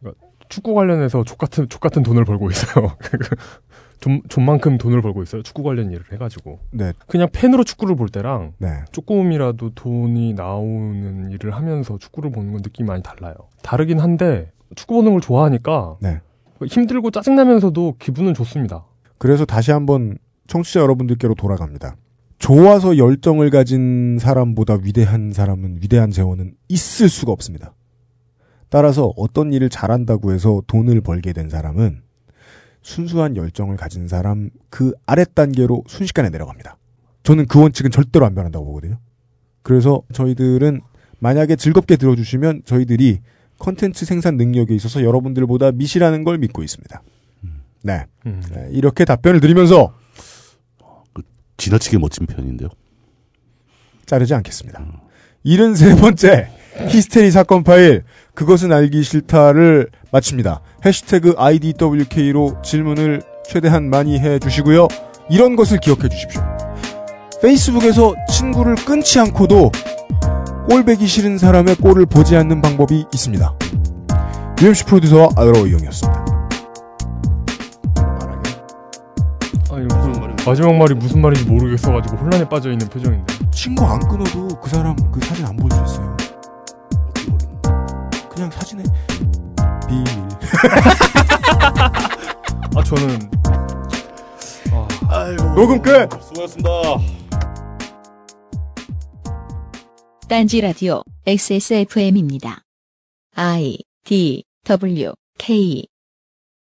D: 그러니까 축구 관련해서 족 같은 족 같은 돈을 벌고 있어요. 좀 좀만큼 돈을 벌고 있어요. 축구 관련 일을 해가지고
B: 네,
D: 그냥 팬으로 축구를 볼 때랑
B: 네.
D: 조금이라도 돈이 나오는 일을 하면서 축구를 보는 건 느낌이 많이 달라요. 다르긴 한데 축구 보는 걸 좋아하니까
B: 네.
D: 힘들고 짜증 나면서도 기분은 좋습니다.
B: 그래서 다시 한번 청취자 여러분들께로 돌아갑니다. 좋아서 열정을 가진 사람보다 위대한 사람은 위대한 재원은 있을 수가 없습니다. 따라서 어떤 일을 잘한다고 해서 돈을 벌게 된 사람은 순수한 열정을 가진 사람 그 아랫 단계로 순식간에 내려갑니다. 저는 그 원칙은 절대로 안 변한다고 보거든요. 그래서 저희들은 만약에 즐겁게 들어주시면 저희들이 컨텐츠 생산 능력에 있어서 여러분들보다 미시라는 걸 믿고 있습니다. 네.
D: 음.
B: 네, 이렇게 답변을 드리면서
C: 지나치게 멋진 편인데요.
B: 자르지 않겠습니다. 73번째 히스테리 사건 파일 그것은 알기 싫다를 마칩니다. 해시태그 IDWK로 질문을 최대한 많이 해주시고요. 이런 것을 기억해 주십시오. 페이스북에서 친구를 끊지 않고도 꼴배기 싫은 사람의 꼴을 보지 않는 방법이 있습니다. UMC 프로듀서와 아유로 이용이었습니다.
D: 아니, 그 마지막 말이 무슨 말인지 모르겠어가지고 혼란에 빠져 있는 표정인데.
B: 친구 안 끊어도 그 사람 그 사진 안 볼 수 있어요. 그냥 사진에 비밀.
D: 아 저는
B: 녹음 끝.
C: 수고하셨습니다.
A: 딴지 라디오 XSFM입니다. I D W K